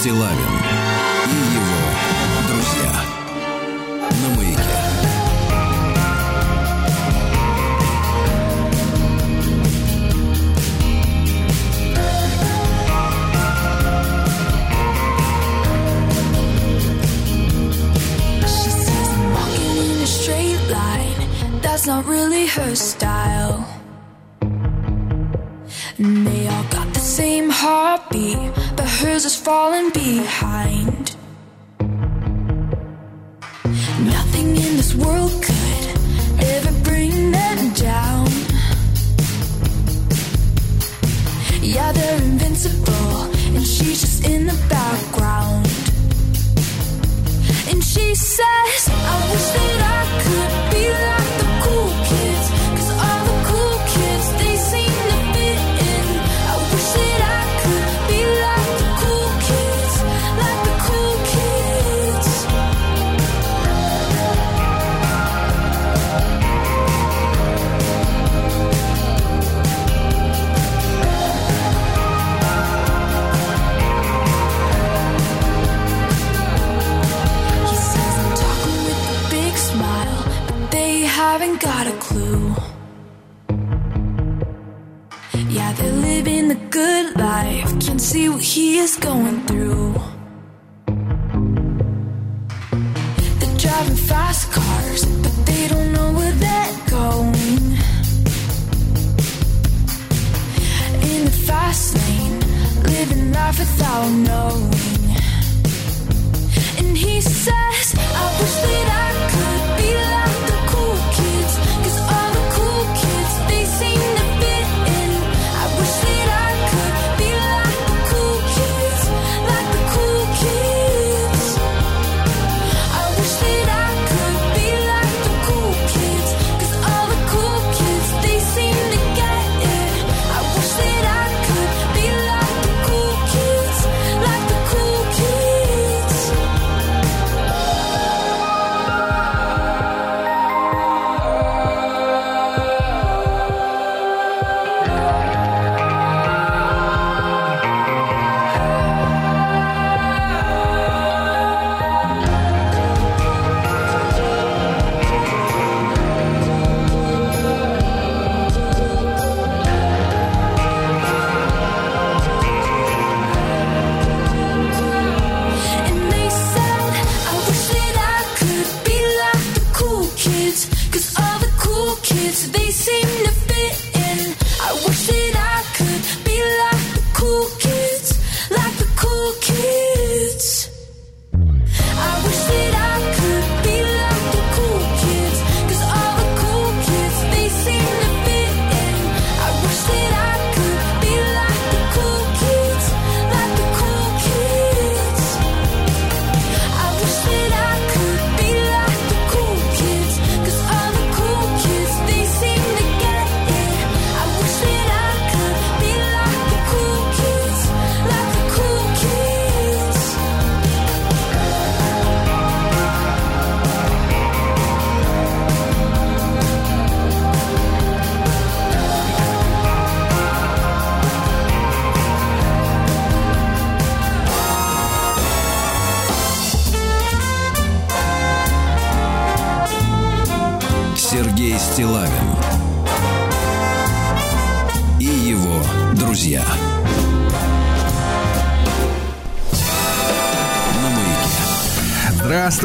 Стилавин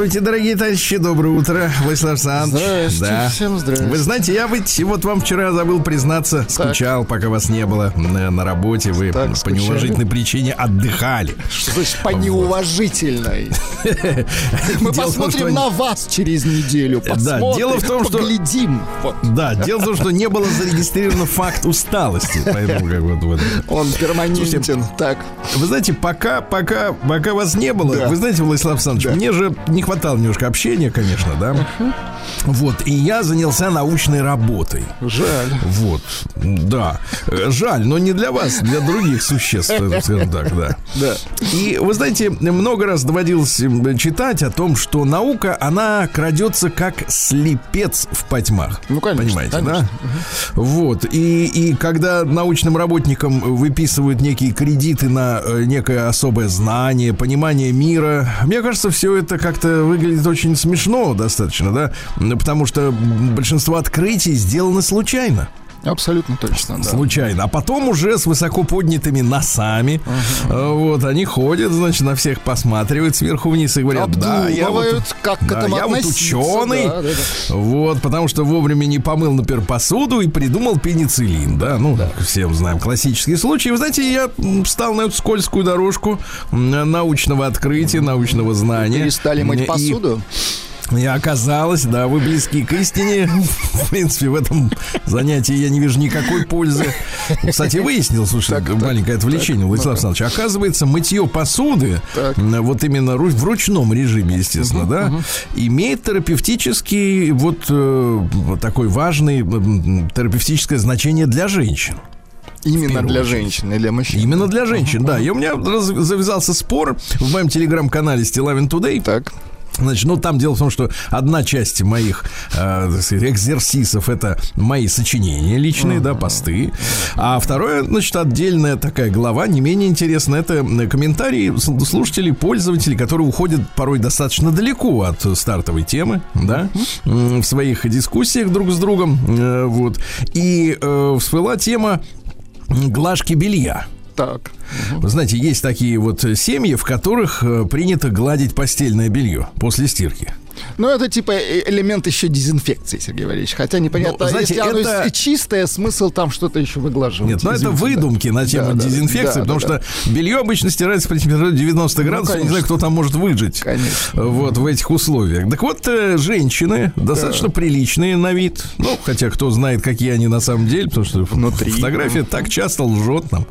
Здравствуйте, дорогие товарищи, доброе утро, Владислав Александрович. Здравствуйте, да. всем здравствуйте. Вы знаете, я ведь вот вам вчера забыл признаться, скучал, так. пока вас не было на, на работе, вы так, по скучали. неуважительной причине отдыхали. Что значит по неуважительной? Мы посмотрим на вас через неделю, посмотрим, том, что... поглядим. Да, дело в том, что не было зарегистрировано факт усталости. Он перманентен, так. Вы знаете, пока, пока, пока вас не было, да. вы знаете, Владислав Александрович, да. мне же не хватало немножко общения, конечно, да. Угу. Вот, и я занялся научной работой. Жаль. Вот, да. Жаль, но не для вас, для других существ, скажем так, да. Да. И вы знаете, много раз доводилось читать о том, что наука, она крадется как слепец в потьмах. Ну, конечно, Понимаете, конечно. да? Вот. И, и когда научным работникам выписывают некие кредиты на э, некое особое знание, понимание мира, мне кажется, все это как-то выглядит очень смешно достаточно, да? Потому что большинство открытий сделаны случайно. Абсолютно точно, да. Случайно. А потом уже с высоко поднятыми носами. э, Вот, они ходят, значит, на всех посматривают сверху вниз и говорят, да, я вот, как к да, этому я вот ученый. да, да, да. Вот, потому что вовремя не помыл, например, посуду и придумал пенициллин, да, ну, всем знаем классический случай. Вы знаете, я встал на эту скользкую дорожку научного открытия, научного знания. Перестали мыть И- посуду. И оказалось, да, вы близки к истине. В принципе, в этом занятии я не вижу никакой пользы. Кстати, выяснил, слушай, маленькое отвлечение, Владислав Александрович. Оказывается, мытье посуды, Так. вот именно в ручном режиме, естественно, да, имеет терапевтический, вот, э, вот такой важный терапевтическое значение для женщин. Именно для женщин или для мужчин. Именно для женщин, да. И у меня завязался спор в моем телеграм-канале Стилавин Today. Так. Значит, ну там дело в том, что одна часть моих э, экзерсисов это мои сочинения личные, да, посты. А второе, значит, отдельная такая глава, не менее интересная, это м, комментарии слушателей, пользователей, которые уходят порой достаточно далеко от э, стартовой темы, да, в своих дискуссиях друг с другом. э, вот. И э, всплыла тема глажки белья. Так. Вы знаете, есть такие вот семьи, в которых э, принято гладить постельное белье после стирки. Ну, это типа э- элемент еще дезинфекции, Сергей Валерьевич. Хотя непонятно, Ну, знаете, если оно это- и чистое, смысл там что-то еще выглаживать. Нет, ну это Извините, да. выдумки на тему Да, дезинфекции, да, потому что белье обычно стирается при температуре 90 градусов. не конечно. знаю, кто там может выжить. Конечно. Вот в этих условиях. Так вот, э, женщины достаточно приличные на вид. Ну, хотя кто знает, какие они на самом деле, потому что Внутри. фотография так часто лжет нам.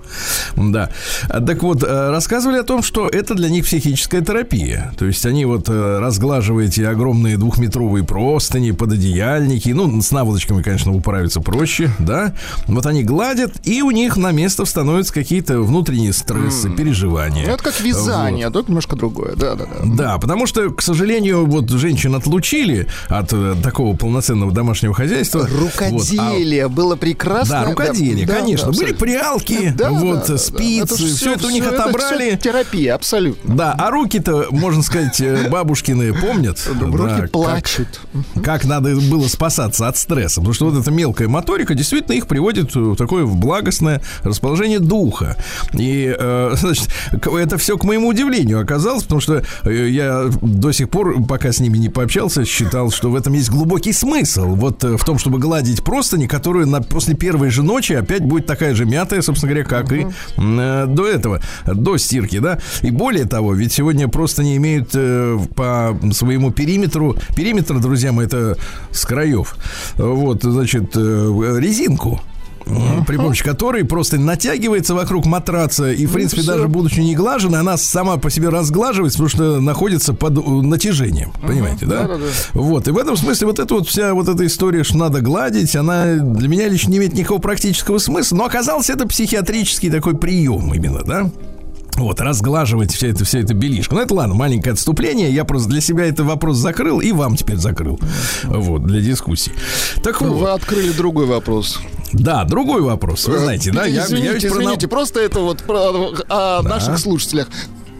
Да. А, Так вот, э, рассказывали о том, что это для них психическая терапия. То есть они вот разглаживают эти огромные двухметровые простыни, пододеяльники. Ну, с наволочками, конечно, управиться проще, да. Вот они гладят, и у них на место становятся какие-то внутренние стрессы, переживания. Ну, это как вязание, только немножко другое. Да, да, да. Да, потому что, к сожалению, вот женщин отлучили от э, такого полноценного домашнего хозяйства. Вот, а- Рукоделие было прекрасно. да, рукоделие, Да, конечно. да, Были прялки, Да, вот да, да, да. спицы, Это все, это у них отобрали. терапия, абсолютно. Да, а руки-то, можно сказать, э, бабушкины помнят. Руки да, как- плачут. как надо было спасаться от стресса. Потому что вот эта мелкая моторика действительно их приводит в такое в благостное расположение духа. И, э, значит, это все к моему удивлению оказалось, потому что э, я до сих пор, пока с ними не пообщался, считал, что в этом есть глубокий смысл. Вот э, в том, чтобы гладить простыни, которые на, после первой же ночи опять будет такая же мятая, собственно говоря, как и м, э, до этого, до стирки, да. И более того, ведь сегодня просто не имеют э, по своему периметру, периметр, друзья мои, это с краев, вот, значит, э, резинку. м, При помощи которой просто натягивается вокруг матраца и, в принципе, всё. даже будучи не глаженной, она сама по себе разглаживается, потому что находится под э, натяжением. Понимаете, да? Да-да-да. Вот. И в этом смысле вот эта вот вся вот эта история, что надо гладить, она для меня лично не имеет никакого практического смысла. Но оказалось, это психиатрический такой прием именно, да? Вот, разглаживать вся эта, вся эта белишка. Ну, это ладно, маленькое отступление. Я просто для себя этот вопрос закрыл и вам теперь закрыл. Вот, для дискуссии. Так вот, Вы открыли другой вопрос. да, другой вопрос. Вы знаете, да, я, извините, я про извините, просто это вот про, о наших слушателях.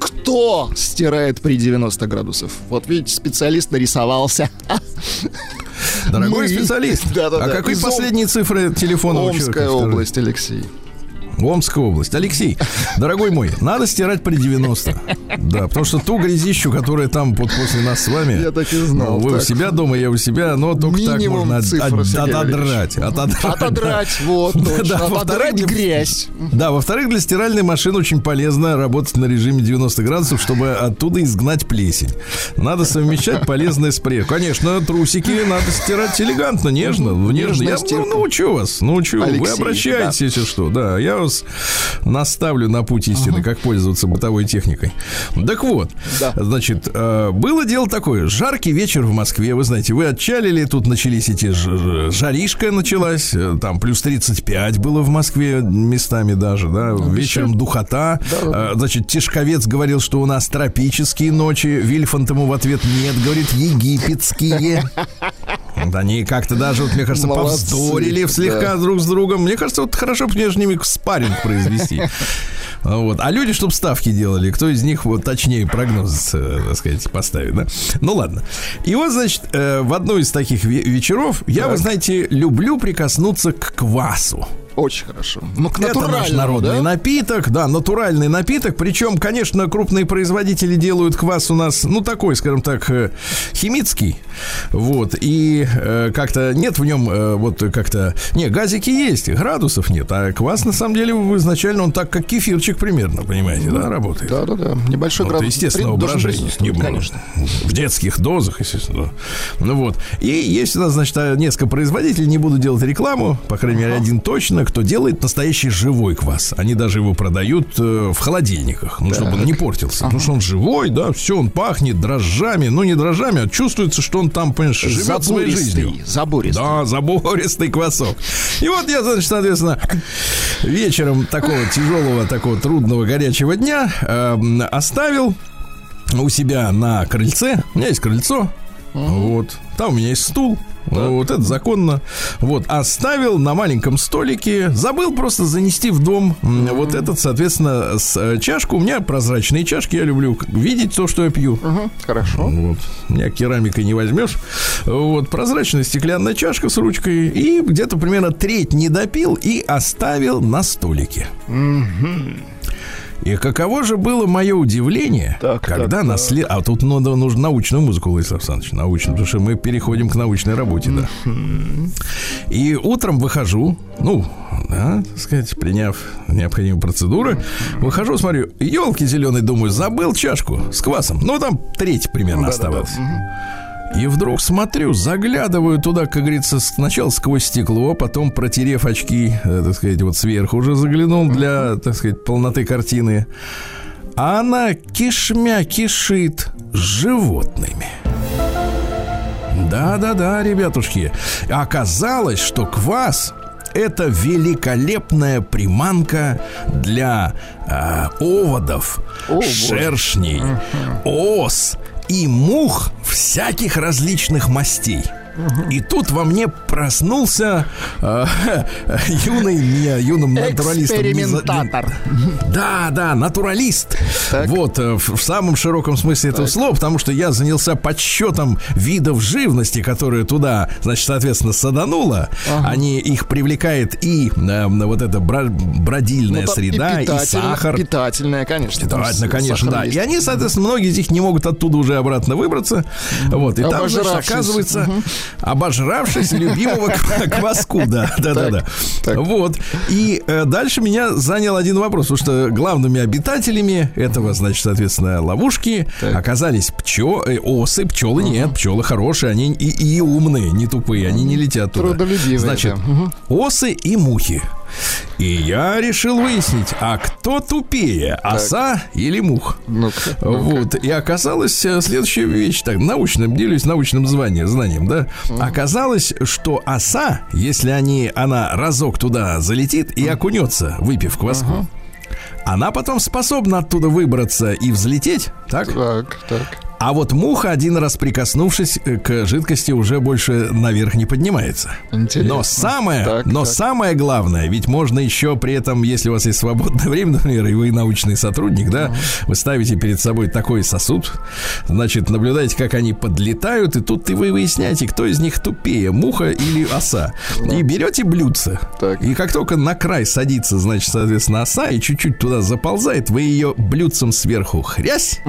Кто стирает при 90 градусов? Вот видите, специалист нарисовался. Дорогой Мы- специалист. Да-да-да. А какой Из Ом- последние цифры телефона Омская область, Алексей. Омская область. Алексей, дорогой мой, надо стирать при 90. Да, потому что ту грязищу, которая там вот после нас с вами. Я так и знал. ну, вы у себя дома, я у себя, но только так можно от- от- отодрать. Отодрать. Вот, Да, точно. Отодрать для- грязь. Да, во-вторых, для стиральной машины очень полезно работать на режиме 90 градусов, чтобы оттуда изгнать плесень. Надо совмещать полезное с Конечно, трусики надо стирать элегантно, нежно, нежно. Я стирка. ну, научу вас, научу. Вы Алексей, обращайтесь, если что. Да, я вас вас наставлю на путь истины, как пользоваться бытовой техникой. Так вот, Да. значит, э, было дело такое. Жаркий вечер в Москве, вы знаете, вы отчалили, тут начались эти жаришка началась, э, там плюс 35 было в Москве местами даже, да, вечером духота. Э, Значит, Тишковец говорил, что у нас тропические ночи, Вильфанд ему в ответ нет, говорит, египетские. Вот они как-то даже, вот, мне кажется, Молодцы, повздорили слегка друг с другом. Мне кажется, вот хорошо бы между ними спарринг произвести. Вот. А люди, чтобы ставки делали, кто из них вот точнее прогноз, э, так сказать, поставит, да? Ну ладно. И вот, значит, э, в одну из таких ве- вечеров я, вы знаете, люблю прикоснуться к квасу. Очень хорошо. Ну, Это наш народный да? напиток, да, натуральный напиток. Причем, конечно, крупные производители делают квас у нас, ну, такой, скажем так, э, химический. Вот. И э, как-то нет в нем э, вот как-то... Не, газики есть, градусов нет. А квас, на самом деле, изначально он так, как кефирчик примерно, понимаете, да, работает. Да, да, да. Небольшой Вот, градус. присутствовать, Не, Конечно. В детских дозах, естественно. Ну вот. И есть у нас, значит, несколько производителей, не буду делать рекламу, по крайней мере, один точно, кто делает настоящий живой квас. Они даже его продают э, в холодильниках, ну, чтобы он не портился. Потому что он живой, да, все, он пахнет дрожжами. Ну, не дрожжами, а чувствуется, что он там, понимаешь, живет своей жизнью. Забористый. Забористый. Да, забористый квасок. И вот я, значит, соответственно, вечером такого тяжелого, такого трудного, горячего дня эм, оставил у себя на крыльце. У меня есть крыльцо. Вот. Там у меня есть стул. Вот это законно. Вот, оставил на маленьком столике, забыл просто занести в дом м, вот этот, соответственно, с, э, чашку. У меня прозрачные чашки, я люблю видеть то, что я пью. Мгм, Хорошо. Вот. Меня керамикой не возьмешь. Вот. Прозрачная стеклянная чашка с ручкой. И где-то примерно треть не допил и оставил на столике. И каково же было мое удивление, Так, когда так, на след... А тут надо, нужно научную музыку, Владислав Александрович, научную, потому что мы переходим к научной работе, да. И утром выхожу, ну, да, так сказать, приняв необходимые процедуры, выхожу, смотрю, елки зеленые, думаю, забыл чашку с квасом. Ну, там треть примерно оставалось. И вдруг смотрю, заглядываю туда, как говорится, сначала сквозь стекло, потом протерев очки, э, так сказать, вот сверху уже заглянул для, так сказать, полноты картины. А она кишмя кишит животными. Да-да-да, ребятушки. Оказалось, что квас это великолепная приманка для а, оводов, шершней, ос и мух всяких различных мастей. И тут во мне проснулся э, юный, не, юным натуралистом. Экспериментатор. да, да, натуралист. Так. Вот, э, в, самом широком смысле этого слова, потому что я занялся подсчетом видов живности, которые туда, значит, соответственно, садануло. Они, их привлекает и э, вот эта бродильная Ну, среда, и, питательная- сахар. Питательная, конечно. с- конечно, да. есть. И они, соответственно, многие из них не могут оттуда уже обратно выбраться. Вот. И там, значит, оказывается, обожравшись любимого ква- кваску, да, да, да, да. Вот. И э, дальше меня занял один вопрос, потому что главными обитателями этого, значит, соответственно, ловушки оказались пчел, э, осы, пчелы нет, пчелы хорошие, они и, умные, не тупые, они не летят туда. Трудолюбивые, Значит, осы и мухи. И я решил выяснить, а кто тупее, оса или мух? Ну-ка. Вот. И оказалось э, следующая вещь, так, научным, делюсь научным званием, знанием, да. Оказалось, что оса, если они, она разок туда залетит и окунется, выпив кваску, она потом способна оттуда выбраться и взлететь, так? Так, так. А вот муха, один раз прикоснувшись э, к жидкости, уже больше наверх не поднимается. Интересно. Но самое, Так, но так. самое главное, ведь можно еще при этом, если у вас есть свободное время, например, и вы научный сотрудник, да, вы ставите перед собой такой сосуд, значит, наблюдаете, как они подлетают, и тут и вы выясняете, кто из них тупее, муха или оса. И берете блюдце. Так. И как только на край садится, значит, соответственно, оса, и чуть-чуть туда заползает, вы ее блюдцем сверху хрясь,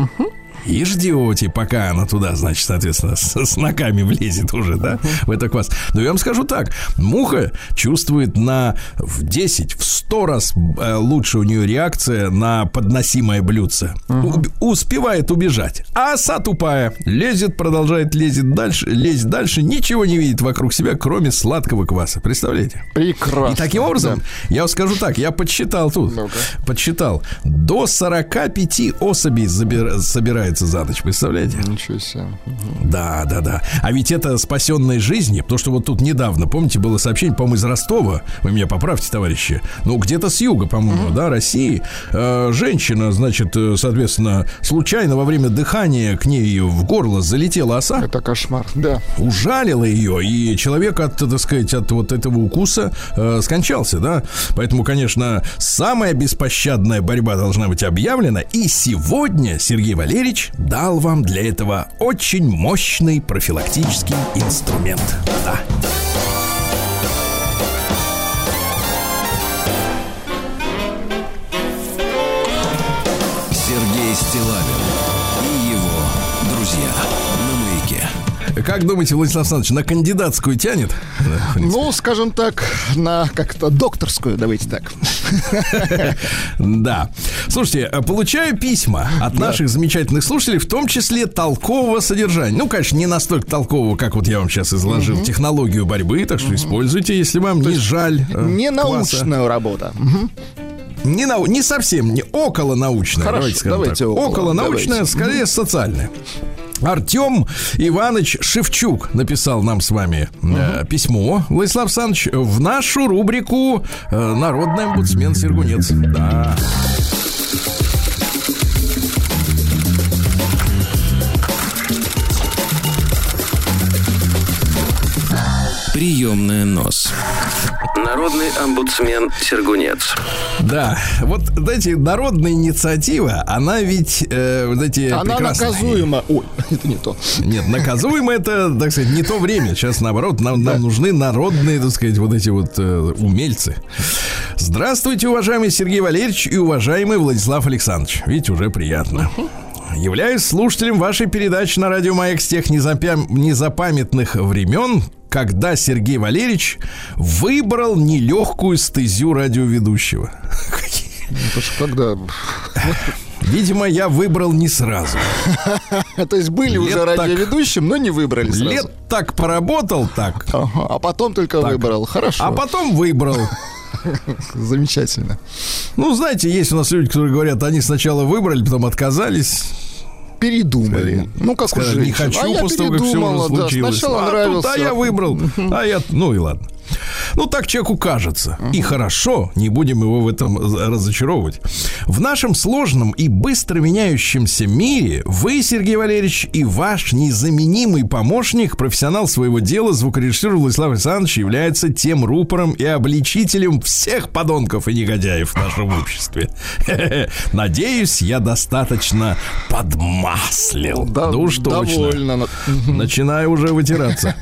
и ждете, пока она туда, значит, соответственно, с, с ногами влезет уже, да, в этот квас. Но я вам скажу так, муха чувствует на в 10, в 100 раз э, лучше у нее реакция на подносимое блюдце. Уб- успевает убежать. А оса тупая. Лезет, продолжает лезет дальше, лезет дальше, ничего не видит вокруг себя, кроме сладкого кваса. Представляете? Прекрасно. И таким образом, я вам скажу так, я подсчитал тут, Ну-ка. подсчитал, до 45 особей забира- собирается за ночь, представляете? Ничего себе. Да, да, да. А ведь это спасенные жизни, потому что вот тут недавно, помните, было сообщение, по-моему, из Ростова, вы меня поправьте, товарищи, ну, где-то с юга, по-моему, да, России, Э, женщина, значит, э, соответственно, случайно во время дыхания к ней в горло залетела оса, Это кошмар. Да. ужалила ее, и человек от, так сказать, от вот этого укуса э, скончался, да. Поэтому, конечно, самая беспощадная борьба должна быть объявлена. И сегодня Сергей Валерьевич дал вам для этого очень мощный профилактический инструмент. Да. Как думаете, Владислав Александрович, на кандидатскую тянет? Ну, скажем так, на как-то докторскую, давайте так. Да. Слушайте, э, получаю письма от наших замечательных слушателей, в том числе толкового содержания. Ну, конечно, не настолько толкового, как вот я вам сейчас изложил технологию борьбы, так что используйте, если вам не жаль. э, Не научная работа. Не, нау- не совсем, не около научная. Хорошо, давайте скажем давайте так. около, Около научная, давайте. скорее социальная. Артем Иванович Шевчук написал нам с вами э, письмо. Владислав Александрович, в нашу рубрику э, «Народный омбудсмен Сергунец». Да. Приемная нос. Народный омбудсмен Сергунец. Да, вот, знаете, народная инициатива, она ведь, э, вот эти Она прекрасные- наказуема. Ой, это не то. Нет, наказуемо это, так сказать, не то время. Сейчас, наоборот, нам, нам нужны народные, так сказать, вот эти вот э, умельцы. Здравствуйте, уважаемый Сергей Валерьевич и уважаемый Владислав Александрович. Видите, уже приятно. Являюсь слушателем вашей передачи на радио Маяк с тех незапя- незапамятных времен, когда Сергей Валерьевич выбрал нелегкую стезю радиоведущего. Ж когда... Видимо, я выбрал не сразу. То есть были Лет уже так- радиоведущим, но не выбрали сразу. Лет так поработал так, Ага, а потом только Так. выбрал. Хорошо. а потом выбрал. Замечательно. Ну, знаете, есть у нас люди, которые говорят, они сначала выбрали, потом отказались. Передумали. Ну, как Сказали, у не хочу, а после того, как все уже да. случилось. Сначала а, нравился. тут, а я выбрал, а я... Ну и ладно. Ну, так человеку кажется. И хорошо, не будем его в этом разочаровывать. В нашем сложном и быстро меняющемся мире вы, Сергей Валерьевич, и ваш незаменимый помощник, профессионал своего дела, звукорежиссер Владислав Александрович, является тем рупором и обличителем всех подонков и негодяев в нашем обществе. Надеюсь, я достаточно подмаслил. Да, ну уж точно. довольно. Начинаю уже вытираться.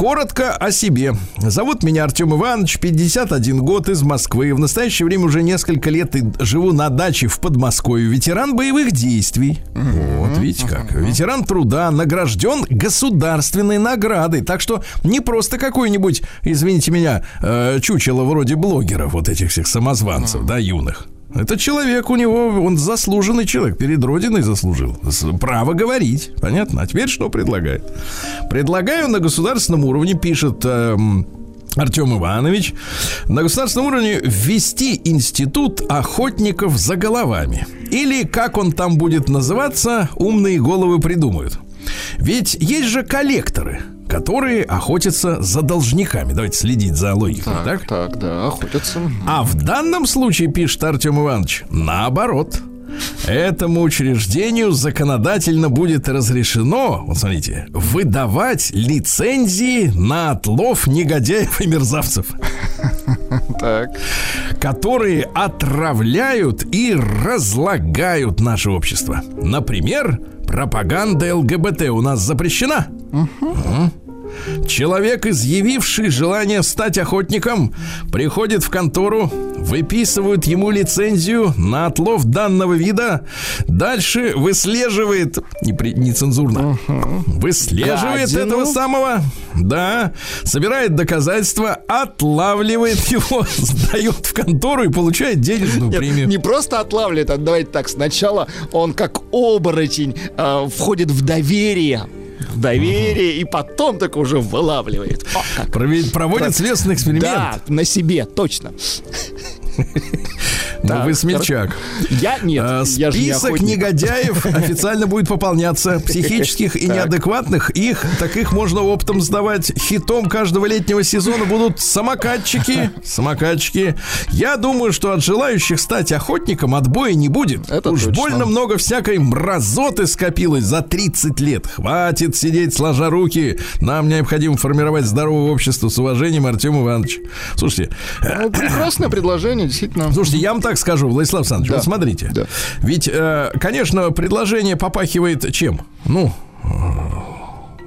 Коротко о себе. Зовут меня Артем Иванович, 51 год из Москвы. В настоящее время уже несколько лет и живу на даче в Подмосковье. Ветеран боевых действий. Вот, видите как. Ветеран труда, награжден государственной наградой. Так что не просто какой-нибудь, извините меня, э, чучело вроде блогеров, вот этих всех самозванцев, да, юных. Это человек у него, он заслуженный человек, перед Родиной заслужил. Право говорить, понятно? А теперь что предлагает? Предлагаю на государственном уровне, пишет эм, Артем Иванович, на государственном уровне ввести институт охотников за головами. Или, как он там будет называться, умные головы придумают. Ведь есть же коллекторы, которые охотятся за должниками. Давайте следить за логикой, так? Так, так, да, охотятся. А в данном случае, пишет Артем Иванович, наоборот. Этому учреждению законодательно будет разрешено, вот смотрите, выдавать лицензии на отлов негодяев и мерзавцев, Так. которые отравляют и разлагают наше общество. Например, пропаганда ЛГБТ у нас запрещена. Мгм. Человек, изъявивший желание стать охотником, приходит в контору, выписывают ему лицензию на отлов данного вида, дальше выслеживает, непри- нецензурно, выслеживает Гадину. этого самого, да, собирает доказательства, отлавливает его, сдает в контору и получает денежную Нет, премию. не просто отлавливает, а давайте так. Сначала он как оборотень э, входит в доверие. В доверие, и потом только уже вылавливает. О, Проводит следственный эксперимент. Да, на себе, точно. Ну, Так, вы смельчак. Я нет, А, Список негодяев официально будет пополняться. Психических и неадекватных их, таких можно оптом сдавать. Хитом каждого летнего сезона будут самокатчики. Самокатчики. Я думаю, что от желающих стать охотником отбоя не будет. Это Уж больно много всякой мразоты скопилось за 30 лет. Хватит сидеть сложа руки. Нам необходимо формировать здоровое общество с уважением, Артем Иванович. Слушайте, Ну, прекрасное предложение, действительно. Слушайте, я вам так скажу, Владислав Александрович, Да. вот смотрите. Да. Ведь, э, конечно, предложение попахивает чем? Ну,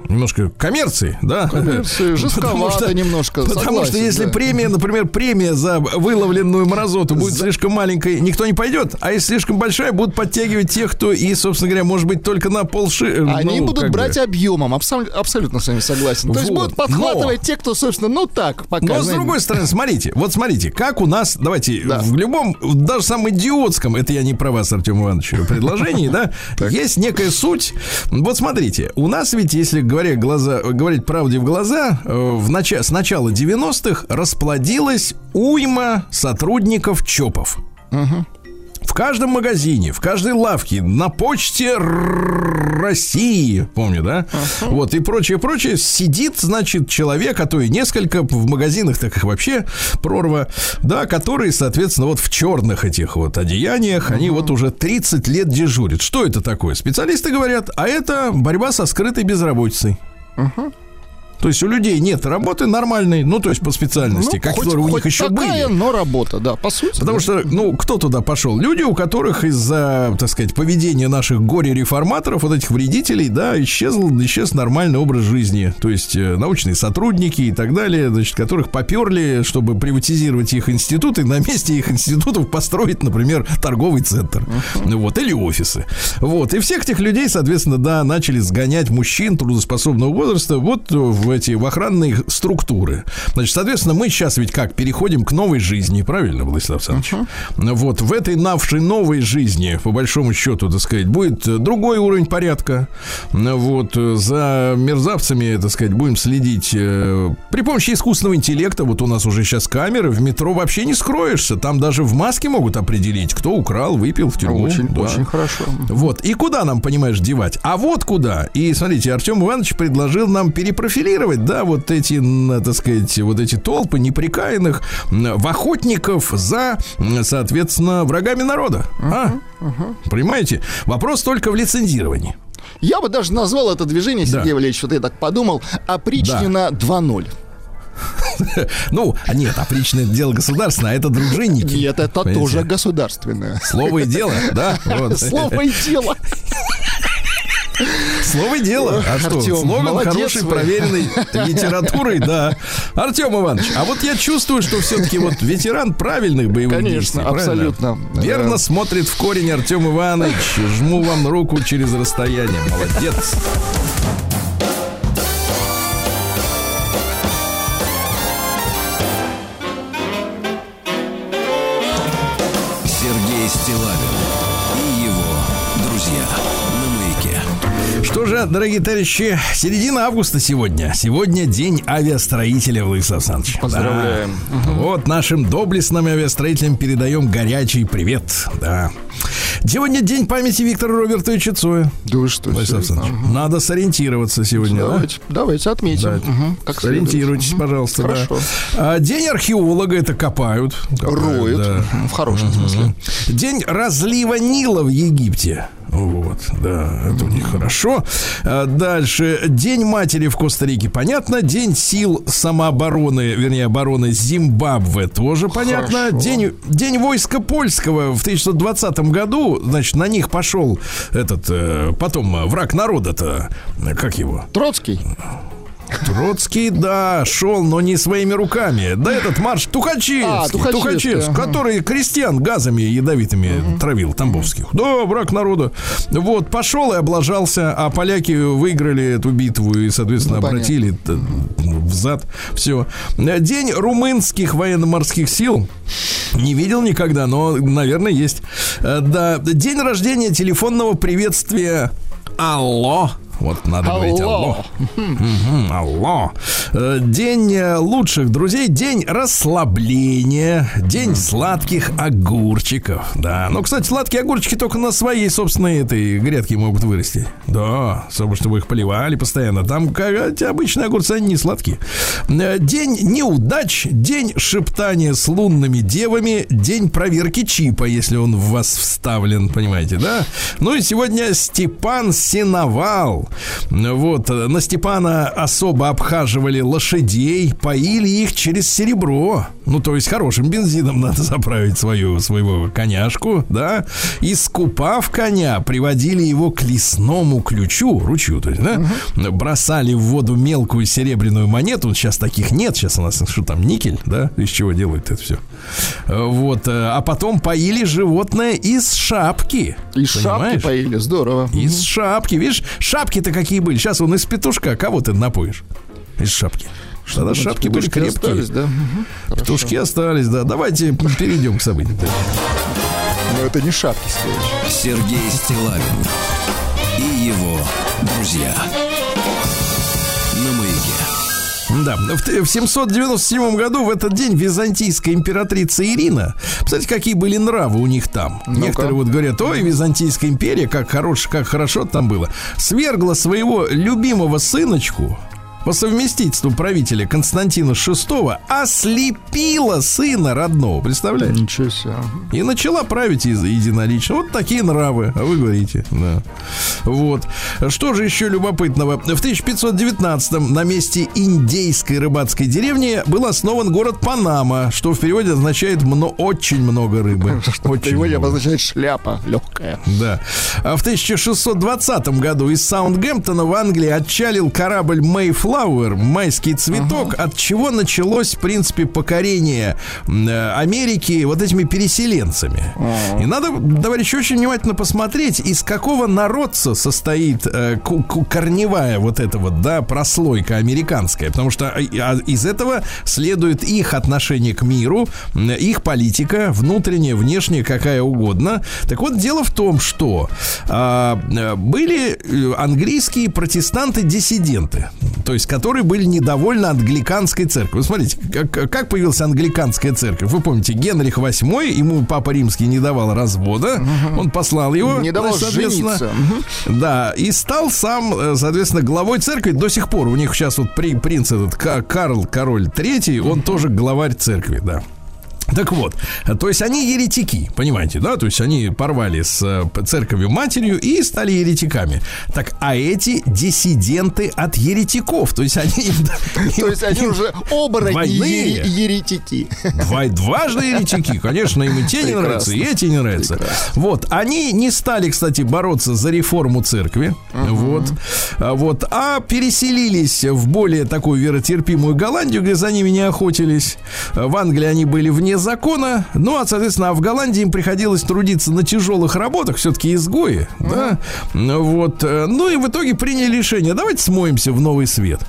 немножко коммерции, да? Коммерции, Потому жестковато немножко, Потому что согласен, если да. премия, например, премия за выловленную мразоту будет слишком маленькой, никто не пойдет. А если слишком большая, будут подтягивать тех, кто и, собственно говоря, может быть, только на полши... э, Они ну, будут как бы. брать объемом, абсол- абсолютно с вами согласен. То есть Вот, будут подхватывать те, кто, собственно, ну так, пока. Но с другой стороны, смотрите, вот смотрите, как у нас, давайте, Да. в любом, даже самом идиотском, это я не про вас, Артем Иванович, предложении, да, есть некая суть. Вот смотрите, у нас ведь, если говоря глаза, говорить правде в глаза, э, в нача- с начала 90-х расплодилась уйма сотрудников ЧОПов. В каждом магазине, в каждой лавке, на почте России, помню, да? Вот, и прочее, прочее, сидит, значит, человек, а то и несколько в магазинах, так их вообще прорва, да, которые, соответственно, вот в черных этих вот одеяниях, они вот уже 30 лет дежурят. Что это такое? Специалисты говорят, а это борьба со скрытой безработицей. То есть у людей нет работы нормальной, ну, то есть по специальности, Ну, как хоть- которые у них еще такая, были. но работа, да, по сути. Потому да. что, ну, кто туда пошел? Люди, у которых из-за, так сказать, поведения наших горе-реформаторов, вот этих вредителей, да, исчезл, исчез нормальный образ жизни. То есть э, научные сотрудники и так далее, значит, которых поперли, чтобы приватизировать их институты, на месте их институтов построить, например, торговый центр. Ну Вот, или офисы. Вот. И всех этих людей, соответственно, да, начали сгонять мужчин трудоспособного возраста вот в эти в охранные структуры. Значит, соответственно, мы сейчас ведь как переходим к новой жизни, правильно, Владислав Александрович? Вот в этой навшей новой жизни, по большому счету, так сказать, будет э, другой уровень порядка. Вот э, за мерзавцами, так сказать, будем следить э, при помощи искусственного интеллекта. Вот у нас уже сейчас камеры, в метро вообще не скроешься. Там даже в маске могут определить, кто украл, выпил в тюрьму. Очень, Да. очень хорошо. Вот. И куда нам, понимаешь, девать? А вот куда. И смотрите, Артем Иванович предложил нам перепрофилировать, да, вот эти, так сказать, вот эти толпы неприкаянных в охотников за, соответственно, врагами народа. А? Понимаете? Вопрос только в лицензировании. Я бы даже назвал это движение, Да. Сергей Валерьевич, вот я так подумал, опричнина 2.0. Ну, а нет, опричное дело государственное, а это дружинники. Нет, это тоже государственное. Слово и дело, да? Слово и дело. Слово и дело. А что? Слоган хороший, проверенный литературой, да. Артем Иванович, а вот я чувствую, что все-таки вот ветеран правильных боевых Конечно, действий. абсолютно. Верно Да. смотрит в корень Артем Иванович. Жму вам руку через расстояние. Молодец. Же, дорогие товарищи, середина августа сегодня. Сегодня день авиастроителя, Владислав Александрович. Поздравляем. Да. Вот нашим доблестным авиастроителям передаем горячий привет. Да. Сегодня день памяти Виктора Робертовича Цоя. Да вы что? Владислав? Александрович, Надо сориентироваться сегодня, да? Давайте, давайте отметим. Да. Мгм, как. Сориентируйтесь, Мгм. пожалуйста. да. Хорошо. А, День археолога это копают. копают, Роют. да. В хорошем смысле. День разлива Нила в Египте. Вот, да, это у них хорошо. А, Дальше. День матери в Коста-Рике, понятно. День сил самообороны, вернее, обороны Зимбабве, тоже понятно. Хорошо. День, день войска польского в 1920 году, значит, на них пошел этот, э, потом э, враг народа-то, как его? Троцкий. Троцкий, да, шел, но не своими руками. Да этот марш Тухачевский, А, Тухачевский, Тухачевский, ага. который крестьян газами ядовитыми травил, тамбовских. Да, враг народа. Вот, пошел и облажался, а поляки выиграли эту битву и, соответственно, Ну, обратили т- взад. Все. День румынских военно-морских сил. Не видел никогда, но, наверное, есть. Э, Да, день рождения телефонного приветствия Алло. Вот надо говорить алло. Алло. Э, День э, лучших друзей, день расслабления, день сладких огурчиков. Да. Но, кстати, сладкие огурчики только на своей собственной этой грядке могут вырасти. Да, чтобы, чтобы их поливали постоянно. Там как, эти обычные огурцы, они не сладкие. Э, День неудач, день шептания с лунными девами, день проверки чипа, если он в вас вставлен, понимаете, да? Ну и сегодня Степан Синовал. Вот, э, на Степана особо обхаживали лошадей, поили их через серебро. Ну, то есть хорошим бензином надо заправить свою, своего коняшку, да? И скупав коня, приводили его к лесному ключу, ручью, то есть, да? Бросали в воду мелкую серебряную монету. Сейчас таких нет, сейчас у нас что там, никель, да? Из чего делают это все? Вот, э, а потом поили животное из шапки. И шапки Понимаешь? поили, здорово. Из шапки. Видишь, шапки-то какие были. Сейчас он из петушка. Кого ты напоишь? Из шапки. Тогда Думаете, шапки были крепкие. остались, да? Хорошо. Петушки остались, да. Давайте перейдем к событиям. Но это не шапки. Сергей Стилавин и его друзья. Да, в, т- в 797 году в этот день византийская императрица Ирина, кстати, какие были нравы у них там. Некоторые вот говорят, ой, Византийская империя, как хорош, как хорошо там было. Свергла своего любимого сыночку по совместительству правителя Константина VI, ослепила сына родного, представляете? Ничего себе. И начала править из- единолично. Вот такие нравы, а вы говорите, да. Вот. Что же еще любопытного? В 1519 на месте индейской рыбацкой деревни был основан город Панама, что в переводе означает мно, очень много рыбы. Что в Очень переводе много. обозначает шляпа легкая. Да. А в 1620 году из Саундгемптона в Англии отчалил корабль Mayflower, майский цветок, от чего началось, в принципе, покорение э, Америки вот этими переселенцами. И надо, товарищи, очень внимательно посмотреть, из какого народца состоит э, корневая вот эта вот, да, прослойка американская. Потому что а, а, из этого следует их отношение к миру, их политика, внутренняя, внешняя, какая угодно. Так вот, дело в том, что а, э, были э, английские протестанты-диссиденты, то есть которые были недовольны англиканской церковью. Вы смотрите, как, как появилась англиканская церковь. Вы помните, Генрих VIII, ему папа римский не давал развода, он послал его, Не давал значит, соответственно, жениться. да, и стал сам, э, соответственно, главой церкви до сих пор. У них сейчас вот при, принц этот Ка- Карл, король третий, он тоже главарь церкви, да. Так вот, то есть они еретики, понимаете, да? То есть они порвали с э, церковью матерью и стали еретиками. Так, а эти диссиденты от еретиков, то есть они... То есть они уже оборотни еретики. Два, дважды еретики, конечно, им и те не нравятся, и эти не нравятся. Вот, они не стали, кстати, бороться за реформу церкви, вот, а, вот, а переселились в более такую веротерпимую Голландию, где за ними не охотились. В Англии они были вне закона, ну, а, соответственно, а в Голландии им приходилось трудиться на тяжелых работах, все-таки изгои, да, вот, э, ну, и в итоге приняли решение, давайте смоемся в новый свет.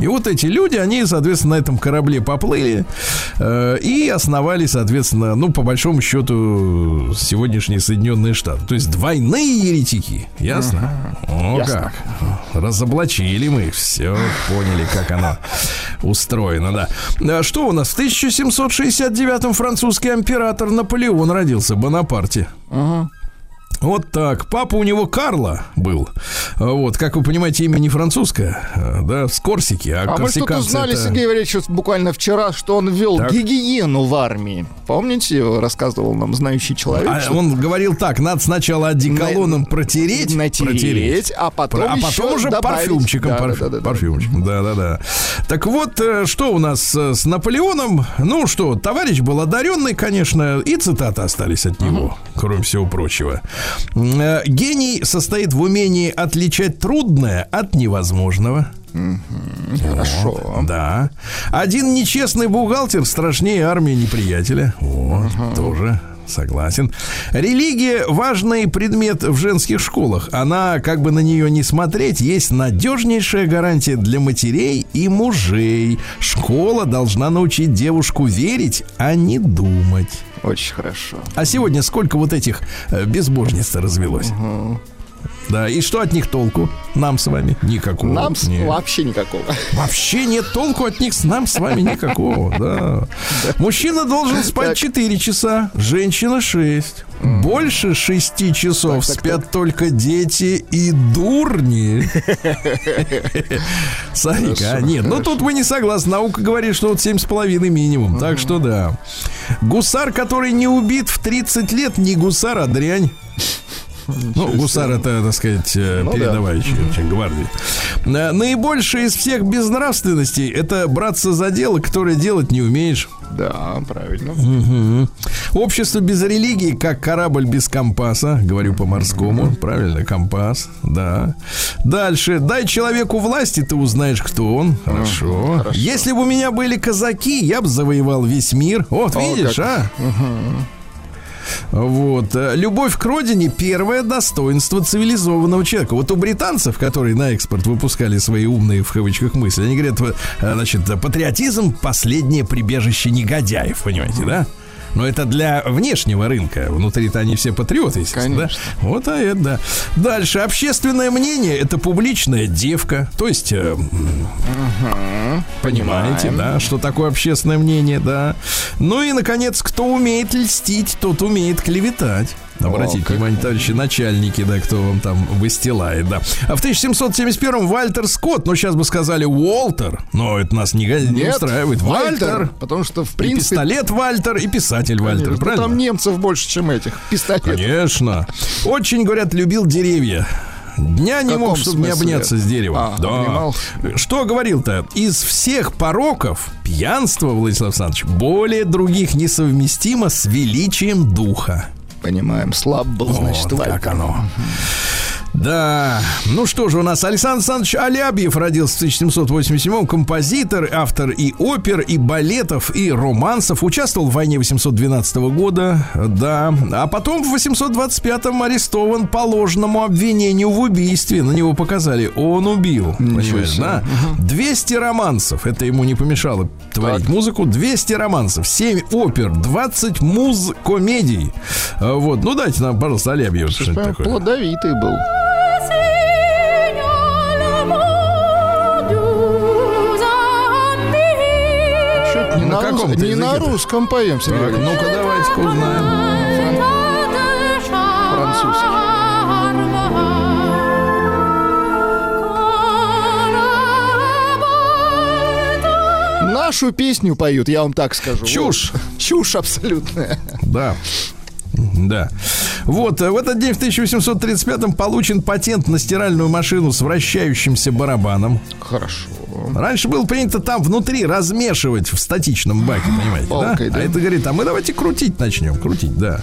И вот эти люди, они, соответственно, на этом корабле поплыли э, и основали, соответственно, ну, по большому счету, сегодняшние Соединенные Штаты. То есть двойные еретики. Ясно? О, Ясно. как. Разоблачили мы их. Все поняли, как оно устроено, да. А Что у нас? В 1769-м французский император Наполеон родился, Бонапарте. Вот так. Папа у него Карла был. А Вот, как вы понимаете, имя не французское, а, да, с Корсики. А, А мы что-то узнали, это- Сергей Валерьевич, буквально вчера, что он ввел Так. гигиену в армии. Помните, рассказывал нам знающий человек? А что он говорил так, надо сначала одеколоном протереть, натереть, а потом а потом уже добавить. парфюмчиком, Да, парф- да, да, да. парфюмчиком, да, да, да. Так вот, э, что у нас э, с Наполеоном? Ну что, товарищ был одаренный, конечно, и цитаты остались от него, кроме всего прочего. Э, Гений состоит в умении отличать трудное от невозможного. Хорошо. Да. Один нечестный бухгалтер страшнее армии неприятеля. Вот, тоже согласен. Религия важный предмет в женских школах. Она, как бы на нее не смотреть, есть надежнейшая гарантия для матерей и мужей. Школа должна научить девушку верить, а не думать. Очень хорошо. А сегодня сколько вот этих э, безбожниц развелось? Да, и что от них толку? Нам с вами никакого. Нам с- Нет. вообще никакого. Вообще нет толку от них, с нам с вами никакого, да. Мужчина должен спать Так. 4 часа, женщина 6. Больше 6 часов спят только дети и дурни. Сарика, нет, ну тут мы не согласны. Наука говорит, что вот 7,5 минимум. Так что да. Гусар, который не убит в 30 лет, не гусар, а дрянь. Ну, гусар это, так сказать, э, Ну да. передовающий очень гвардии. Э, Наибольшее из всех безнравственностей это браться за дело, которое делать не умеешь. Да, правильно. Мгм. Общество без религии, как корабль без компаса, говорю по-морскому, правильно, компас, да. Дальше, дай человеку власти, ты узнаешь, кто он. Хорошо. хорошо. Если бы у меня были казаки, я бы завоевал весь мир. Вот, О, видишь, как. а? Вот. э, Любовь к родине – первое достоинство цивилизованного человека. Вот у британцев, которые на экспорт выпускали свои умные, в кавычках, мысли, они говорят, э, значит, патриотизм – последнее прибежище негодяев, понимаете, да? Но это для внешнего рынка. Внутри-то они все патриоты, естественно. Конечно. Да? Вот, а это да. Дальше. Общественное мнение – это публичная девка. То есть, э, Понимаете, Понимаем. да, что такое общественное мнение, да. Ну и, наконец, кто умеет льстить, тот умеет клеветать. Обратите О, внимание, товарищи начальники, да, кто вам там выстилает, да. А в 1771-м Вальтер Скотт, ну сейчас бы сказали Уолтер, но это нас не, га- не Нет, устраивает. Вальтер, Потому что, в и принципе, пистолет Вальтер, и писатель Вальтер, конечно, правильно? там немцев больше, чем этих. Пистолетов. Конечно. Очень, говорят, любил деревья. Дня не мог, чтобы не смысле? обняться с деревом. А, обнимал. Что говорил-то? Из всех пороков пьянство, Владислав Александрович, более других несовместимо с величием духа. Понимаем, слаб был, значит, Вот Вальтер. как оно. Да, ну что же у нас Александр Александрович Алябьев родился в 1787 композитор, автор и опер, и балетов, и романсов, участвовал в войне 812 года, да, а потом в 825-м арестован по ложному обвинению в убийстве, на него показали, он убил, понимаешь, да? 200 романсов, это ему не помешало творить музыку, 200 романсов, 7 опер, 20 муз-комедий, А, вот, ну дайте нам, пожалуйста, Алябьев что-нибудь такое. плодовитый был. На каком-то не на русском поем, Сергей Так, ну-ка давайте-ка узнаем. Французский. Нашу песню поют, я вам так скажу. Чушь. Вот. Чушь абсолютная. Да. Да. Вот, э, в этот день в 1835-м получен патент на стиральную машину с вращающимся барабаном. Хорошо. Раньше было принято там внутри размешивать в статичном баке, понимаете, Палкой, да? да? А это говорит, а мы давайте крутить начнем, крутить, да.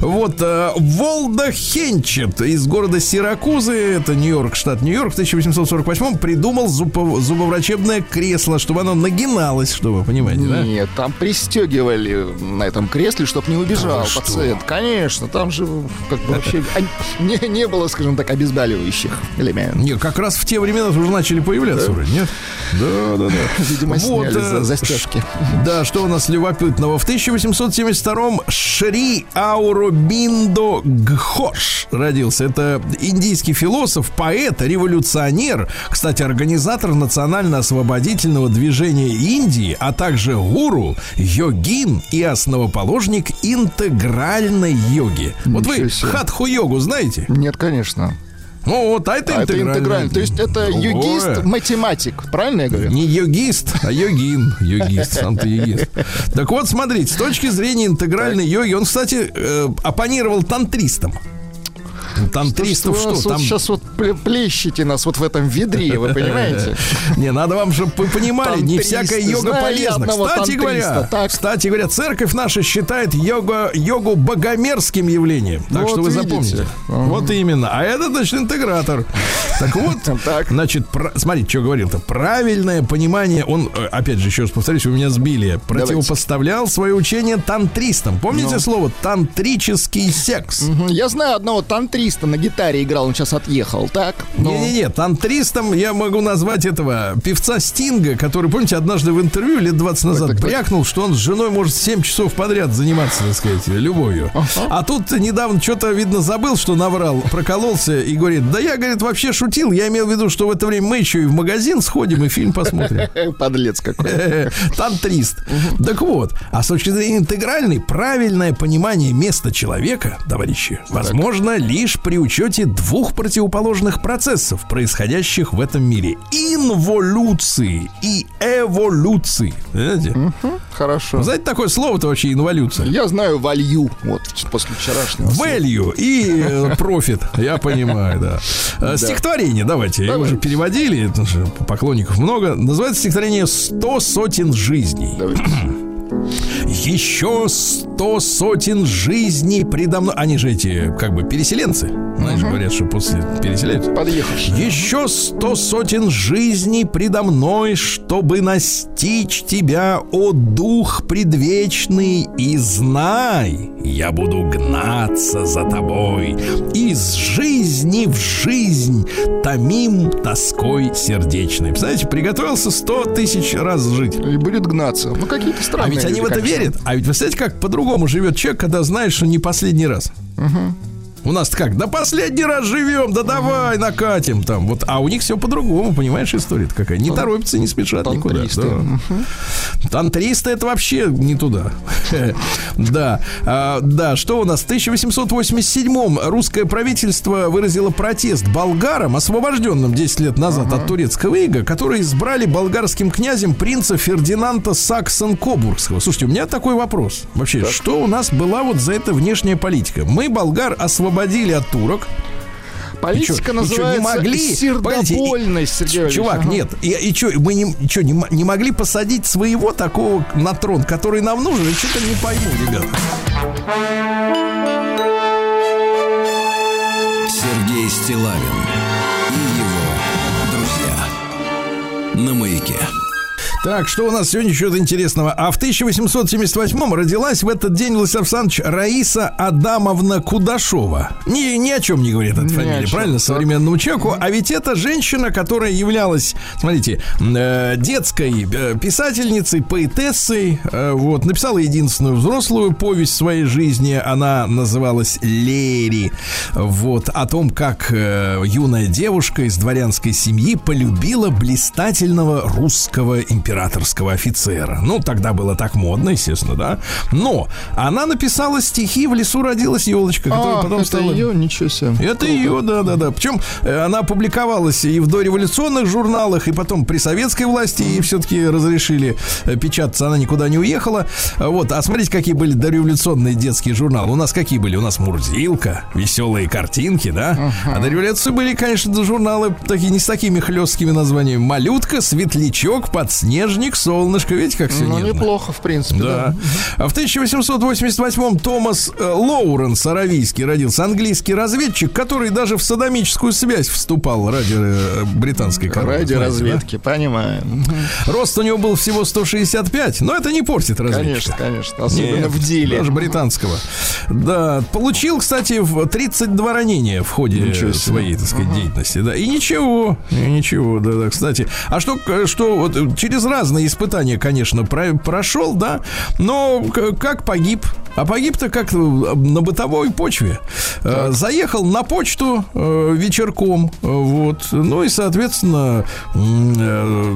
Вот, э, Волда Хенчет из города Сиракузы, это Нью-Йорк, штат Нью-Йорк, в 1848-м придумал зубов- зубоврачебное кресло, чтобы оно нагиналось, чтобы вы понимаете, да? Нет, там пристегивали на этом кресле, чтобы не убежал Да пациент. Конечно, там же как бы вообще не, не было, скажем так, обезболивающих элементов. Не, как раз в те времена уже начали появляться вроде, нет? Да, да, да. Видимо, сняли за- э, застежки. Да, что у нас любопытного? В 1872-м Шри Ауробиндо Гхош родился. Это индийский философ, поэт, революционер, кстати, организатор национально-освободительного движения Индии, а также гуру, йогин и основоположник интегральной йоги. Вот вы Ничего хатху-йогу знаете? Нет, конечно. Ну вот, а это А это интегральная. интегрально. То есть это югист-математик. Правильно я говорю? Не йогист, а йогин. Йогист, сам ты йогист. Так вот, смотрите, с точки зрения интегральной йоги, он, кстати, э, оппонировал тантристам. Тантристов Что, что? там... сейчас вот пле- плещите нас вот в этом ведре, вы понимаете? Не, надо вам, чтобы вы понимали, не всякая йога полезна. Кстати говоря, кстати говоря, церковь наша считает йога, йогу богомерзким явлением. Так что вы запомните. Вот именно. А это, значит, интегратор. Так вот, значит, смотрите, что говорил-то. Правильное понимание, он, э, опять же, еще раз повторюсь, вы меня сбили, противопоставлял свое учение тантристам. Помните Ну. слово тантрический секс? Я знаю одного тантриста на гитаре играл, он сейчас отъехал, так? Ну, Не-не-не, тантристом я могу назвать этого певца Стинга, который, помните, однажды в интервью лет 20 назад так, так. брякнул, что он с женой может 7 часов подряд заниматься, так сказать, любовью. А тут недавно что-то, видно, забыл, что наврал, прокололся и говорит, да я, говорит, вообще шутил, я имел в виду, что в это время мы еще и в магазин сходим и фильм посмотрим. Подлец какой. Тантрист. Так вот, а с точки зрения интегральной, правильное понимание места человека, товарищи, возможно лишь при учете двух противоположных процессов, происходящих в этом мире. Инволюции и эволюции. Знаете? Хорошо. Вы знаете такое слово-то вообще инволюция? Я знаю валью, вот, после вчерашнего. Value и э, профит, я понимаю, да. Э, Стихотворение, давайте, его Давайте. уже переводили, поклонников много. Называется стихотворение «Сто сотен жизней». Давайте. Еще сто сотен жизней предо мной. Они же эти, как бы, переселенцы. Знаешь, говорят, что после переселяются. Подъехавший. Еще сто сотен жизней предо мной, чтобы настичь тебя, о дух предвечный, и знай, я буду гнаться за тобой, из жизни в жизнь, томим тоской сердечной. Представляете, приготовился сто тысяч раз жить. И будет гнаться. Ну, какие-то странные ведь они в это верят. А ведь вы знаете, как по-другому живет человек, когда знаешь, что не последний раз. У нас как? Да последний раз живем, да давай накатим там. Вот, а у них все по-другому, понимаешь, история какая? Не торопятся, не спешат никуда. Да. Тантристы это вообще не туда. Да. А, Да, что у нас? В 1887 русское правительство выразило протест болгарам, освобожденным 10 лет назад от турецкого ига, которые избрали болгарским князем принца Фердинанда Саксон-Кобургского. Слушайте, у меня такой вопрос. Вообще, что у нас была вот за это внешняя политика? Мы болгар освободили от турок, Политика И чё, и называется не могли? Сердобольность, Сергей Валерьевич. Чувак, Ага. нет. И, и что, мы не, чё, не, не могли посадить своего такого на трон, который нам нужен? Я что-то не пойму, ребят. Сергей Стилавин и его друзья. На маяке. Так, что у нас сегодня еще интересного? А в 1878 родилась в этот день, Владислав Александрович, Раиса Адамовна Кудашова. Ни, ни о чем не говорит эта Ни фамилия, чем, правильно, так. современному человеку. А ведь это женщина, которая являлась, смотрите, э, детской э, писательницей, поэтессой. э, вот, написала единственную взрослую повесть своей жизни. Она называлась «Лери». Вот, о том, как э, юная девушка из дворянской семьи полюбила блистательного русского императорского офицера. Ну, тогда было так модно, естественно, да. Но она написала стихи «В лесу родилась елочка», которая А, потом это стала... ее, ничего себе. Это ее, да, да, да. Причем э, она публиковалась и в дореволюционных журналах, и потом при советской власти ей все-таки разрешили э, печататься, она никуда не уехала. А Вот, а смотрите, какие были дореволюционные детские журналы. У нас какие были? У нас Мурзилка, веселые картинки, да? А до революции были, конечно, журналы такие не с такими хлесткими названиями. Малютка, Светлячок, Подснежник, Солнышко. Видите, как все Ну, нежно? неплохо, в принципе, Да. да. А в 1888-м Томас э, Лоуренс Аравийский родился, английский разведчик, который даже в садомическую связь вступал ради э, британской короны. Ради знаете, разведки, понимаем. да? Рост у него был всего 165, но это не портит разведчика. Конечно, конечно. Особенно Нет, в деле. Даже британского. Да, получил, кстати, в 32 ранения в ходе своей, так сказать, деятельности. Да, и ничего, и ничего, да, да. Кстати, а что, что вот э, через разные испытания, конечно, про- прошел, да, но как погиб? А погиб-то как на бытовой почве. Э, Заехал на почту э, вечерком, э, вот, ну и, соответственно, э,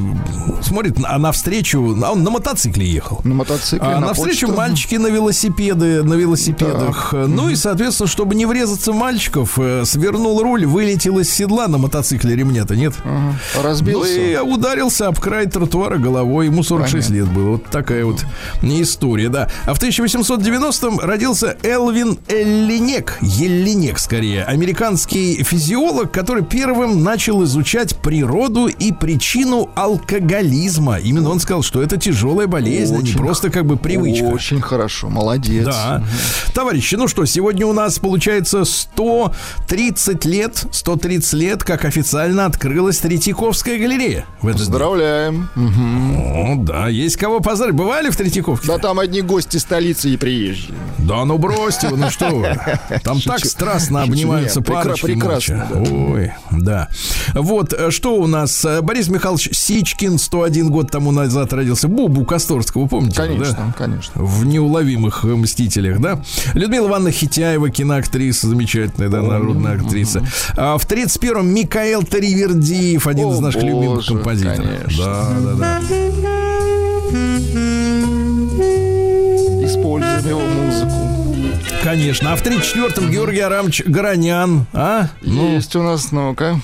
смотрит, а навстречу, а он на мотоцикле ехал. На мотоцикле, А на навстречу почту. мальчики на велосипеды, на велосипедах. Ну и, соответственно, чтобы не врезаться мальчиков, э, свернул руль, вылетел из седла на мотоцикле, ремня-то нет. Ага. Ну Разбился. и ударился об край тротуара головой. Ему 46 лет было. Вот такая вот история, да. А в 1890 90-м родился Элвин Эллинек, Еллинек скорее, американский физиолог, который первым начал изучать природу и причину алкоголизма. Именно он сказал, что это тяжелая болезнь, а не Очень просто как бы привычка. Очень хорошо, молодец. Да. Товарищи, ну что, сегодня у нас получается 130 лет, 130 лет, как официально открылась Третьяковская галерея. В этот день. Поздравляем. О, да, есть кого поздравить. Бывали в Третьяковке? Да там одни гости столицы и приезжие. Да ну бросьте вы, ну что вы. Там так Шучу. страстно Шучу. обнимаются Нет, парочки прекрасно, молча. Ой, да. Вот, э, что у нас? Э, Борис Михайлович Сичкин 101 год тому назад родился. Бубу Косторского, помните? его, да? Конечно, конечно. В неуловимых мстителях, да? Людмила Ивановна Хитяева, киноактриса, замечательная, да, народная актриса. А в 31-м Микаэл Таривердиев, один О, из наших любимых боже, композиторов. конечно. Да, да, да. Используем его музыку. Конечно. А в 34-м Георгий Арамович Горонян, а? Ну, Есть у нас, ну-ка.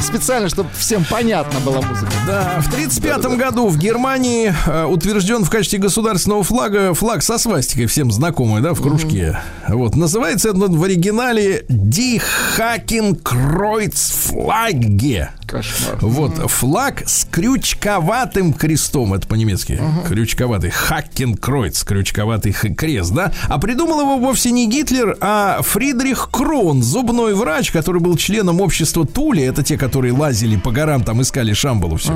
Специально, чтобы всем понятно была музыка. Да, в 1935 году в Германии э, утвержден в качестве государственного флага флаг со свастикой, всем знакомый, да, в кружке. Вот, называется это в оригинале Die Hakenkreuzflagge. Кошмар. Вот, флаг с крючковатым крестом, это по-немецки, крючковатый, Хакенкройц, крючковатый крест, да? А придумал его вовсе не Гитлер, а Фридрих Крон, зубной врач, который был членом общества Тули, это те, которые лазили по горам, там искали Шамбалу все.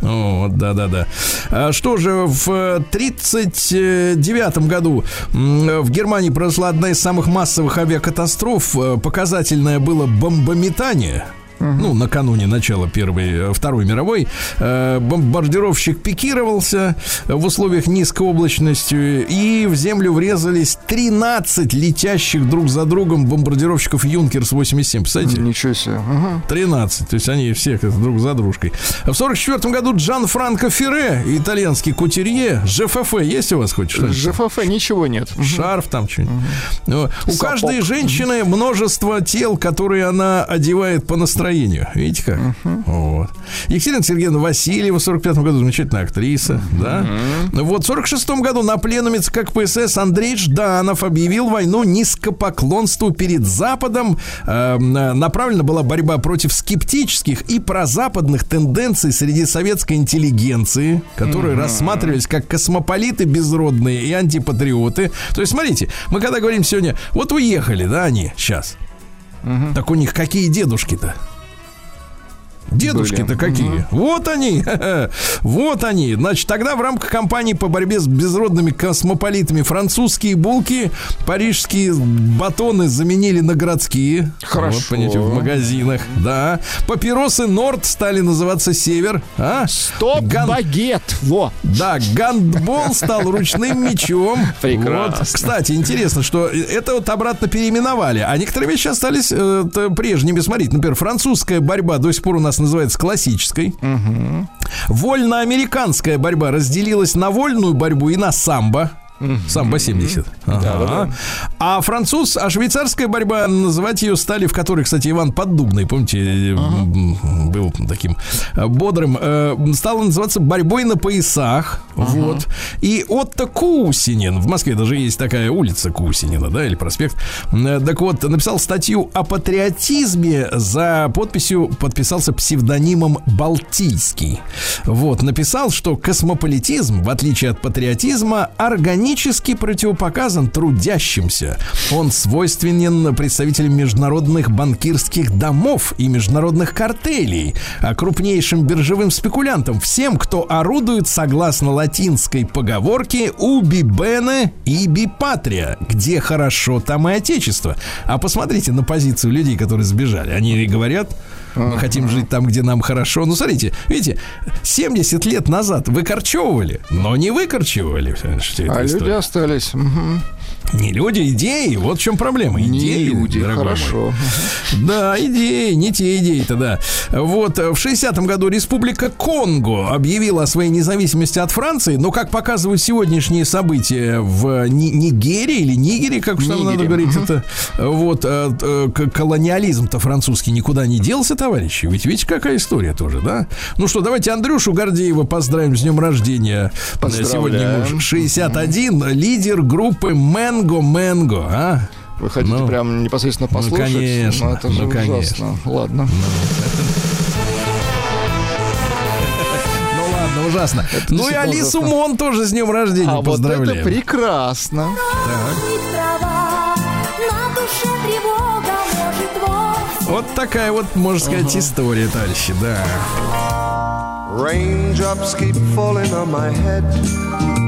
Вот, да-да-да. А Что же, в 1939 году м, в Германии произошла одна из самых массовых авиакатастроф. Э, Показательное было бомбометание. Ну, накануне начала Первой, э, Второй мировой э, бомбардировщик пикировался в условиях низкой облачности, и в землю врезались 13 летящих друг за другом бомбардировщиков Юнкерс-87. Представляете? Ничего себе. Ага. 13. То есть они все друг за дружкой. В 44 году Джан Франко Ферре, итальянский кутерье. ЖФФ есть у вас хоть что-нибудь? ЖФФ ничего нет. Шарф там что-нибудь. Ну, У Сапог. каждой женщины множество тел, которые она одевает по настроению. Видите как? Вот. Екатерина Сергеевна Васильева в 45 году замечательная актриса. Да? Вот в 46 году на пленуме ЦК КПСС Андрей Жданов объявил войну низкопоклонству перед Западом. Э, направлена была борьба против скептических и прозападных тенденций среди советской интеллигенции, которые рассматривались как космополиты безродные и антипатриоты. То есть, смотрите, мы когда говорим сегодня, вот уехали, да, они сейчас. Так у них какие дедушки-то? Дедушки-то какие? Вот они, вот они. Значит, тогда в рамках кампании по борьбе с безродными космополитами французские булки, парижские батоны заменили на городские. Хорошо. Вот, понимаете, в магазинах, да. Папиросы Норд стали называться Север. А? Стоп, Ган- багет. Во. Да, гандбол стал ручным мечом. Прекрасно. Вот. Кстати, интересно, что это вот обратно переименовали, а некоторые вещи остались э, прежними. Смотрите, например, французская борьба до сих пор у нас называется классической. Вольноамериканская борьба разделилась на вольную борьбу и на самбо. Самбо 70. Ага. А француз, а швейцарская борьба, называть ее стали, в которой, кстати, Иван Поддубный, помните, м, был таким э, бодрым, э, стала называться борьбой на поясах. Вот. И Отто Кусинин, в Москве даже есть такая улица Кусинина, да, или проспект. Э, Так вот, написал статью о патриотизме за подписью, подписался псевдонимом Балтийский. Вот, написал, что космополитизм, в отличие от патриотизма, органически противопоказан трудящимся. Он свойственен представителям международных банкирских домов и международных картелей, а крупнейшим биржевым спекулянтам, всем, кто орудует согласно латинской поговорке «уби бене, иби патрия», где хорошо, там и отечество. А посмотрите на позицию людей, которые сбежали. Они говорят, мы хотим жить там, где нам хорошо. Ну, смотрите, видите, 70 лет назад выкорчевывали, но не выкорчевывали. А люди историю. остались. Мгм. Не люди, идеи. Вот в чем проблема. Не Идеи, люди, дорогой мой. хорошо. Да, идеи, не те идеи-то, да. Вот э, в 60-м году Республика Конго объявила о своей независимости от Франции, но, как показывают сегодняшние события в Ни- Нигерии или Нигере, как уж там надо говорить, это вот э, э, колониализм-то французский никуда не делся, товарищи. Ведь видите, какая история тоже, да? Ну что, давайте Андрюшу Гордеева поздравим с днем рождения. Сегодня ему 61, лидер группы Мэнго Мэнго, а? Вы хотите Ну, прям непосредственно послушать? конечно, Ну, это же ну, конечно. ужасно. Ладно. Ну ладно, ужасно. ну и Алису ужасно. Мон тоже с днем рождения А вот поздравляем. это прекрасно. Вовсе Вот такая вот, можно сказать, история, товарищи, да. Raindrops keep falling on my head.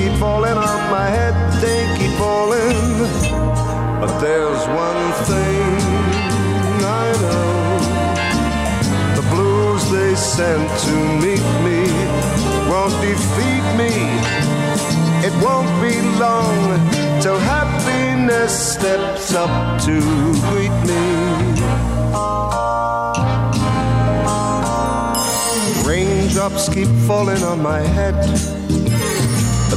keep falling on my head, they keep falling. But there's one thing I know the blues they sent to meet me won't defeat me. It won't be long till happiness steps up to greet me. Raindrops keep falling on my head.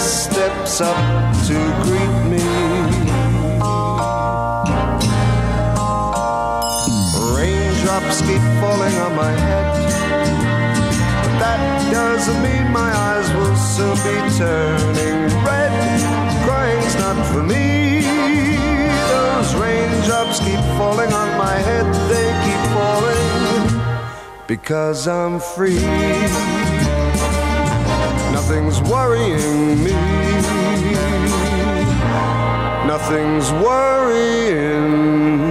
steps up to greet me. Raindrops keep falling on my head. But that doesn't mean my eyes will soon be turning red. Crying's not for me. Those raindrops keep falling on my head, they keep falling because I'm free. Nothing's worrying me. Nothing's worrying me.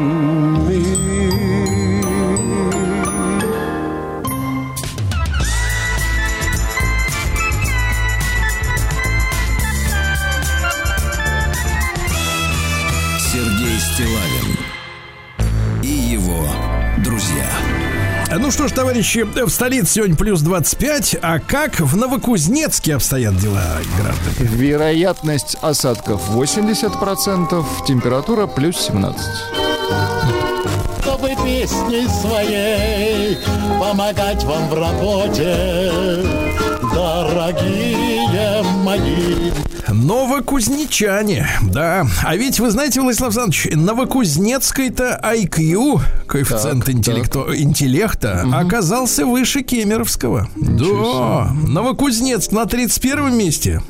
Ну что ж, товарищи, в столице сегодня плюс 25, а как в Новокузнецке обстоят дела, граждане? Вероятность осадков 80%, температура плюс 17. чтобы песней своей помогать вам в работе, дорогие мои. Новокузнечане, да. А ведь вы знаете, Владислав Александрович, Новокузнецкой-то IQ, коэффициент Так, интеллекто- интеллекта, оказался выше Кемеровского. Да. Новокузнецк на 31 месте.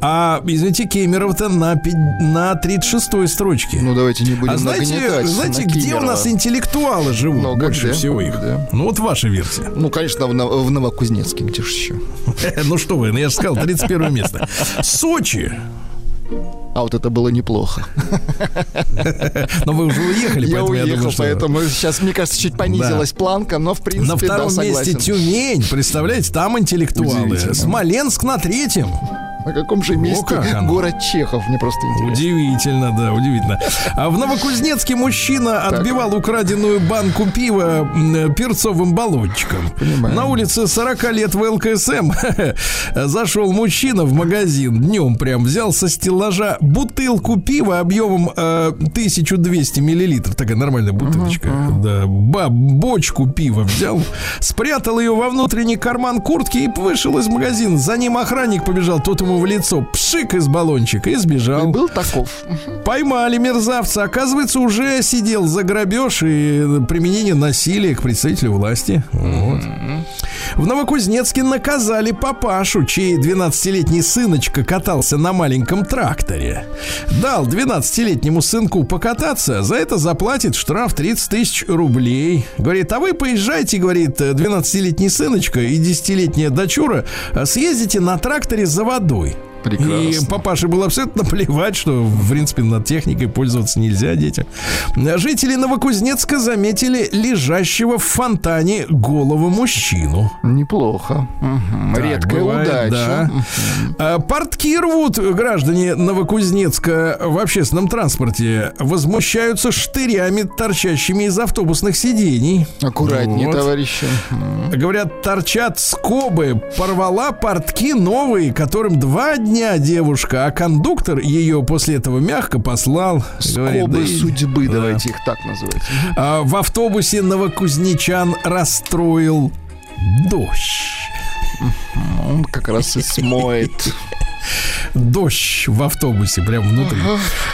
А, извините, Кемеров-то на, пи- на 36 строчке. Ну, давайте не будем а знаете, знаете на где у Кемерово. нас интеллектуалы живут Ну, больше где? всего их? Да. Ну, вот ваша версия. Ну, конечно, в, в Новокузнецке, где же еще? Ну что вы, ну я же сказал, 31 место. Сочи. 你 А вот это было неплохо. Но вы уже уехали, Я поэтому я уехал, думаю, что... поэтому сейчас, мне кажется, чуть понизилась планка, но, в принципе, На втором да, месте. Тюмень, представляете, там интеллектуалы. Смоленск на третьем. На каком же месте оно. город Чехов? Мне просто интересно. Удивительно, да, удивительно. А в Новокузнецке мужчина отбивал украденную банку пива м, перцовым баллончиком. Понимаю. На улице 40 лет в ЛКСМ зашел мужчина в магазин днем прям взял со стеллажа бутылку пива объемом э, 1200 миллилитров. Такая нормальная бутылочка. Да, ба- бочку пива взял, спрятал ее во внутренний карман куртки и вышел из магазина. За ним охранник побежал. Тот ему в лицо пшик из баллончика и сбежал. Был таков. Поймали мерзавца. Оказывается, уже сидел за грабеж и применение насилия к представителю власти. Вот. В Новокузнецке наказали папашу, чей 12-летний сыночка катался на маленьком тракторе. Дал 12-летнему сынку покататься, за это заплатит штраф 30 тысяч рублей. Говорит, а вы поезжайте, говорит, 12-летний сыночка и 10-летняя дочура, съездите на тракторе за водой. Прекрасно. И папаше было абсолютно плевать, что, в принципе, над техникой пользоваться нельзя детям. Жители Новокузнецка заметили лежащего в фонтане голого мужчину. Неплохо. Мгм. Так Редкая бывает, удача. да. А, Портки рвут граждане Новокузнецка в общественном транспорте. Возмущаются штырями, торчащими из автобусных сидений. Аккуратнее, Вот. товарищи. Говорят, торчат скобы. Порвала портки новые, которым два дня девушка, а кондуктор ее после этого мягко послал. Говорит, Скобы да судьбы, Да. давайте их так называть. А, в автобусе новокузнечан расстроил дождь. Он как раз и смоет. Дождь в автобусе прям внутри.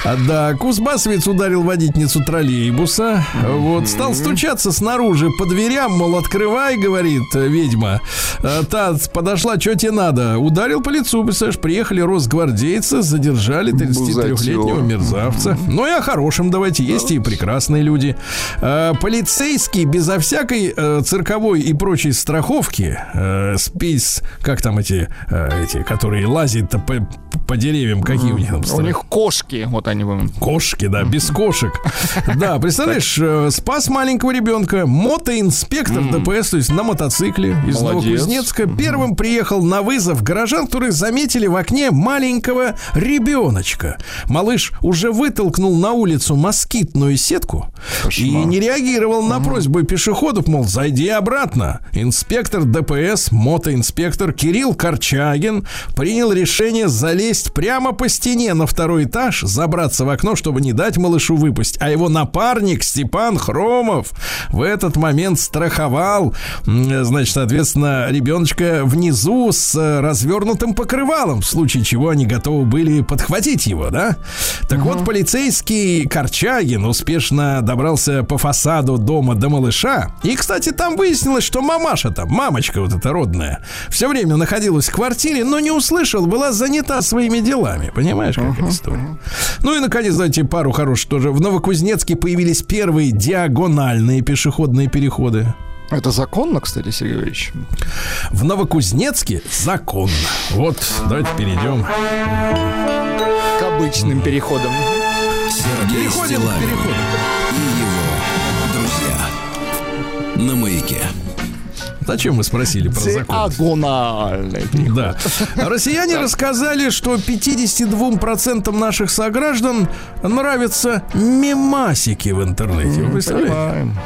А, да, Кузбассовец ударил водительницу троллейбуса. Вот, стал стучаться снаружи по дверям, мол, открывай, говорит э, ведьма. А, Та подошла, что тебе надо? Ударил по лицу, представляешь, приехали росгвардейцы, задержали 33-летнего Бузатер. мерзавца. Ну и о хорошем давайте, есть и прекрасные люди. А, Полицейский безо всякой э, цирковой и прочей страховки, э, спис, как там эти, эти которые лазят по по, деревьям, какие у них там У них кошки, вот они. Кошки, да, без кошек. Да, представляешь, э, спас маленького ребенка, мотоинспектор ДПС, то есть на мотоцикле из. Новокузнецка, первым приехал на вызов горожан, которые заметили в окне маленького ребеночка. Малыш уже вытолкнул на улицу москитную сетку и не реагировал на просьбы пешеходов, мол, зайди обратно. Инспектор ДПС, мотоинспектор Кирилл Корчагин принял решение залезть прямо по стене на второй этаж, забраться в окно, чтобы не дать малышу выпасть. А его напарник Степан Хромов в этот момент страховал, значит, соответственно, ребеночка внизу с э, развернутым покрывалом, в случае чего они готовы были подхватить его, да? Так вот, полицейский Корчагин успешно добрался по фасаду дома до малыша. И, кстати, там выяснилось, что мамаша там, мамочка вот эта родная, все время находилась в квартире, но не услышал, была занята своими делами. Понимаешь, какая история? Ну и, наконец, давайте пару хороших тоже. В Новокузнецке появились первые диагональные пешеходные переходы. Это законно, кстати, Сергей Юрьевич? В Новокузнецке законно. Вот, давайте перейдем. К обычным переходам. Сергей Переходим, Стилавин переходим. и его друзья на маяке. Зачем вы спросили про закон? Да. Россияне рассказали, что 52% наших сограждан нравятся мемасики в интернете. Вы представляете? Понимаем.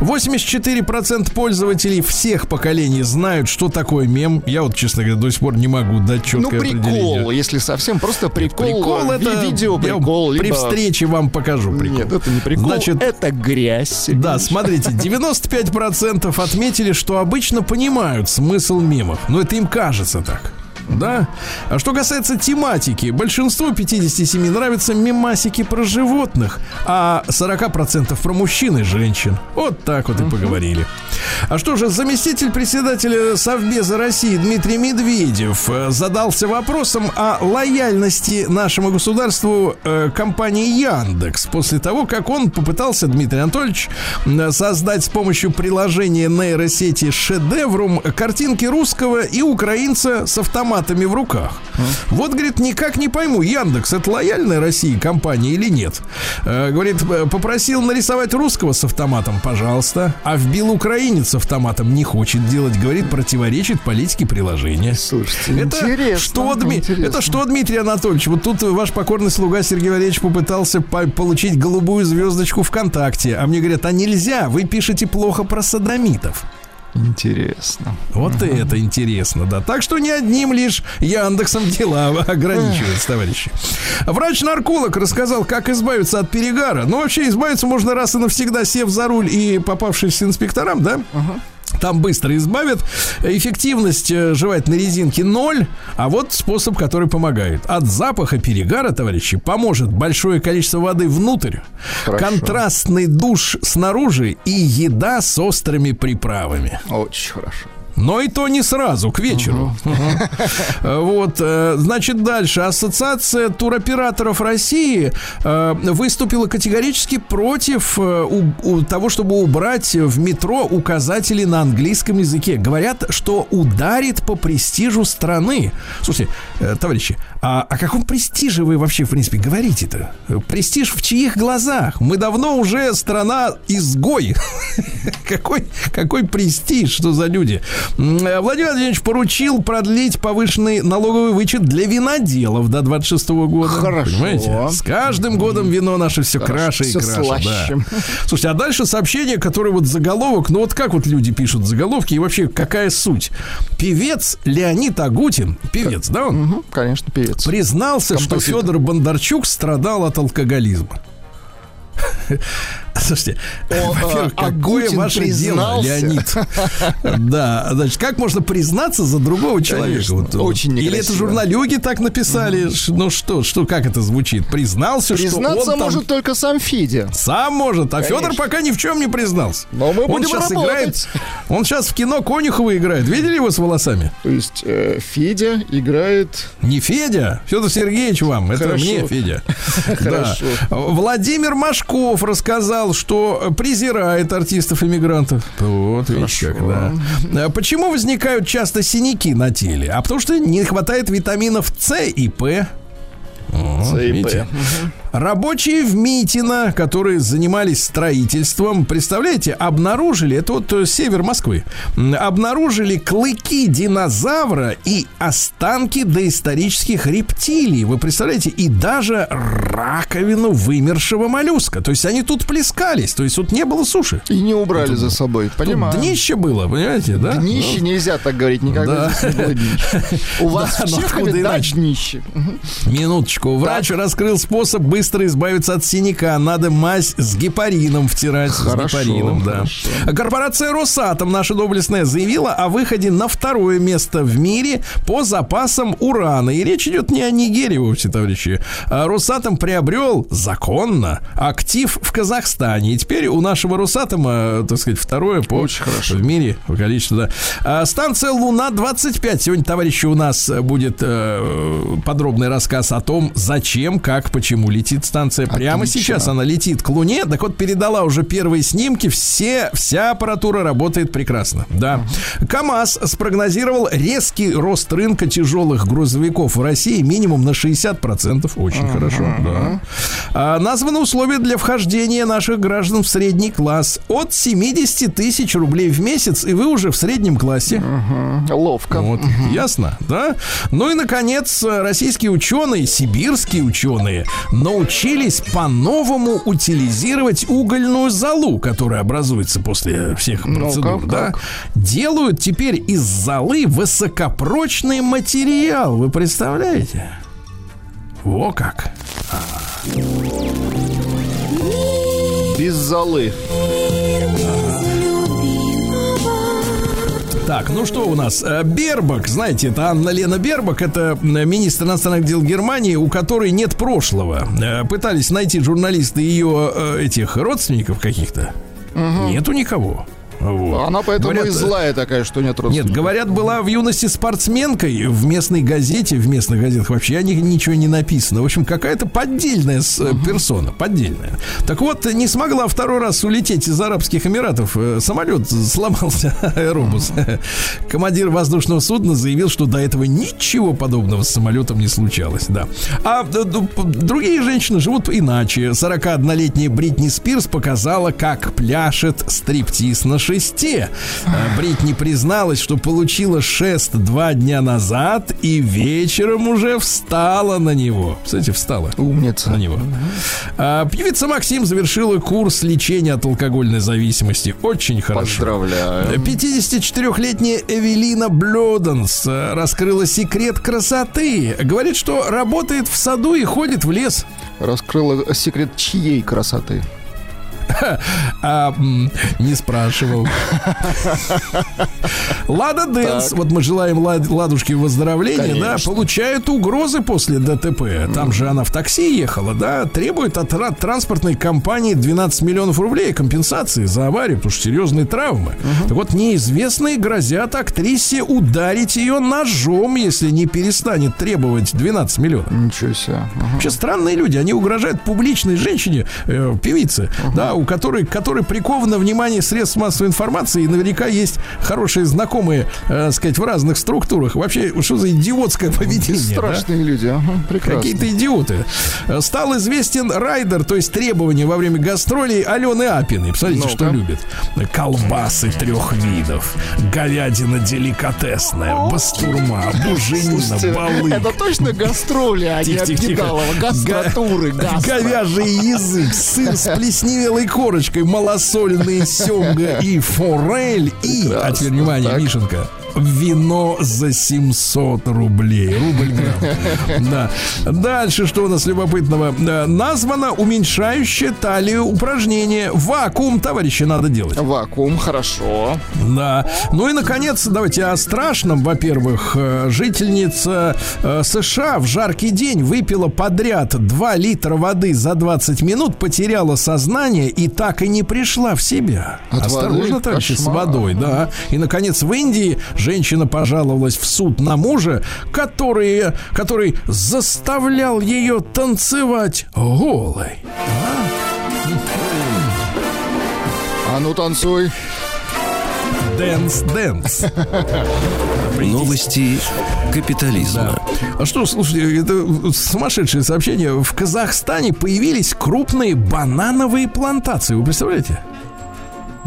84% пользователей всех поколений знают, что такое мем. Я вот, честно говоря, до сих пор не могу дать Ну, четкое прикол, определение. если совсем просто прикол. Прикол ви- это видео прикол, при либо- встрече вам покажу прикол. Нет, это не прикол, Значит, это грязь. Да, смотрите, 95% отметили, что обычно понимают смысл мемов. Но это им кажется так. Да? А что касается тематики, большинству 57 нравятся мемасики про животных, а 40% про мужчин и женщин. Вот так вот и поговорили. А что же, заместитель председателя Совбеза России Дмитрий Медведев э, задался вопросом о лояльности нашему государству э, компании Яндекс после того, как он попытался, Дмитрий Анатольевич, м, создать с помощью приложения нейросети шедеврум картинки русского и украинца с автоматами в руках. Вот, говорит, никак не пойму, Яндекс это лояльная России компания или нет? Э, говорит, попросил нарисовать русского с автоматом, пожалуйста, а вбил украинец с автоматом не хочет делать, говорит, противоречит политике приложения. Слушайте, Это интересно. что, Дми- интересно. это что, Дмитрий Анатольевич? Вот тут ваш покорный слуга Сергей Валерьевич попытался по- получить голубую звездочку ВКонтакте. А мне говорят, а нельзя, вы пишете плохо про садомитов. Интересно. Вот и это интересно, да. Так что не одним лишь Яндексом дела ограничиваются, товарищи. Врач-нарколог рассказал, как избавиться от перегара. Ну, вообще, избавиться можно раз и навсегда, сев за руль и попавшись инспекторам, да? Там быстро избавят. Эффективность э, жевательной резинки ноль, а вот способ, который помогает. От запаха перегара, товарищи, поможет большое количество воды внутрь, Хорошо. контрастный душ снаружи и еда с острыми приправами. Очень хорошо. Но и то не сразу, к вечеру. Вот, э, значит, дальше. Ассоциация туроператоров России э, выступила категорически против э, того, чтобы убрать в метро указатели на английском языке. Говорят, что ударит по престижу страны. Слушайте, товарищи, а о каком престиже вы вообще, в принципе, говорите-то? Престиж в чьих глазах? Мы давно уже страна-изгой. Какой, какой престиж, что за люди? Э, Владимир Владимирович поручил продлить повышенный налоговый вычет для виноделов до 26 года. Хорошо. Понимаете? С каждым годом вино наше все краше и всё краше. слаще. да. Слушайте, а дальше сообщение, которое вот заголовок, ну вот как вот люди пишут заголовки и вообще какая суть? Певец Леонид Агутин, певец, да он? Мгм, Конечно, певец. признался, что Композитор. Федор Бондарчук страдал от алкоголизма. Слушайте, О, во-первых, а, какое Агутин ваше признался? дело, Леонид? Да, значит, как можно признаться за другого человека? Конечно, Вот, очень Или это некрасиво. журналюги так написали? Ну что, что, как это звучит? Признался, что Признаться он там может только сам Федя. сам может, а Федор пока ни в чем не признался. Но мы он будем сейчас работать. играет, он сейчас в кино Конюхова играет. Видели его с волосами? То есть э, Федя играет... Не Федя, Федор Сергеевич вам, это Хорошо. мне, Федя. Хорошо. Да. Владимир Машков рассказал, что презирает артистов-иммигрантов. Вот, видишь как, да. А Почему возникают часто синяки на теле? А потому что не хватает витаминов С и П. О? Рабочие в Митино, которые занимались строительством, представляете, обнаружили, это вот э, север Москвы, обнаружили клыки динозавра и останки доисторических рептилий. Вы представляете, и даже раковину вымершего моллюска. То есть они тут плескались, то есть тут не было суши. И не убрали за собой. Тут Понимаю. днище было, понимаете, да? Днище нельзя так говорить, никогда Да. здесь не было днища. У вас Да, в ну Чехове, откуда да, иначе? днище. Мгм. Минуточку. Врач раскрыл способ быстро избавиться от синяка. Надо мазь с гепарином втирать. Хорошо, с гепарином, да. хорошо. Корпорация Росатом, наша доблестная, заявила о выходе на второе место в мире по запасам урана. И речь идет не о Нигерии вовсе, товарищи. А Росатом приобрел законно актив в Казахстане. И теперь у нашего Росатома, так сказать, второе по Очень хорошо. в мире по количеству, да. А, станция Луна-25. Сегодня, товарищи, у нас будет э, подробный рассказ о том, зачем, как, почему летит станция. Прямо Отлично. сейчас она летит к Луне. Так вот, передала уже первые снимки. Все, вся аппаратура работает прекрасно. Да. КАМАЗ спрогнозировал резкий рост рынка тяжелых грузовиков в России минимум на 60%. Очень хорошо, да. А, названы условия для вхождения наших граждан в средний класс. От 70 тысяч рублей в месяц, и вы уже в среднем классе. Ловко. Вот, ясно, да? Ну и, наконец, российские ученые, сибирские ученые, научились по-новому утилизировать угольную золу, которая образуется после всех Ну, процедур, как, да? как? Делают теперь из золы высокопрочный материал, вы представляете? Во как! Без золы. Так, ну что у нас? Э, Бербак, знаете, это Анна Лена Бербак, это м, министр иностранных дел Германии, у которой нет прошлого. Э, Пытались найти журналисты ее э, этих родственников каких-то. Нету никого. Вот. Она поэтому Говорят, и злая такая, что нет Нет, родственников. говорят, была в юности спортсменкой в местной газете, в местных газетах вообще о них ничего не написано. В общем, какая-то поддельная э, персона, поддельная. Так вот, не смогла второй раз улететь из Арабских Эмиратов. Э, Самолет сломался, аэробус. Командир воздушного судна заявил, что до этого ничего подобного с самолетом не случалось. Да. А другие женщины живут иначе. 41-летняя Бритни Спирс показала, как пляшет стриптиз на шесте. А Бритни призналась, что получила шест два дня назад и вечером уже встала на него. Кстати, встала Умница. на него. А, певица Максим завершила курс лечения от алкогольной зависимости. Очень хорошо. Поздравляю. 54-летняя Эвелина Блёденс э, раскрыла секрет красоты. Говорит, что работает в саду и ходит в лес. Раскрыла секрет чьей красоты? А, не спрашивал. Лада Дэнс, вот мы желаем Лад- Ладушке выздоровления, да, получает угрозы после ДТП. Там же она в такси ехала, да, требует от ра- транспортной компании 12 миллионов рублей компенсации за аварию, потому что серьезные травмы. Так вот, неизвестные грозят актрисе ударить ее ножом, если не перестанет требовать 12 миллионов. Ничего себе. Ага. Вообще странные люди, они угрожают публичной женщине, э, певице, да, у которой, которой приковано внимание средств массовой информации, и наверняка есть хорошие знакомые, э, сказать, в разных структурах. Вообще, что за идиотское поведение? да? Страшные люди. Ага, прекрасно. Какие-то идиоты. Э, Стал известен райдер, то есть требования во время гастролей Алены Апиной. Посмотрите, Ну-ка. что любит. Колбасы трех видов, говядина деликатесная, бастурма, буженина, балык. Это точно гастроли, а не Тихо, от тихо, тихо. Гидалова. Гастротуры, Га- гастро. Говяжий язык, сыр с плесневелой корочкой, малосольные семга и форель. И, а теперь внимание, Так. Мишенька, вино за 700 рублей. Рубль грамм. Да. Дальше, что у нас любопытного? Да, Названо уменьшающее талию упражнение. Вакуум, товарищи, надо делать. Вакуум, хорошо. Да. Ну и, наконец, давайте о страшном. Во-первых, э, жительница э, США в жаркий день выпила подряд 2 литра воды за 20 минут, потеряла сознание и так и не пришла в себя. От Осторожно, воды? товарищи, с Кошмар. водой, да. И, наконец, в Индии женщина пожаловалась в суд на мужа, который, который заставлял ее танцевать голой. А ну танцуй. Dance, dance. Новости капитализма. А что, слушайте, это сумасшедшее сообщение. В Казахстане появились крупные банановые плантации. Вы представляете?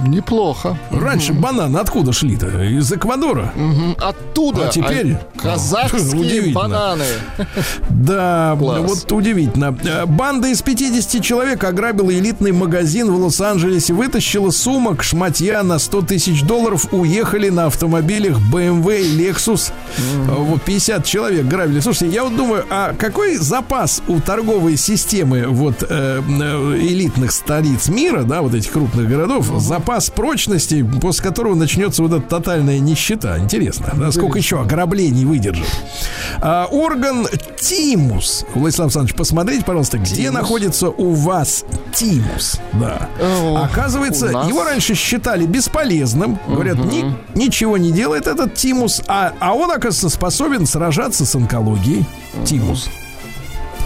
Неплохо. Раньше бананы откуда шли-то? Из Эквадора. Мгм. Оттуда. А теперь? а, казахские бананы. Да, Класс. вот удивительно. Э, Банда из 50 человек ограбила элитный магазин в Лос-Анджелесе, вытащила сумок, шматья на 100 тысяч долларов, уехали на автомобилях BMW и Lexus. Вот 50 человек грабили. Слушайте, я вот думаю, а какой запас у торговой системы вот э, э, элитных столиц мира, да, вот этих крупных городов, запас прочности, после которого начнется вот эта тотальная нищета. Интересно, да, сколько еще ограблений выдержит. А, орган тимус. Владислав Александрович, посмотрите, пожалуйста, где находится у вас тимус. Да. О, Оказывается, его раньше считали бесполезным. Говорят, «Ни- ничего не делает этот тимус, а, а он, оказывается, способен сражаться с онкологией. Тимус.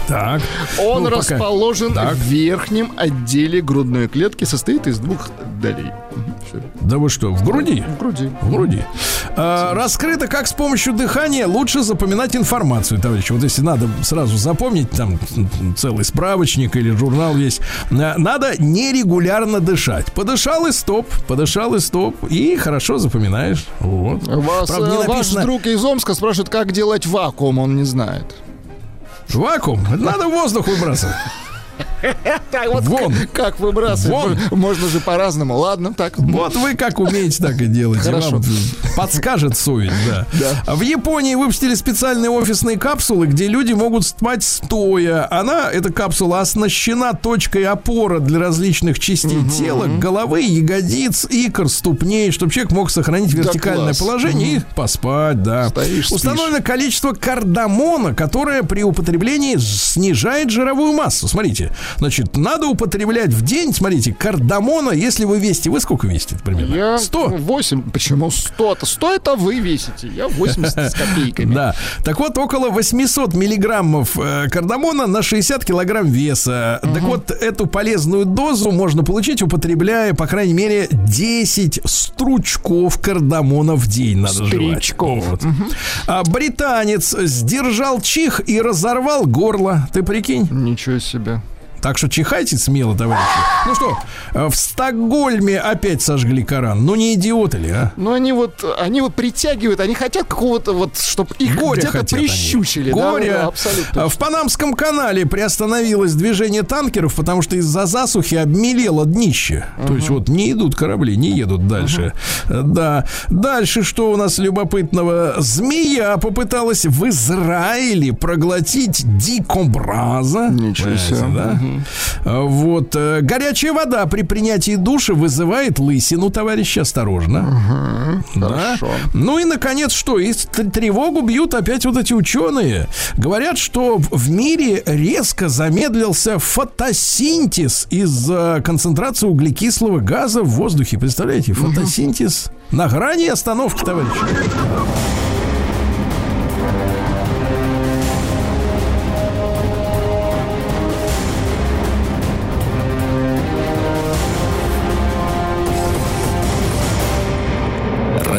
Так. Он Ну, пока- расположен Так. в верхнем отделе грудной клетки, состоит из двух долей. Да вы что, в груди? В груди. В груди. А, раскрыто, как с помощью дыхания лучше запоминать информацию, товарищи. Вот если надо сразу запомнить, там целый справочник или журнал есть, а, надо нерегулярно дышать. Подышал и стоп, подышал и стоп, и хорошо запоминаешь. Вот. Вас, Правда, не э, ваш написано- друг из Омска спрашивает, как делать вакуум, он не знает. Вакуум. Надо воздух выбрасывать. Вон. Как, выбрасывать? Можно же по-разному. Ладно, так. Вот вы как умеете, так и делайте. Хорошо. Подскажет совесть, да. В Японии выпустили специальные офисные капсулы, где люди могут спать стоя. Она, эта капсула, оснащена точкой опора для различных частей тела, головы, ягодиц, икр, ступней, чтобы человек мог сохранить вертикальное класс. положение и поспать, да. Стоишь, спишь. Установлено количество кардамона, которое при употреблении снижает жировую массу. Смотрите, значит, надо употреблять в день, смотрите, кардамона, если вы весите, вы сколько весите примерно? Я 100? 8. Почему 100-то? 100 это вы весите. Я 80 с копейками. Да. Так вот, около 800 миллиграммов э, кардамона на 60 килограмм веса. Так вот, эту полезную дозу можно получить, употребляя, по крайней мере, 10 стручков кардамона в день надо. Стричков. Вот. А британец сдержал чих и разорвал горло. Ты прикинь? Ничего себе. Так что чихайте смело, товарищи. Ну что, э, в Стокгольме опять сожгли Коран. Ну не идиоты ли, а? Но они вот, они вот притягивают, они хотят какого-то вот, чтобы их где-то они. прищучили. да, Горе. да, абсолютно. А В Панамском канале приостановилось движение танкеров, потому что из-за засухи обмелело днище. То есть вот не идут корабли, не едут дальше. Э, Да. Дальше что у нас любопытного? Змея попыталась в Израиле проглотить дикобраза. Ничего себе. Да? А Вот. э, Горячая вода при принятии душа вызывает лысину, товарищи, осторожно. да. хорошо. Ну и, наконец, что? И тревогу бьют опять вот эти ученые. Говорят, что в- мире резко замедлился фотосинтез из-за концентрации углекислого газа в воздухе. Представляете, фотосинтез на грани остановки, товарищи.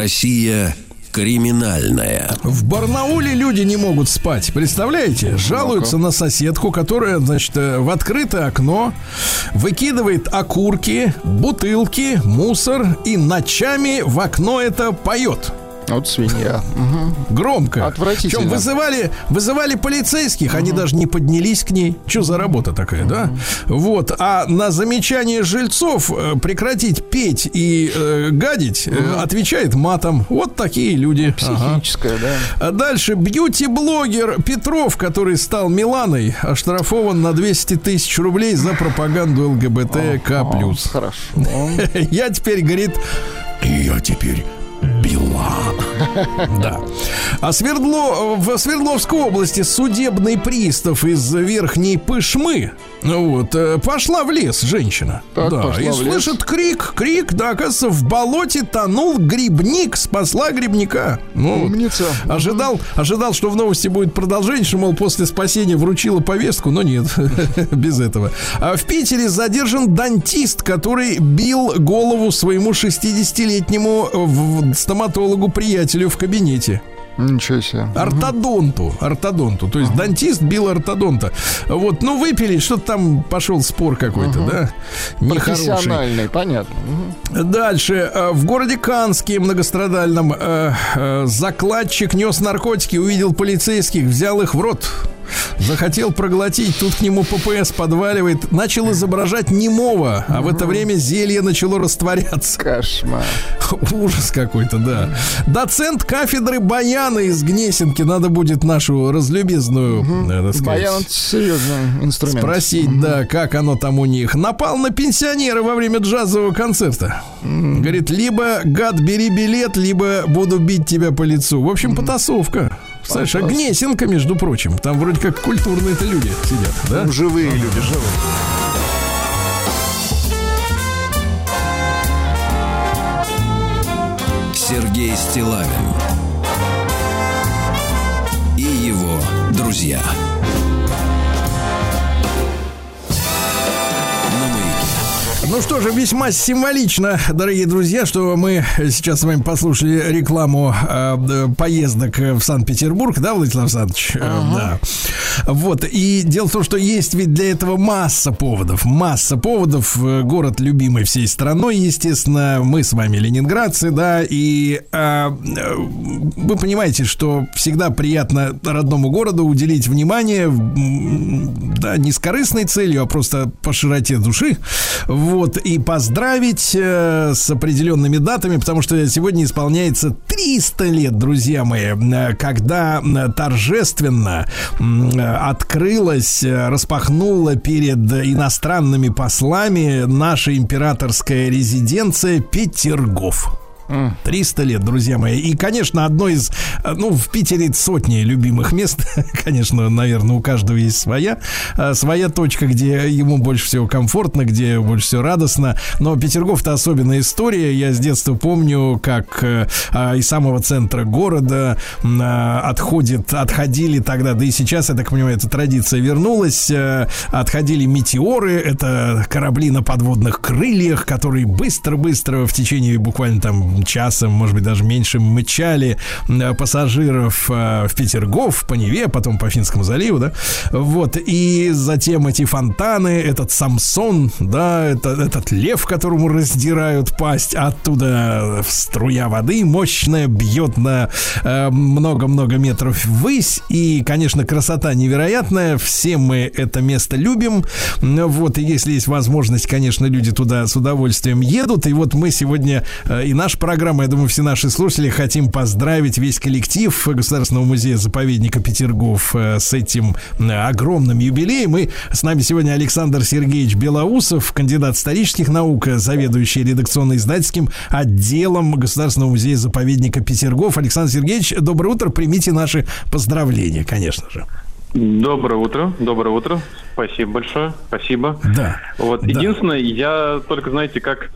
Россия криминальная. В Барнауле люди не могут спать. Представляете? Жалуются на соседку, которая, значит, э, в открытое окно выкидывает окурки, бутылки, мусор и ночами в окно это поет. Вот свинья. Мгм. Громко. Отвратительно. Причем вызывали, вызывали полицейских, они даже не поднялись к ней. Что за работа такая, да? Вот. А на замечание жильцов э, прекратить петь и э, гадить э, отвечает матом. Вот такие люди. Ага. Психическая, да. А дальше бьюти-блогер Петров, который стал Миланой, оштрафован на 200 тысяч рублей за пропаганду ЛГБТК+. Хорошо. Я теперь, говорит, я теперь Била. Да. А Свердло, в Свердловской области судебный пристав из Верхней Пышмы ну вот, э, пошла в лес женщина. Так, да, пошла и в лес. слышит крик, крик, да, оказывается, в болоте тонул грибник, спасла грибника. Ну, вот. Умница. Ожидал, ожидал, что в новости будет продолжение, что, мол, после спасения вручила повестку, но нет, без этого. А в Питере задержан дантист, который бил голову своему 60-летнему э, стоматологу-приятелю в кабинете. Ничего себе. Ортодонту, ортодонту. То есть дантист бил ортодонта. Вот, ну, выпили, что-то там пошел спор какой-то, да? Нехороший. Профессиональный, понятно. Мгм. Дальше. э, В городе Канске многострадальном э, э, закладчик нес наркотики, увидел полицейских, взял их в рот. Захотел проглотить, тут к нему ППС подваливает, начал изображать немого, а в это время зелье начало растворяться. Кошмар. Ужас какой-то, да. Доцент кафедры Баяна из Гнесинки. Надо будет нашу разлюбезную, так сказать, Баян серьезный инструмент. Спросить, да, как оно там у них. Напал на пенсионера во время джазового концерта. Говорит, либо гад, бери билет, либо буду бить тебя по лицу. В общем, потасовка. Представляешь, а Гнесинка, между прочим. Там вроде как культурные-то люди сидят, да? Там живые люди, живые. Сергей Стилавин и его друзья. Ну что же, весьма символично, дорогие друзья, что мы сейчас с вами послушали рекламу э, поездок в Санкт-Петербург, да, Владислав Александрович? Э, Да. Вот, и дело в том, что есть ведь для этого масса поводов, масса поводов. Э, Город любимый всей страной, естественно, мы с вами ленинградцы, да, и э, э, вы понимаете, что всегда приятно родному городу уделить внимание, да, не с корыстной целью, а просто по широте души. Вот, и поздравить э, с определенными датами, потому что сегодня исполняется 300 лет, друзья мои, э, когда э, торжественно э, открылась, распахнула перед иностранными послами наша императорская резиденция Петергоф. 300 лет, друзья мои. И, конечно, одно из, э, ну, в Питере сотни любимых мест. Конечно, наверное, у каждого есть своя, э, своя точка, где ему больше всего комфортно, где больше всего радостно. Но Петергоф-то особенная история. Я с детства помню, как э, а, из самого центра города а, отходит, отходили тогда, да и сейчас, я так понимаю, эта традиция вернулась, отходили метеоры, это корабли на подводных крыльях, которые быстро-быстро в течение буквально там часа, может быть, даже меньше мчали э, пассажиров э, в Петергоф, по Неве, потом по Финскому заливу, да, вот, и затем эти фонтаны, этот Самсон, да, это, этот лев, которому раздирают пасть, оттуда струя воды мощная бьет на э, много-много метров ввысь, и, конечно, красота невероятная, все мы это место любим, вот, и если есть возможность, конечно, люди туда с удовольствием едут, и вот мы сегодня, э, и наша программы, я думаю, все наши слушатели хотим поздравить весь коллектив Государственного музея-заповедника Петергоф э, с этим э, огромным юбилеем. И с нами сегодня Александр Сергеевич Белоусов, кандидат исторических наук, заведующий редакционно-издательским отделом Государственного музея-заповедника Петергоф. Александр Сергеевич, доброе утро, примите наши поздравления, конечно же. Доброе утро, доброе утро. Спасибо большое, спасибо. Да. Вот да. единственное, я только знаете, как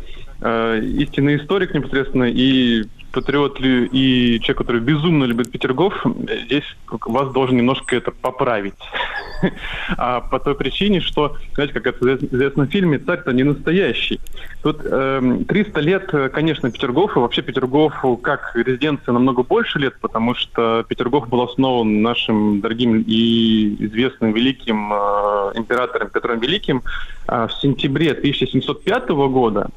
э, истинный историк непосредственно и патриот ли- и человек, который безумно любит Петергоф, э, здесь вас должен немножко это поправить. А по той причине, что, знаете, как это в известном фильме, царь-то не настоящий. Тут эм, 300 лет, э, конечно, Петергофу. Вообще Петергофу как резиденция намного больше лет, потому что Петергоф был основан нашим дорогим и известным великим э, императором Петром Великим э, в сентябре 1705 года.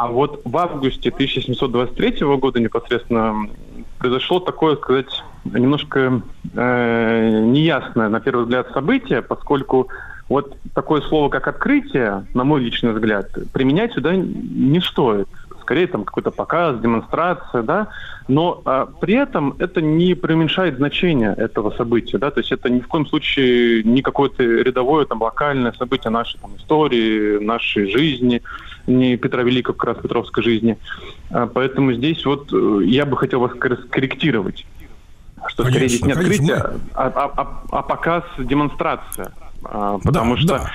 А вот в августе 1723 года непосредственно произошло такое, сказать, немножко э, неясное, на первый взгляд, событие, поскольку вот такое слово, как открытие, на мой личный взгляд, применять сюда не стоит. Скорее там какой-то показ, демонстрация, да, но а, при этом это не преуменьшает значение этого события, да, то есть это ни в коем случае не какое-то рядовое там локальное событие нашей там, истории, нашей жизни, не Петра Великого, как раз Петровской жизни. А, поэтому здесь вот э, я бы хотел вас скорректировать, что скорее Конечно, здесь не открытие, а, а- а- а показ, демонстрация. А, потому Да, что да.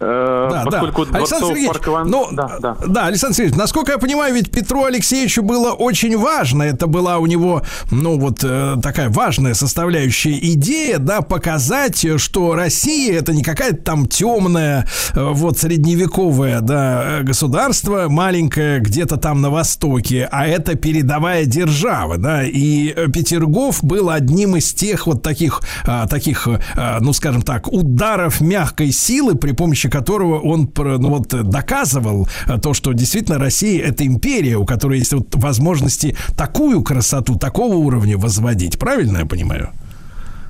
Э, Да, поскольку да. Александр Сергеевич, парк Иван- ну, да, да. да, Александр Сергеевич, насколько я понимаю, ведь Петру Алексеевичу было очень важно, это была у него, ну, вот э, такая важная составляющая идея, да, показать, э, что Россия это не какая-то там темная, э, вот, средневековое, да, э, государство, маленькое где-то там на востоке, а это передовая держава, да, и э, Петергоф был одним из тех вот таких, а, таких, а, ну, скажем так, ударов мягкой силы, при помощи которого он ну, вот, э, доказывал а, то, что действительно Россия это империя, у которой есть вот возможности такую красоту, такого уровня возводить. Правильно я понимаю?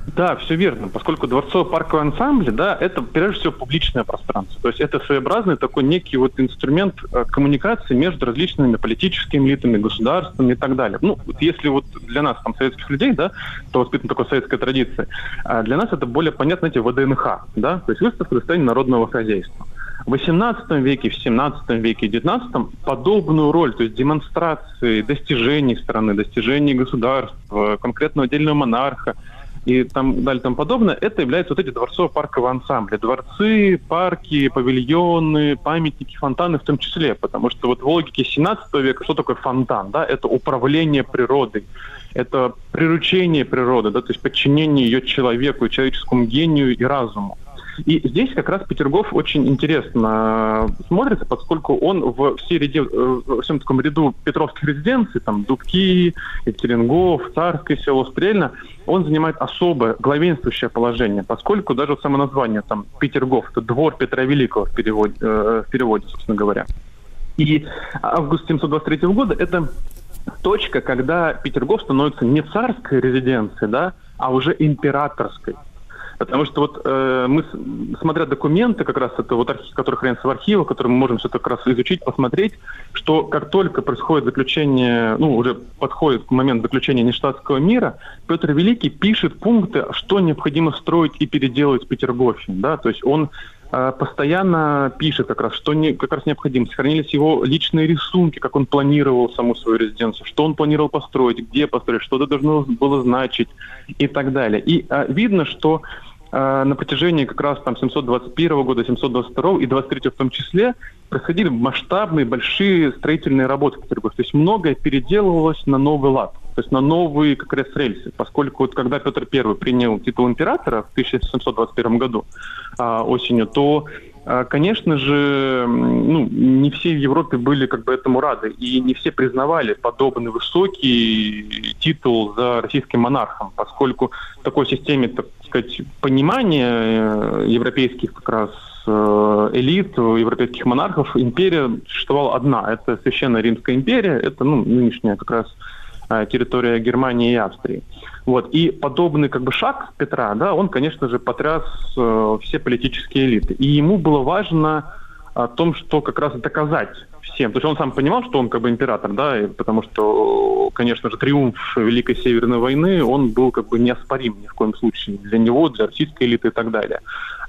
Да, все верно, поскольку дворцово-парковый ансамбль, да, это прежде всего публичное пространство. То есть это своеобразный такой некий вот инструмент э, коммуникации между различными политическими элитами, государствами и так далее. Ну, вот если вот для нас, там, советских людей, да, то воспитана такой советской традиции, а для нас это более понятно, знаете, ВДНХ, да, то есть выставка достояния народного хозяйства. В XVIII веке, в XVII веке, в XIX подобную роль, то есть демонстрации достижений страны, достижений государства, конкретного отдельного монарха, и там далее тому подобное, это являются вот эти дворцово-парковые ансамбли. Дворцы, парки, павильоны, памятники, фонтаны в том числе. Потому что вот в логике 17 века что такое фонтан? Да? Это управление природой. Это приручение природы, да? то есть подчинение ее человеку, человеческому гению и разуму. И здесь как раз Петергоф очень интересно смотрится, поскольку он в всей ряде, э, во всем таком ряду петровских резиденций, там Дубки, Екатерингов, Царское село, Стрельно, он занимает особое главенствующее положение, поскольку даже само название там Петергоф, это двор Петра Великого в переводе, э, в переводе собственно говоря. И август 723 года это точка, когда Петергоф становится не царской резиденцией, да, а уже императорской. Потому что вот э, мы, смотря документы, как раз это вот архив, которые хранятся в архивах, которые мы можем все это как раз изучить, посмотреть, что как только происходит заключение, ну, уже подходит момент заключения нештатского мира, Петр Великий пишет пункты, что необходимо строить и переделать в Петергофе, да, то есть он э, постоянно пишет как раз, что не, как раз необходимо. Сохранились его личные рисунки, как он планировал саму свою резиденцию, что он планировал построить, где построить, что это должно было значить и так далее. И э, видно, что на протяжении как раз там 721 года, 722 и 23 в том числе происходили масштабные, большие строительные работы в Петербурге. То есть многое переделывалось на новый лад, то есть на новые как раз рельсы. Поскольку вот когда Петр I принял титул императора в 1721 году а, осенью, то Конечно же, ну, не все в Европе были как бы этому рады, и не все признавали подобный высокий титул за российским монархом, поскольку в такой системе, так сказать, понимания э, европейских как раз э, элит, европейских монархов, империя существовала одна. Это Священная Римская империя, это ну, нынешняя как раз э, территория Германии и Австрии. Вот. И подобный как бы шаг Петра, да, он, конечно же, потряс э, все политические элиты. И ему было важно о том, что как раз доказать всем. То есть он сам понимал, что он как бы император, да, и потому что, конечно же, триумф Великой Северной войны, он был как бы неоспорим ни в коем случае для него, для российской элиты и так далее.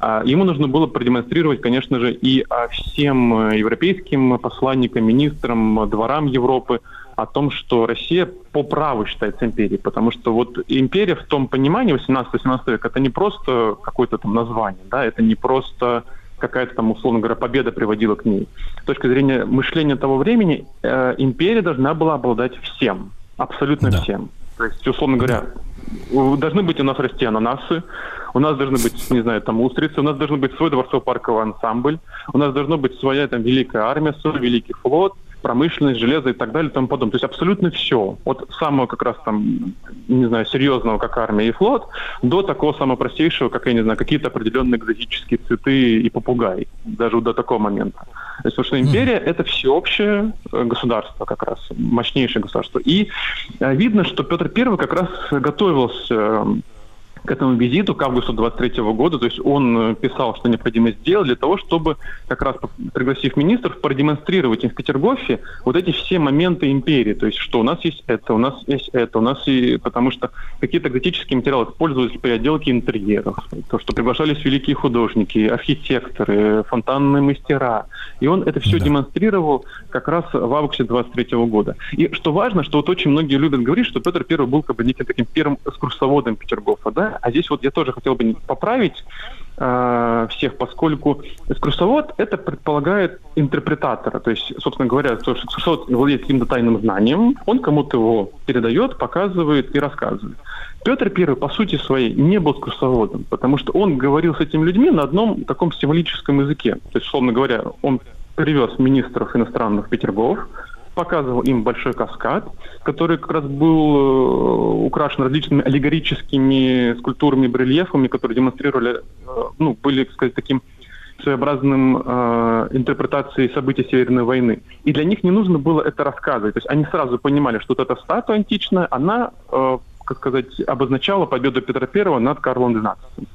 А ему нужно было продемонстрировать, конечно же, и а, всем э, европейским посланникам, министрам, дворам Европы, о том, что Россия по праву считается империей, потому что вот империя в том понимании 18-17 века это не просто какое-то там название, да, это не просто какая-то там, условно говоря, победа приводила к ней. С точки зрения мышления того времени, э, империя должна была обладать всем, абсолютно Да. всем. То есть, условно говоря, у- должны быть у нас расти ананасы, у нас должны быть, не знаю, там устрицы, у нас должен быть свой дворцово-парковый ансамбль, у нас должна быть своя там великая армия, свой великий флот, промышленность, железо и так далее и тому подобное. То есть абсолютно все. От самого как раз там, не знаю, серьезного, как армия и флот, до такого самого простейшего, как, я не знаю, какие-то определенные экзотические цветы и попугай. Даже до такого момента. То есть, потому что империя — это всеобщее э, государство как раз, мощнейшее государство. И э, видно, что Петр I как раз готовился э, к этому визиту, к августу 23 года. То есть он э, писал, что необходимо сделать для того, чтобы, как раз пригласив министров, продемонстрировать им в Петергофе вот эти все моменты империи. То есть, что у нас есть это, у нас есть это, у нас и... Потому что какие-то экзотические материалы использовались при отделке интерьеров. То, что приглашались великие художники, архитекторы, фонтанные мастера. И он это все Да. демонстрировал как раз в августе 23 года. И что важно, что вот очень многие любят говорить, что Петр I был как бы неким таким первым экскурсоводом Петергофа, да? А здесь вот я тоже хотел бы поправить э, всех, поскольку экскурсовод это предполагает интерпретатора. То есть, собственно говоря, то, что экскурсовод владеет каким-то тайным знанием, он кому-то его передает, показывает и рассказывает. Петр I, по сути своей, не был экскурсоводом, потому что он говорил с этими людьми на одном таком символическом языке. То есть, условно говоря, он привез министров иностранных Петергоф, показывал им большой каскад, который как раз был э, украшен различными аллегорическими скульптурами, барельефами, которые демонстрировали, э, ну, были, так сказать, таким своеобразным э, интерпретацией событий Северной войны. И для них не нужно было это рассказывать. То есть они сразу понимали, что вот эта статуя античная, она, э, как сказать, обозначала победу Петра I над Карлом XII.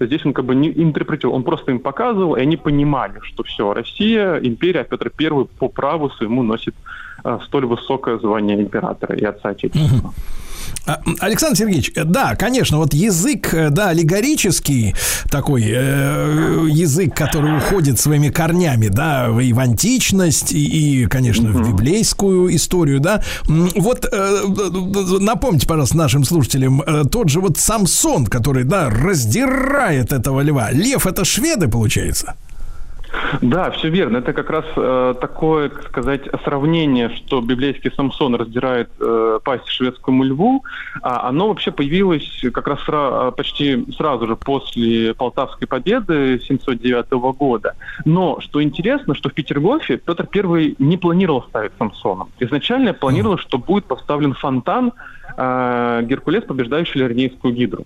Здесь он как бы не интерпретировал, он просто им показывал, и они понимали, что все, Россия, империя, а Петр I по праву своему носит э, столь высокое звание императора и отца Отечества. А, Александр Сергеевич, э, да, конечно, вот язык, э, да, аллегорический такой э, язык, который уходит своими корнями, да, и в античность, и, и, конечно, в библейскую историю, да. Вот э, напомните, пожалуйста, нашим слушателям, э, тот же вот Самсон, который, да, раздирает этого льва. Лев это шведы, получается? Да, все верно. Это как раз э, такое, так сказать, сравнение, что библейский Самсон раздирает э, пасть шведскому льву. А оно вообще появилось как раз сра- почти сразу же после Полтавской победы 709 года. Но что интересно, что в Петергофе Петр I не планировал ставить Самсона. Изначально планировал, что будет поставлен фонтан э, Геркулес, побеждающий Лернейскую гидру.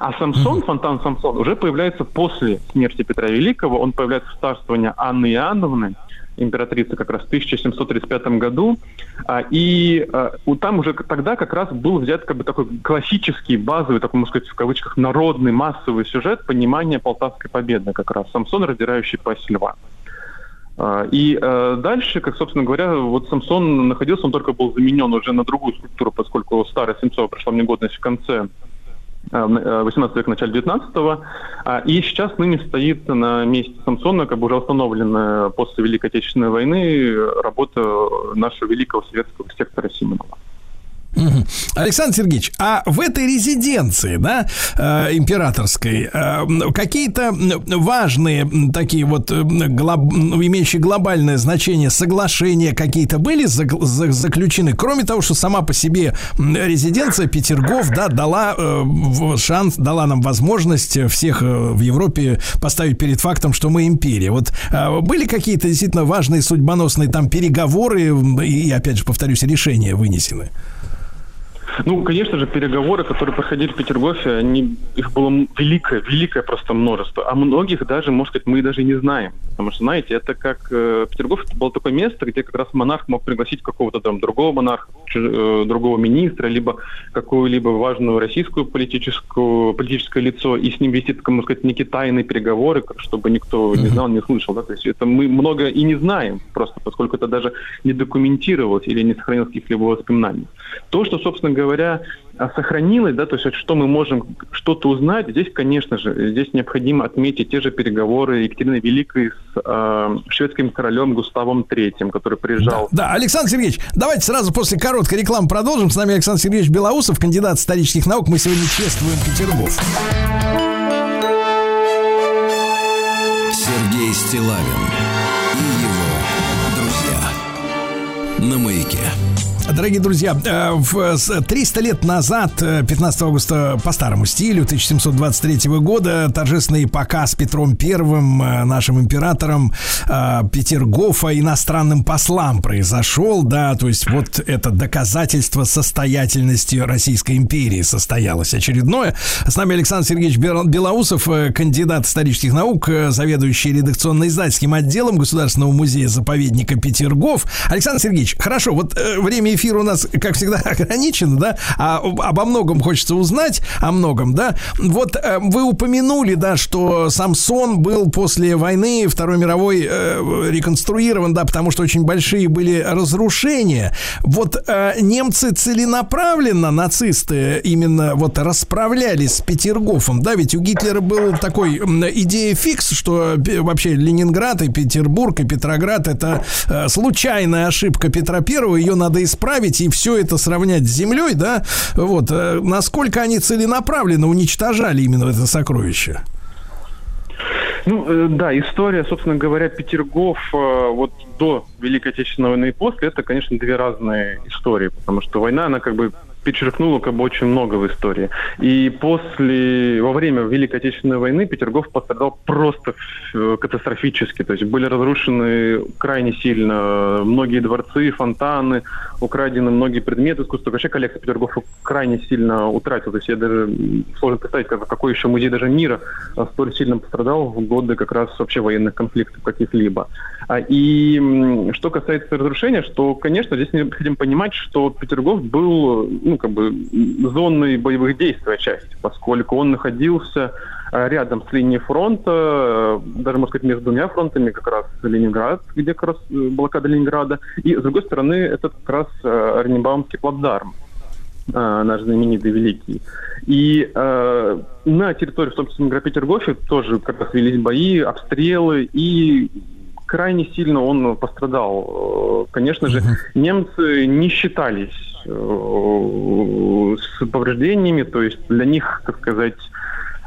А Самсон, фонтан Самсон, уже появляется после смерти Петра Великого. Он появляется в царствовании Анны Иоанновны, императрицы как раз в 1735 году. А, И а, там уже тогда как раз был взят как бы такой классический, базовый, такой, можно сказать, в кавычках, народный, массовый сюжет понимания Полтавской победы как раз. Самсон, раздирающий пасть льва. А, И э, дальше, как, собственно говоря, вот Самсон находился, он только был заменен уже на другую скульптуру, поскольку старая Семцова прошла в негодность в конце 18 века, начале 19 И сейчас ныне стоит на месте Самсона, как бы уже установлена после Великой Отечественной войны э, работа нашего великого советского архитектора Симонова. Александр Сергеевич, а в этой резиденции, да, э, императорской, э, какие-то важные такие вот э, глоб- ну, имеющие глобальное значение соглашения какие-то были заключены, кроме того, что сама по себе резиденция Петергоф, да, дала шанс, дала нам возможность всех в Европе поставить перед фактом, что мы империя. Вот э, были какие-то действительно важные судьбоносные там переговоры и, опять же, повторюсь, решения вынесены? Ну, конечно же, переговоры, которые проходили в Петергофе, они, их было великое, великое просто множество. А многих даже, может сказать, мы даже не знаем. Потому что, знаете, это как э, Петергоф это было такое место, где как раз монарх мог пригласить какого-то там другого монарха, э, другого министра, либо какую-либо важную российскую политическую, политическое лицо, и с ним вести, так, можно сказать, некие тайные переговоры, чтобы никто не знал, не слышал. Да? То есть это мы много и не знаем, просто поскольку это даже не документировалось или не сохранилось каких-либо воспоминаниях. То, что, собственно говоря, а, сохранилось, да, то есть что мы можем что-то узнать, здесь, конечно же, здесь необходимо отметить те же переговоры Екатерины Великой с э, шведским королем Густавом III, который приезжал Да, Александр Сергеевич, давайте сразу после короткой рекламы продолжим. С нами Александр Сергеевич Белоусов, кандидат исторических наук. Мы сегодня чествуем Петергоф. Сергей Стилавин и его друзья. На маяке. Дорогие друзья, э, в с- 300 лет назад, э, 15 августа по старому стилю 1723 года, торжественный показ Петром Первым, э, нашим императором э, Петергофа иностранным послам произошел, да, то есть вот это доказательство состоятельности Российской империи состоялось очередное. С нами Александр Сергеевич Бел- Белоусов, э, кандидат исторических наук, э, заведующий редакционно-издательским отделом Государственного музея-заповедника Петергоф. Александр Сергеевич, хорошо, вот э, время эфира у нас, как всегда, ограничено, да, а об- обо многом хочется узнать, о многом, да. Вот э, вы упомянули, да, что Самсон был после войны Второй мировой э, реконструирован, да, потому что очень большие были разрушения. Вот э, немцы целенаправленно, нацисты, именно вот расправлялись с Петергофом, да, ведь у Гитлера был такой идея фикс, что вообще Ленинград и Петербург и Петроград это э, случайная ошибка Петра Первого, ее надо исправить и все это сравнять с землей, да, вот, э, насколько они целенаправленно уничтожали именно это сокровище. Ну, э, да, история, собственно говоря, Петергоф э, вот до Великой Отечественной войны и после, это, конечно, две разные истории, потому что война, она как бы перечеркнула как бы очень много в истории. И после, во время Великой Отечественной войны Петергоф пострадал просто э, катастрофически. То есть были разрушены крайне сильно многие дворцы, фонтаны, украдены многие предметы искусства. Вообще коллекция Петергофа крайне сильно утратила. То есть я даже сложно представить, как- какой еще музей даже мира а, столь сильно пострадал в годы как раз вообще военных конфликтов каких-либо. А, И что касается разрушения, что, конечно, здесь необходимо понимать, что Петергоф был, ну, как бы, м, зоной боевых действий отчасти, поскольку он находился а, рядом с линией фронта, э, даже, можно сказать, между двумя фронтами, как раз Ленинград, где как раз э, блокада Ленинграда, и, с другой стороны, это как раз э, Оренбаумский плацдарм э, наш знаменитый великий. И э, на территории, в том числе Петергофе, тоже как раз велись бои, обстрелы, и крайне сильно он пострадал. Э, Конечно же, немцы не считались э, с повреждениями, то есть для них, так сказать,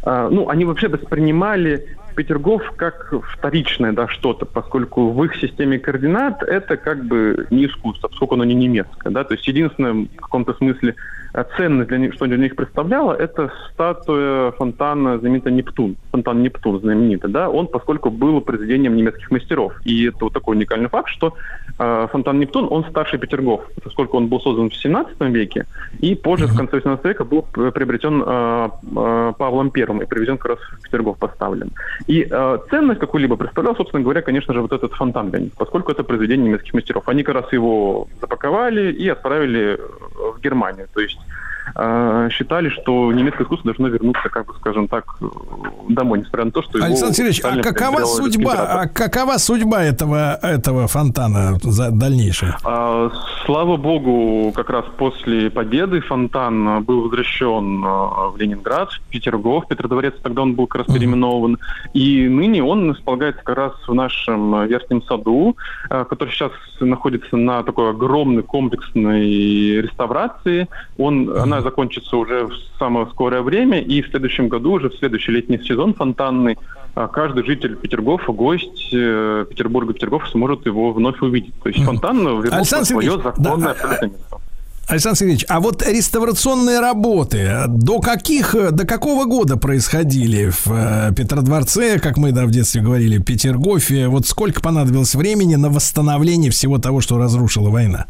а, ну, они вообще воспринимали Петергоф как вторичное, да, что-то, поскольку в их системе координат это как бы не искусство, поскольку оно не немецкое, да, то есть единственное в каком-то смысле ценность для них, что для них представляло, это статуя фонтана знаменитого Нептун, фонтан Нептун знаменитый, да, он поскольку был произведением немецких мастеров, и это вот такой уникальный факт, что э, фонтан Нептун, он старше Петергоф, поскольку он был создан в 17 веке, и позже, в конце 18 века, был приобретен э, э, Павлом Первым и привезен как раз в Петергоф поставлен. И э, ценность какую-либо представлял, собственно говоря, конечно же, вот этот фонтан для них, поскольку это произведение немецких мастеров. Они как раз его запаковали и отправили э, в Германию. То есть э, считали, что немецкое искусство должно вернуться, как бы, скажем так, домой, несмотря на то, что Александр Сергеевич, а какова судьба, а какова судьба этого, этого фонтана за дальнейшая? А, Слава богу, как раз после победы фонтан а, был возвращен а, в Ленинград, в Петергоф, Петродворец, тогда он был как раз переименован. И ныне он располагается как раз в нашем а, верхнем саду, а, который сейчас находится на такой огромной комплексной реставрации. Он, Она закончится уже в самое скорое время, и в следующем году, уже в следующий летний сезон фонтанный, а каждый житель Петергофа, гость э, Петербурга, Петергофа сможет его вновь увидеть. То есть фонтан вернулся в свое законное да, место. Александр Сергеевич, а вот реставрационные работы до каких, до какого года происходили в э, Петродворце, как мы да, в детстве говорили, в Петергофе? Вот сколько понадобилось времени на восстановление всего того, что разрушила война?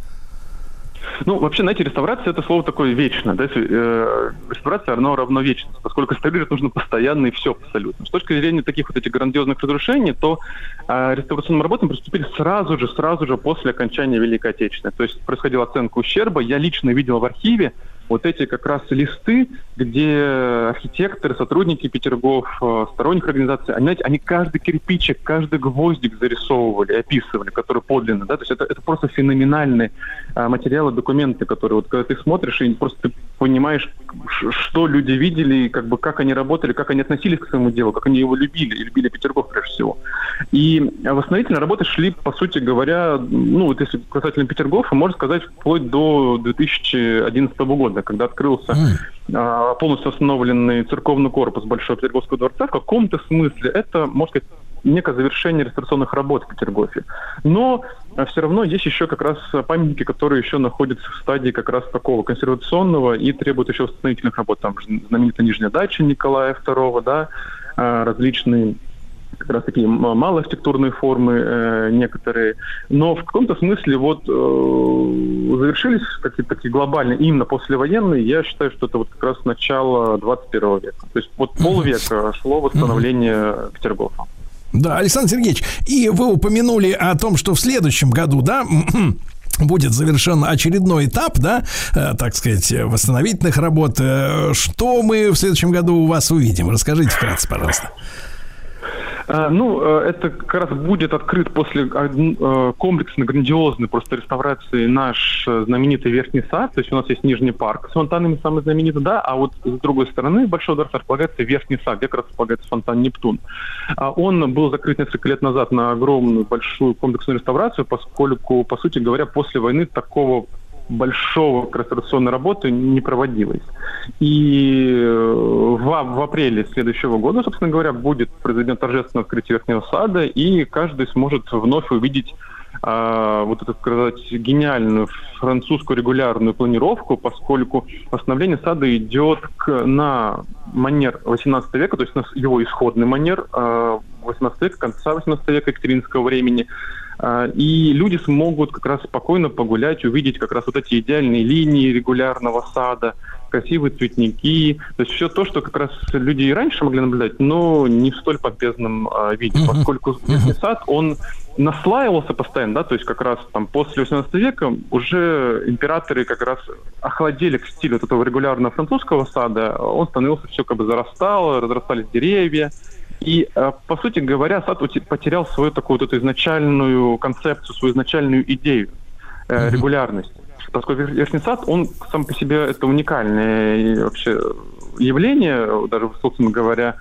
Ну, вообще, знаете, реставрация это слово такое вечное. Да? Э, реставрация равно равно вечность, поскольку реставрировать нужно постоянно и все абсолютно. С точки зрения таких вот этих грандиозных разрушений, то э, реставрационным работам приступили сразу же, сразу же после окончания Великой Отечественной. То есть происходила оценка ущерба. Я лично видел в архиве вот эти как раз листы, где архитекторы, сотрудники Петергоф, э, сторонних организаций, они, знаете, они каждый кирпичик, каждый гвоздик зарисовывали, описывали, который подлинно, да, то есть это, это просто феноменальные а, материалы, документы, которые вот когда ты смотришь и просто ты понимаешь, что люди видели, как бы как они работали, как они относились к своему делу, как они его любили, и любили Петергоф прежде всего. И а, восстановительные работы шли, по сути говоря, ну вот если касательно Петергофа, можно сказать, вплоть до 2011 года, когда открылся а, полностью восстановленный церковный корпус Большого Петерговского дворца, в каком-то смысле это, можно сказать, некое завершение реставрационных работ в Петергофе. Но все равно есть еще как раз памятники, которые еще находятся в стадии как раз такого консервационного и требуют еще восстановительных работ. Там знаменитая Нижняя дача Николая II, да, а, различные как раз такие малоархитектурные формы э, некоторые. Но в каком-то смысле вот э, завершились какие-то такие глобальные, именно послевоенные, я считаю, что это вот как раз начало 21 века. То есть вот полвека шло восстановление Петергофа. Да, Александр Сергеевич, и вы упомянули о том, что в следующем году, да, будет завершен очередной этап, да, э, так сказать, восстановительных работ. Э, Что мы в следующем году у вас увидим? Расскажите вкратце, пожалуйста. А, Ну, э, это как раз будет открыт после э, комплексной, грандиозной просто реставрации наш э, знаменитый Верхний сад. То есть у нас есть Нижний парк с фонтанами самый знаменитый, да, а вот с другой стороны Большого дворца располагается Верхний сад, где как раз располагается фонтан Нептун. А Он был закрыт несколько лет назад на огромную большую комплексную реставрацию, поскольку, по сути говоря, после войны такого большого реставрационной работы не проводилось. И э, в, в апреле следующего года, собственно говоря, будет произведено торжественное открытие Верхнего сада, и каждый сможет вновь увидеть а, вот эту, сказать, гениальную французскую регулярную планировку, поскольку восстановление сада идет к, на манер 18 века, то есть на его исходный манер а, 18 века, конца 18 века Екатеринского времени, и люди смогут как раз спокойно погулять, увидеть как раз вот эти идеальные линии регулярного сада, красивые цветники, то есть все то, что как раз люди и раньше могли наблюдать, но не в столь помпезном а, виде, поскольку Верхний сад, он наслаивался постоянно, да, то есть как раз там после 18 века уже императоры как раз охладели к стилю вот этого регулярного французского сада, он становился все как бы зарастал, разрастались деревья, и, э, по сути говоря, сад потерял свою такую вот эту изначальную концепцию, свою изначальную идею э, регулярности. Поскольку Вер- Верхний сад, он сам по себе это уникальное и вообще явление, даже, собственно говоря,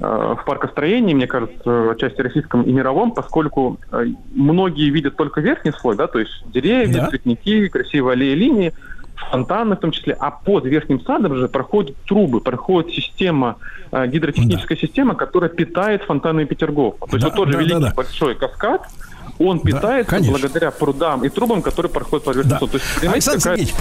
э, в паркостроении, мне кажется, отчасти российском и мировом, поскольку э, многие видят только верхний слой, да, то есть деревья, Да. цветники, красивые аллеи, линии, фонтаны в том числе, а под верхним садом же проходят трубы, проходит система, э, гидротехническая система, которая питает фонтаны Петергофа. То есть Да, вот тоже да, великий да, да. большой каскад, он питается конечно. благодаря прудам и трубам, которые проходят по верхнему Да. саду. То есть, Александр какая- Сергеевич,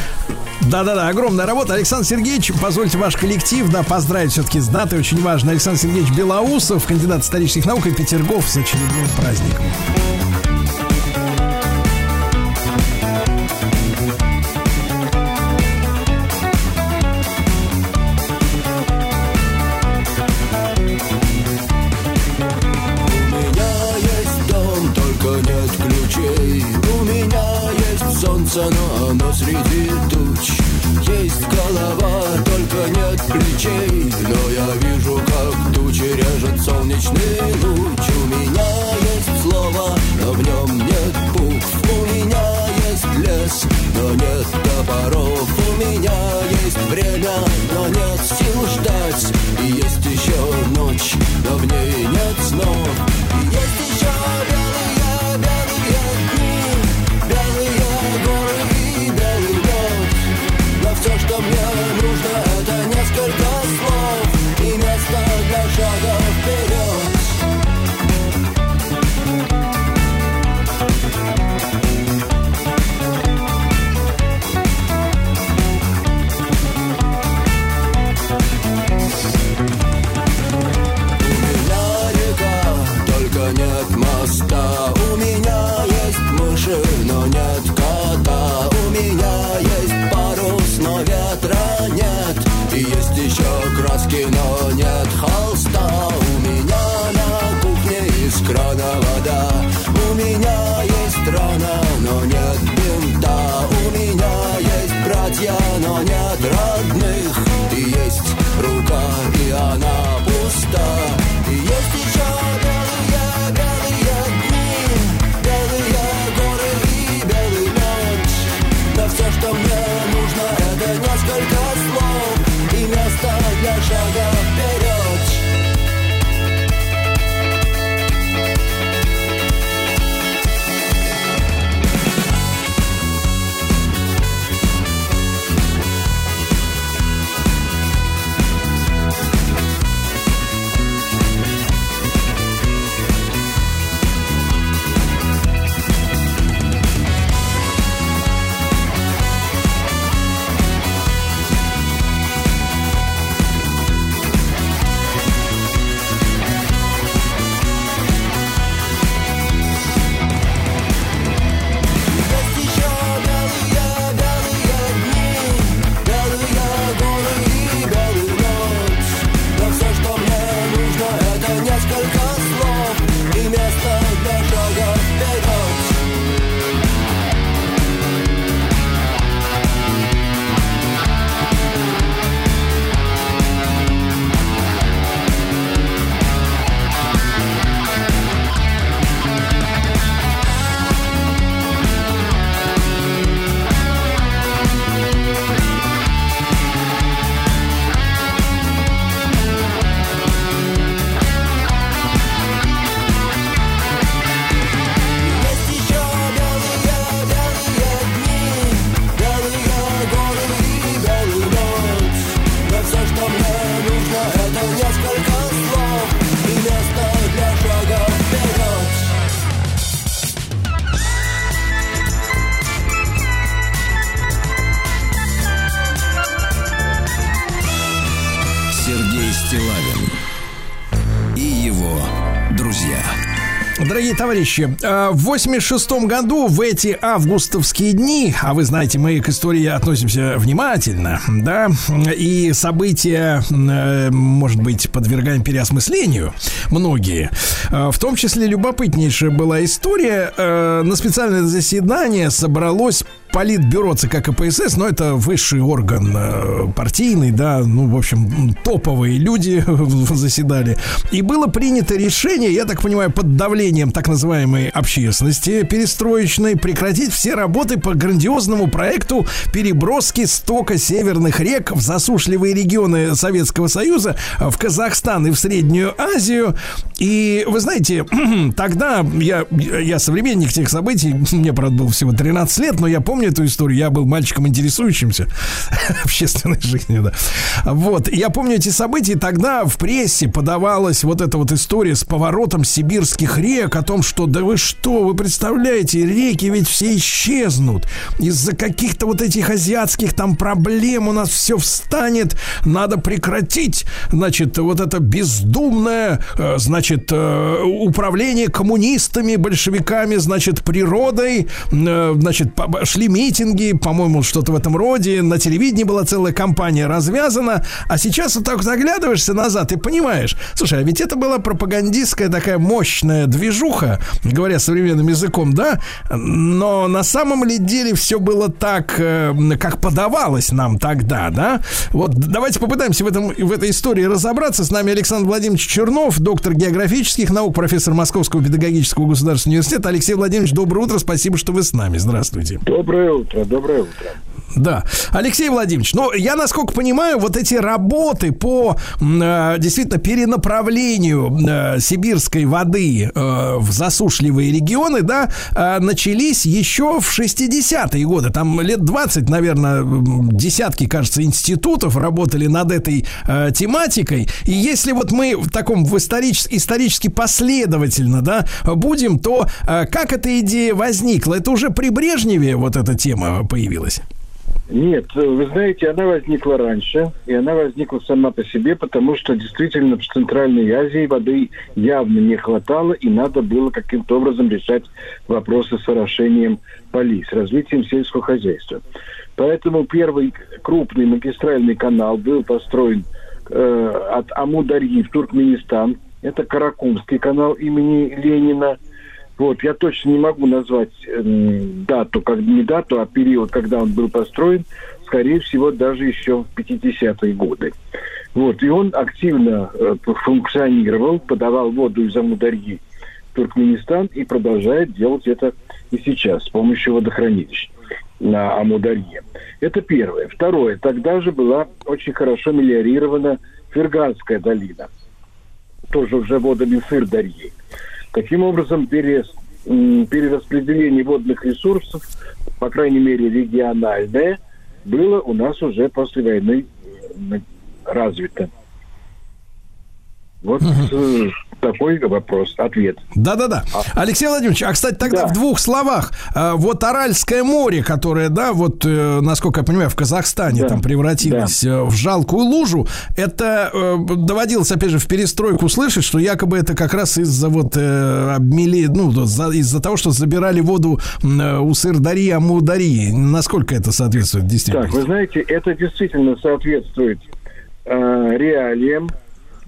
да-да-да, огромная работа. Александр Сергеевич, позвольте ваш коллектив, да, поздравить все-таки с датой, очень важно. Александр Сергеевич Белоусов, кандидат исторических наук и Петергоф с очередным праздником. Солнце, но оно среди туч. Есть голова, только нет плечей Но я вижу, как тучи режет солнечный луч. У меня есть слово, но в нем нет букв. У меня есть лес, но нет топоров. У меня есть время, но нет сил ждать. И есть еще ночь, но в ней нет снов. И есть еще кино нет холста У меня на кухне из крана вода. У меня есть рана, но нет бинта. У меня есть братья, но нет родных. Ты есть рука, и она пуста. Дорогие товарищи, э, в 86 году в эти августовские дни, а вы знаете, мы к истории относимся внимательно, да, и события, э, может быть, подвергаем переосмыслению многие. Э, В том числе любопытнейшая была история. На специальное заседание собралось Политбюро ЦК КПСС, но это высший орган э, партийный, да, ну, в общем, топовые люди заседали. И было принято решение, я так понимаю, под давлением так называемой общественности перестроечной, прекратить все работы по грандиозному проекту переброски стока северных рек в засушливые регионы Советского Союза, в Казахстан и в Среднюю Азию. И вы знаете, тогда я, я современник тех событий, мне, правда, было всего 13 лет, но я помню эту историю, я был мальчиком интересующимся общественной жизнью, да. Вот, я помню эти события, тогда в прессе подавалась вот эта вот история с поворотом сибирских рек, о том, что да вы что, вы представляете, реки ведь все исчезнут. Из-за каких-то вот этих азиатских там проблем у нас все встанет, надо прекратить, значит, вот это бездумное, э, значит, э, управление коммунистами, большевиками, значит, природой, э, значит, шли митинги, по-моему, что-то в этом роде, на телевидении была целая кампания развязана, а сейчас вот так заглядываешься назад и понимаешь, слушай, а ведь это была пропагандистская такая мощная движуха, говоря современным языком, да, но на самом ли деле все было так, э, как подавалось нам тогда, да? Вот давайте попытаемся в, этом, в этой истории разобраться. С нами Александр Владимирович Чернов, доктор географических наук, профессор Московского педагогического государственного университета. Алексей Владимирович, доброе утро, спасибо, что вы с нами. Здравствуйте. Доброе утро, доброе утро. Да. Алексей Владимирович, ну, я, насколько понимаю, вот эти работы по э, действительно перенаправлению э, сибирской воды э, в засушливые регионы, да, э, начались еще в 60-е годы. Там лет 20, наверное, десятки, кажется, институтов работали над этой э, тематикой. И если вот мы в таком в историч- исторически последовательно, да, будем, то э, как эта идея возникла? Это уже при Брежневе вот эта тема появилась? Нет, вы знаете, она возникла раньше, и она возникла сама по себе, потому что действительно в Центральной Азии воды явно не хватало, и надо было каким-то образом решать вопросы с орошением полей, с развитием сельского хозяйства. Поэтому первый крупный магистральный канал был построен э, от Амударьи в Туркменистан. Это Каракумский канал имени Ленина. Вот, я точно не могу назвать эм, дату, как не дату, а период, когда он был построен, скорее всего, даже еще в 50-е годы. Вот, и он активно э, функционировал, подавал воду из Амударьи в Туркменистан и продолжает делать это и сейчас с помощью водохранилищ на Амударье. Это первое. Второе. Тогда же была очень хорошо мелиорирована Ферганская долина. Тоже уже водами Сырдарьи. Таким образом, перес- перераспределение водных ресурсов, по крайней мере региональное, было у нас уже после войны развито. Вот э, такой вопрос, ответ. Да-да-да. Алексей Владимирович, а, кстати, тогда Да. в двух словах. э, Вот Аральское море, которое, да, вот, э, насколько я понимаю, в Казахстане Да. там превратилось э, в жалкую лужу, это доводилось, опять же, в перестройку слышать, что якобы это как раз из-за вот обмели, ну, из-за того, что забирали воду у Сырдарьи, Амударьи. Насколько это соответствует Так, вы знаете, это действительно соответствует э, реалиям.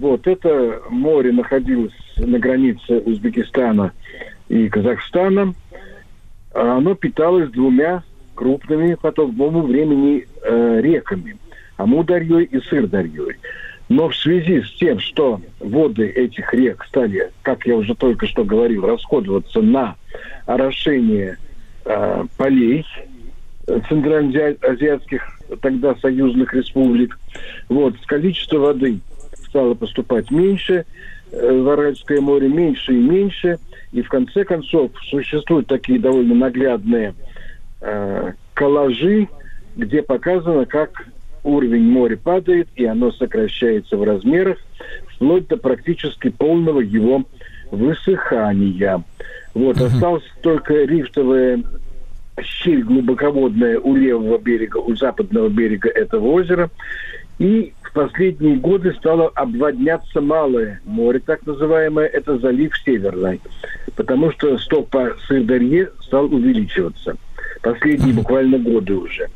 Вот это море находилось на границе Узбекистана и Казахстана. А Оно питалось двумя крупными по тому времени э, реками Амударьей и Сырдарьей. Но в связи с тем, что воды этих рек стали, как я уже только что говорил, расходоваться на орошение э, полей, центральноазиатских тогда союзных республик. Вот, количество воды стало поступать меньше, э, в Аральское море меньше и меньше, и в конце концов существуют такие довольно наглядные э, коллажи, где показано, как уровень моря падает, и оно сокращается в размерах, вплоть до практически полного его высыхания. Вот, осталась только рифтовая щель глубоководная у левого берега, у западного берега этого озера. И в последние годы стало обводняться Малое море, так называемое, это залив Северный, потому что сток по Сырдарье стал увеличиваться. Последние буквально годы уже.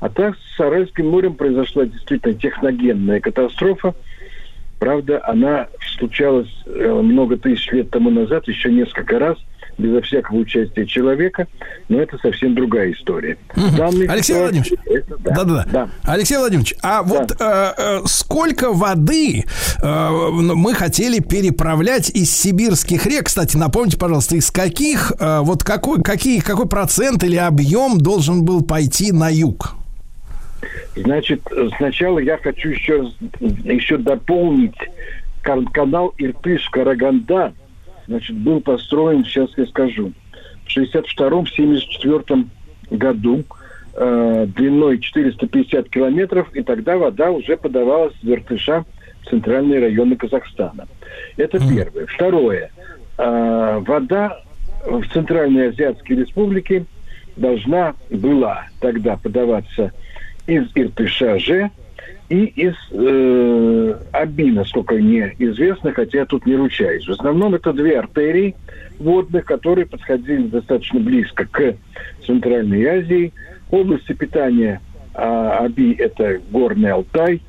А так с Аральским морем произошла действительно техногенная катастрофа. Правда, она случалась э, много тысяч лет тому назад, еще несколько раз – безо всякого участия человека, но это совсем другая история. В данной Алексей Владимирович, это да. Да-да-да. Да. Алексей Владимирович, а вот э, э, сколько воды э, мы хотели переправлять из сибирских рек? Кстати, напомните, пожалуйста, из каких, э, вот какой, какие, какой процент или объем должен был пойти на юг? Значит, сначала я хочу еще, еще дополнить кан- канал Иртыш-Караганда. Значит, был построен, сейчас я скажу, в 62-74 году э, длиной 450 километров, и тогда вода уже подавалась с Иртыша в центральные районы Казахстана. Это первое. Второе. Э, вода в Центральной Азиатской Республике должна была тогда подаваться из Иртыша же и из э, Аби, насколько мне известно, хотя я тут не ручаюсь. В основном это две артерии водных, которые подходили достаточно близко к Центральной Азии. Области питания а, Аби – это Горный Алтай.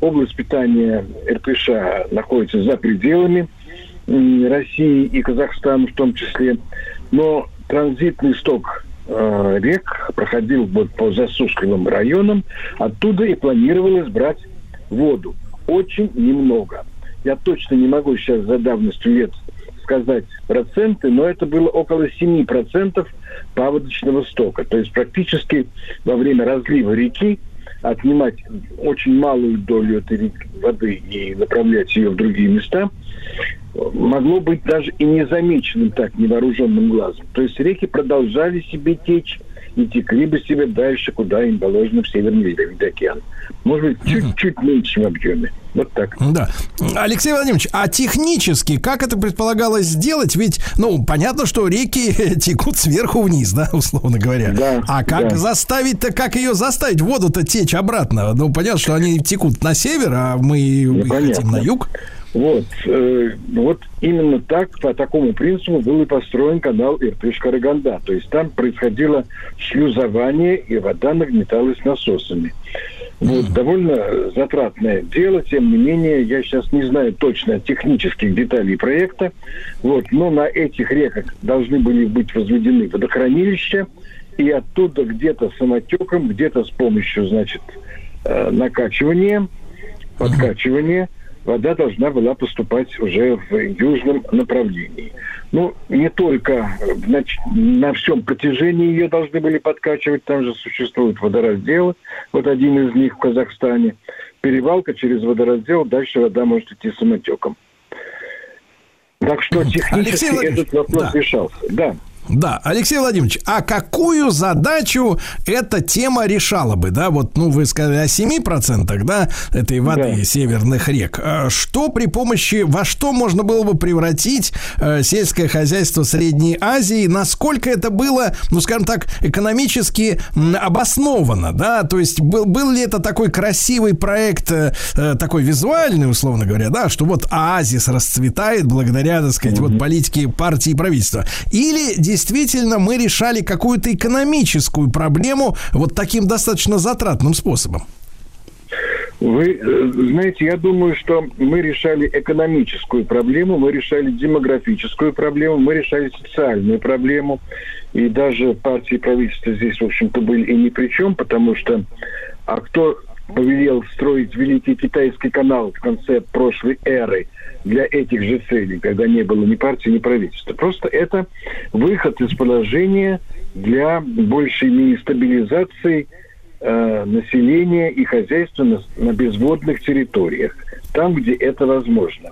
Область питания Иртыша находится за пределами м, России и Казахстана в том числе. Но транзитный сток э, рек проходил вот по засушливым районам. Оттуда и планировалось брать воду. Очень немного. Я точно не могу сейчас за давностью лет сказать проценты, но это было около 7% паводочного стока. То есть практически во время разлива реки отнимать очень малую долю этой воды и направлять ее в другие места могло быть даже и незамеченным так невооруженным глазом. То есть реки продолжали себе течь и текли бы себе дальше, куда им положено в Северный Ледовитый океан. Может быть, чуть-чуть меньшем объеме. Вот так. Да. Алексей Владимирович, а технически как это предполагалось сделать? Ведь, ну, понятно, что реки текут сверху вниз, да, условно говоря. Да, а как да. заставить-то, как ее заставить? Воду-то течь обратно. Ну, понятно, что они текут на север, а мы Ну, хотим понятно. на юг. Вот, э, вот именно так, по такому принципу был и построен канал Иртыш-Караганда. То есть там происходило шлюзование, и вода нагнеталась насосами. Вот, довольно затратное дело, тем не менее, я сейчас не знаю точно технических деталей проекта, вот, но на этих реках должны были быть возведены водохранилища, и оттуда где-то самотеком, где-то с помощью, значит, э, накачивания, подкачивания, вода должна была поступать уже в южном направлении. Ну, не только в нач- на всем протяжении ее должны были подкачивать, там же существуют водоразделы, вот один из них в Казахстане. Перевалка через водораздел, дальше вода может идти самотеком. Так что Алексей технически Владимирович, этот вопрос да. решался. Да. Да, Алексей Владимирович, а какую задачу эта тема решала бы, да? Вот, ну, вы сказали о 7%, да, этой воды Да. северных рек. А Что при помощи, во что можно было бы превратить э, сельское хозяйство Средней Азии? Насколько это было, ну, скажем так, экономически обосновано, да? То есть был, был ли это такой красивый проект, э, э, такой визуальный, условно говоря, да, что вот оазис расцветает благодаря, так сказать, вот политике партии и правительства? Или действительно мы решали какую-то экономическую проблему вот таким достаточно затратным способом? Вы э, знаете, я думаю, что мы решали экономическую проблему, мы решали демографическую проблему, мы решали социальную проблему. И даже партии правительства здесь, в общем-то, были и ни при чем, потому что а кто повелел строить Великий Китайский канал в конце прошлой эры для этих же целей, когда не было ни партии, ни правительства. Просто это выход из положения для большей стабилизации э, населения и хозяйства на, на безводных территориях, там, где это возможно.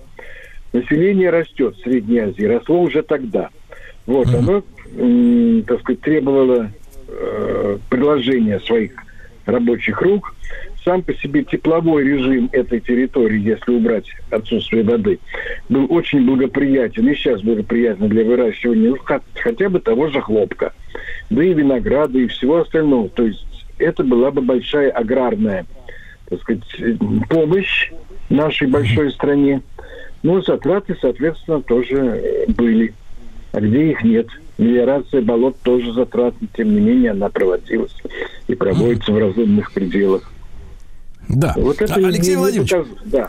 Население растет в Средней Азии, росло уже тогда. Вот, оно, м, так сказать, требовало э, предложения своих рабочих рук. Сам по себе тепловой режим этой территории, если убрать отсутствие воды, был очень благоприятен и сейчас благоприятен для выращивания хот- хотя бы того же хлопка, да и винограда и всего остального. То есть это была бы большая аграрная так сказать, э, помощь нашей большой стране. Ну, затраты, соответственно, тоже э, были. А где их нет? Мелиорация болот тоже затратна, тем не менее она проводилась и проводится в разумных пределах. Да. Вот это А, Алексей не- не Владимирович, показ- Да.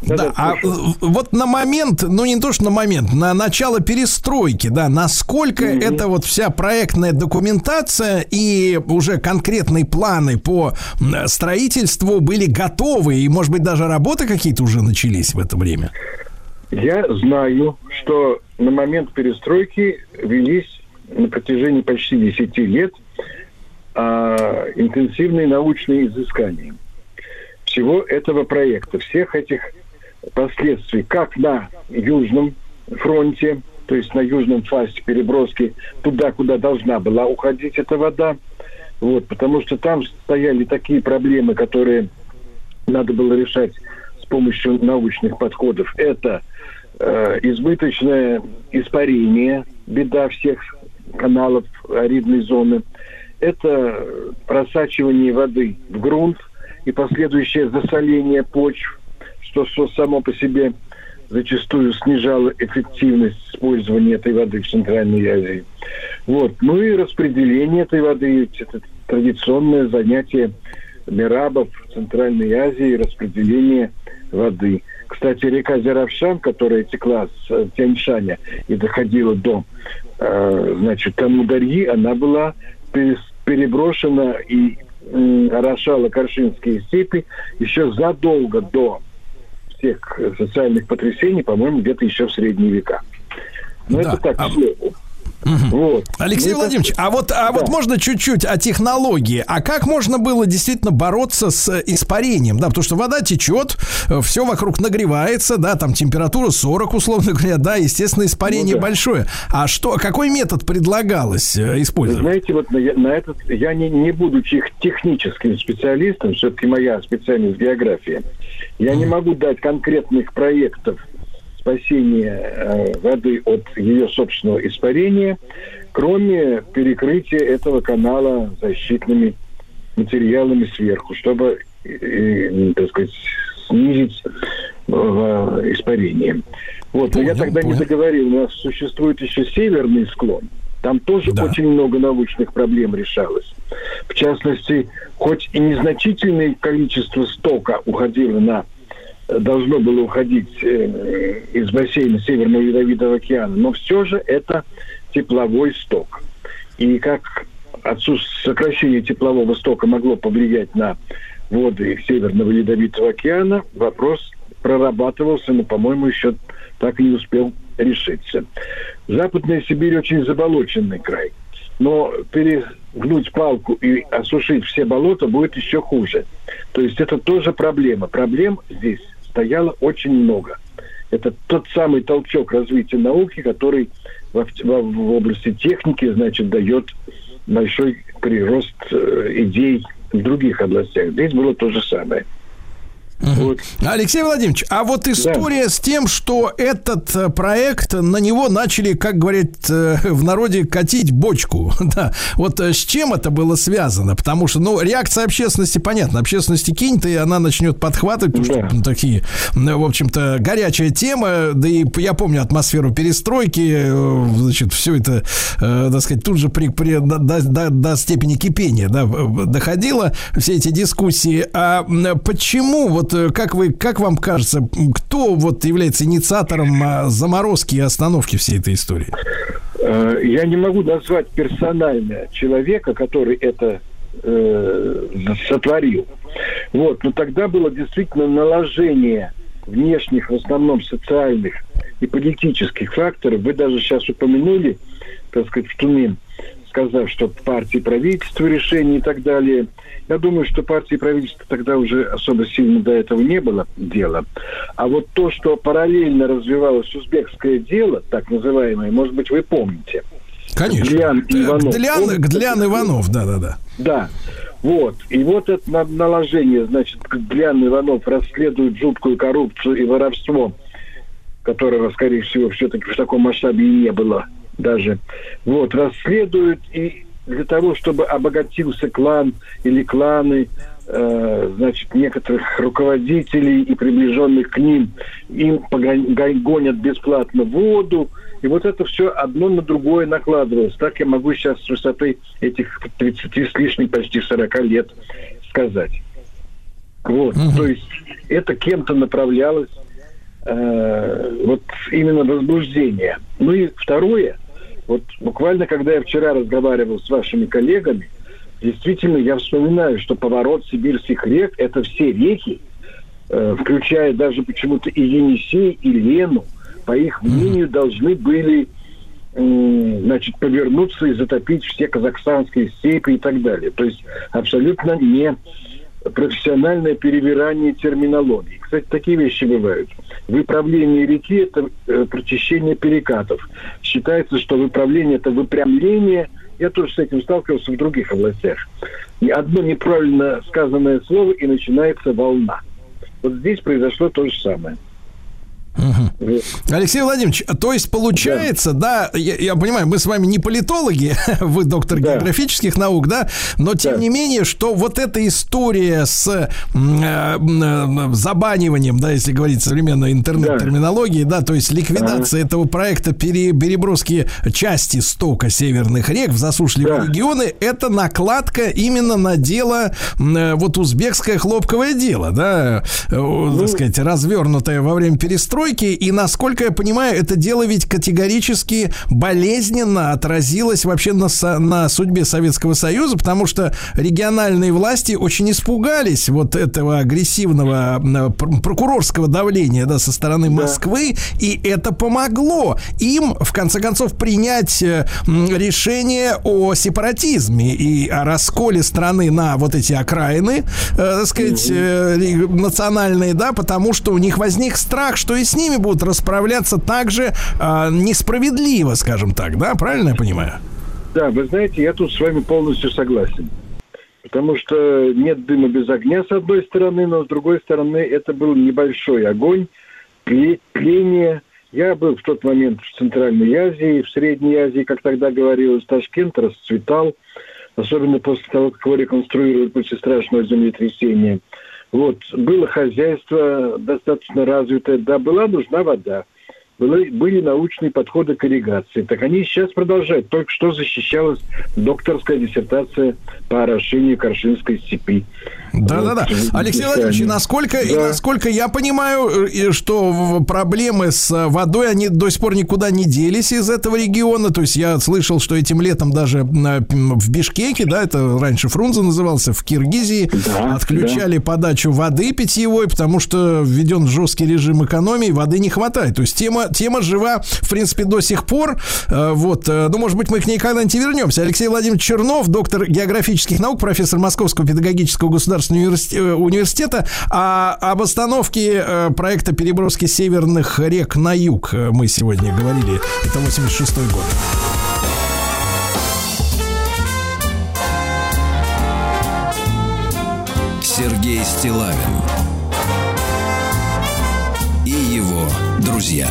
Да, а слушаю. э, вот на момент, ну не то что на момент, на начало перестройки, да, насколько эта вот вся проектная документация и уже конкретные планы по строительству были готовы, и, может быть, даже работы какие-то уже начались в это время? Я знаю, что на момент перестройки велись на протяжении почти 10 лет а, интенсивные научные изыскания всего этого проекта, всех этих последствий, как на Южном фронте, то есть на южном фасе переброски туда, куда должна была уходить эта вода, вот, потому что там стояли такие проблемы, которые надо было решать с помощью научных подходов. Это э, избыточное испарение, беда всех каналов аридной зоны. Это просачивание воды в грунт и последующее засоление почв, что, что само по себе зачастую снижало эффективность использования этой воды в Центральной Азии. Вот. Ну и распределение этой воды, это традиционное занятие мирабов в Центральной Азии, распределение воды. Кстати, река Зеравшан, которая текла с э, Тяньшаня и доходила до, э, значит, Амударьи, она была переброшена и орошала Каршинские степи еще задолго до всех социальных потрясений, по-моему, где-то еще в средние века. Но Да. это так, А- Вот. Алексей это- Владимирович, а вот, а вот Да. можно чуть-чуть о технологии. А как можно было действительно бороться с э, испарением? Да, потому что вода течет, все вокруг нагревается, да, там температура 40, условно говоря, да, естественно, испарение Ну да. большое. А что, какой метод предлагалось э, Вы использовать? знаете, вот на, на этот я не, не будучи их техническим специалистом, все-таки моя специальность география, я не могу дать конкретных проектов спасения э, воды от ее собственного испарения, кроме перекрытия этого канала защитными материалами сверху, чтобы, э, э, так сказать, снизить испарение. Вот, но я Понял, тогда понял. не договорил, у нас существует еще северный склон. Там тоже Да. очень много научных проблем решалось. В частности, хоть и незначительное количество стока уходило на должно было уходить э, из бассейна Северного Ледовитого океана, но все же это тепловой сток. И как отсутствие сокращение теплового стока могло повлиять на воды Северного Ледовитого океана, вопрос прорабатывался, но, по-моему, еще так и не успел решиться. Западная Сибирь очень заболоченный край. Но перегнуть палку и осушить все болота будет еще хуже. То есть это тоже проблема. Проблем здесь стояло очень много. Это тот самый толчок развития науки, который во- во- в области техники, значит, дает большой прирост э, идей в других областях. Здесь было то же самое. Вот. Алексей Владимирович, а вот история с тем, что этот э, проект, на него начали, как говорят э, в народе, катить бочку. Да, вот э, с чем это было связано? Потому что, ну, реакция общественности, понятно, общественности кинет, и она начнет подхватывать, потому Да. что ну, такие, э, в общем-то, горячая тема, да и я помню атмосферу перестройки, э, значит, все это, э, так сказать, тут же при, при- до, до- до степени кипения, да, доходило, все эти дискуссии. А почему, вот э, как вы, как вам кажется, кто вот является инициатором а, заморозки и остановки всей этой истории? Э, Я не могу назвать персонально человека, который это э, сотворил. Вот, но тогда было действительно наложение внешних, в основном социальных и политических факторов. Вы даже сейчас упомянули, так сказать, в Тунин, сказав, что партии правительства решения и так далее. Я думаю, что партии правительства тогда уже особо сильно до этого не было дела. А вот то, что параллельно развивалось узбекское дело, так называемое, может быть, вы помните. Конечно. Гдлян и Иванов. Гдлян, Помните? Гдлян Иванов, да-да-да. Да. Вот. И вот это на- наложение, значит, Гдлян Иванов расследует жуткую коррупцию и воровство, которого, скорее всего, все-таки в таком масштабе и не было даже. Вот, расследуют и для того, чтобы обогатился клан или кланы, э, значит, некоторых руководителей и приближенных к ним, им гонят бесплатно воду, и вот это все одно на другое накладывалось. Так я могу сейчас с высоты этих 30 с лишним, почти 40 лет сказать. Вот, то есть это кем-то направлялось, э, вот именно возбуждение. Ну и второе, вот буквально, когда я вчера разговаривал с вашими коллегами, действительно, я вспоминаю, что поворот сибирских рек – это все реки, э, включая даже почему-то и Енисей, и Лену, по их мнению, должны были значит, повернуться и затопить все казахстанские степи и так далее. То есть абсолютно не профессиональное перевирание терминологии. Кстати, такие вещи бывают. Выправление реки – это э, прочищение перекатов. Считается, что выправление – это выпрямление. Я тоже с этим сталкивался в других областях. И Одно неправильно сказанное слово, и начинается волна. Вот здесь произошло то же самое. Алексей Владимирович, то есть получается, да, я, я понимаю, мы с вами не политологи, вы доктор Да. географических наук, да, но тем Да. не менее, что вот эта история с э, э, забаниванием, да, если говорить современной интернет-терминологией, да, то есть ликвидация этого проекта пере- переброски части стока северных рек в засушливые Да. регионы, это накладка именно на дело, э, вот узбекское хлопковое дело, да, э, о, так сказать, развернутое во время перестройки, и, насколько я понимаю, это дело ведь категорически болезненно отразилось вообще на, на судьбе Советского Союза, потому что региональные власти очень испугались вот этого агрессивного пр- прокурорского давления, да, со стороны Москвы, и это помогло им, в конце концов, принять э, решение о сепаратизме и о расколе страны на вот эти окраины, э, так сказать, э, национальные, да, потому что у них возник страх, что и с ними будут расправляться так же а, несправедливо, скажем так, да, правильно я понимаю? Да, вы знаете, я тут с вами полностью согласен. Потому что нет дыма без огня, с одной стороны, но с другой стороны, это был небольшой огонь, пле- тление. Я был в тот момент в Центральной Азии, в Средней Азии, как тогда говорилось, Ташкент расцветал, особенно после того, как его реконструировали после страшного землетрясения. Вот, было хозяйство достаточно развитое, да, была нужна вода. Были, были научные подходы к ирригации. Так они сейчас продолжают. Только что защищалась докторская диссертация по орошению Коршинской степи. Да-да-да. Вот, Алексей Владимирович, и да. насколько, и Да. насколько я понимаю, э, что проблемы с э, водой, они до сих пор никуда не делись из этого региона. То есть я слышал, что этим летом даже в Бишкеке, да, это раньше Фрунзе назывался, в Киргизии, Да, отключали подачу воды питьевой, потому что введен жесткий режим экономии, воды не хватает. То есть тема, тема жива, в принципе, до сих пор. Э, Вот, э, ну, может быть, мы к ней когда-нибудь вернемся. Алексей Владимирович Чернов, доктор географических наук, профессор Московского педагогического государственного университета, э. А об остановке проекта переброски северных рек на юг мы сегодня говорили. Это 86 год. Сергей Стилавин и его друзья.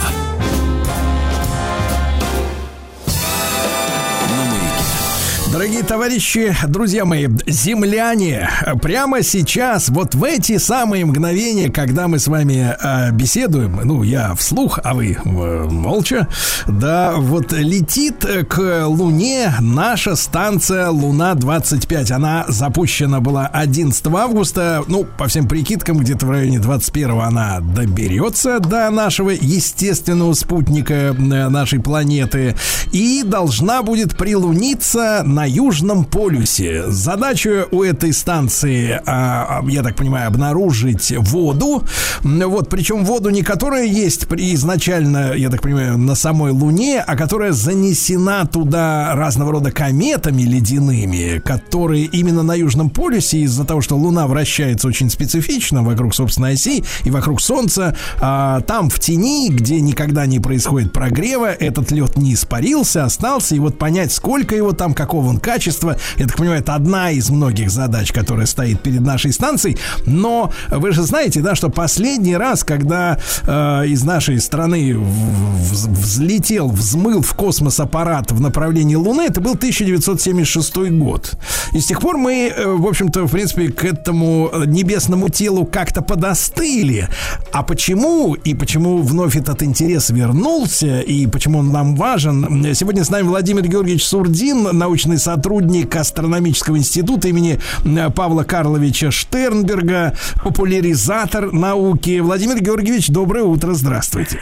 Дорогие товарищи, друзья мои, земляне, прямо сейчас, вот в эти самые мгновения, когда мы с вами э, беседуем, ну, я вслух, а вы э, молча, да, вот летит к Луне наша станция Луна-25. Она запущена была 11 августа, ну, по всем прикидкам, где-то в районе 21 она доберется до нашего естественного спутника э, нашей планеты и должна будет прилуниться на Южном полюсе. Задача у этой станции, а, а, я так понимаю, обнаружить воду. Вот, причем воду не которая есть при- изначально, я так понимаю, на самой Луне, а которая занесена туда разного рода кометами ледяными, которые именно на Южном полюсе из-за того, что Луна вращается очень специфично вокруг собственной оси и вокруг Солнца, а, там в тени, где никогда не происходит прогрева, этот лед не испарился, остался, и вот понять, сколько его там, какого он закон качества. Я так понимаю, это одна из многих задач, которая стоит перед нашей станцией. Но вы же знаете, да, что последний раз, когда э, из нашей страны взлетел, взмыл в космос аппарат в направлении Луны, это был 1976 год. И с тех пор мы, э, в общем-то, в принципе, к этому э, небесному телу как-то подостыли. А почему и почему вновь этот интерес вернулся и почему он нам важен? Сегодня с нами Владимир Георгиевич Сурдин, научный сотрудник астрономического института имени э, Павла Карловича Штернберга, популяризатор науки. Владимир Георгиевич, доброе утро, здравствуйте.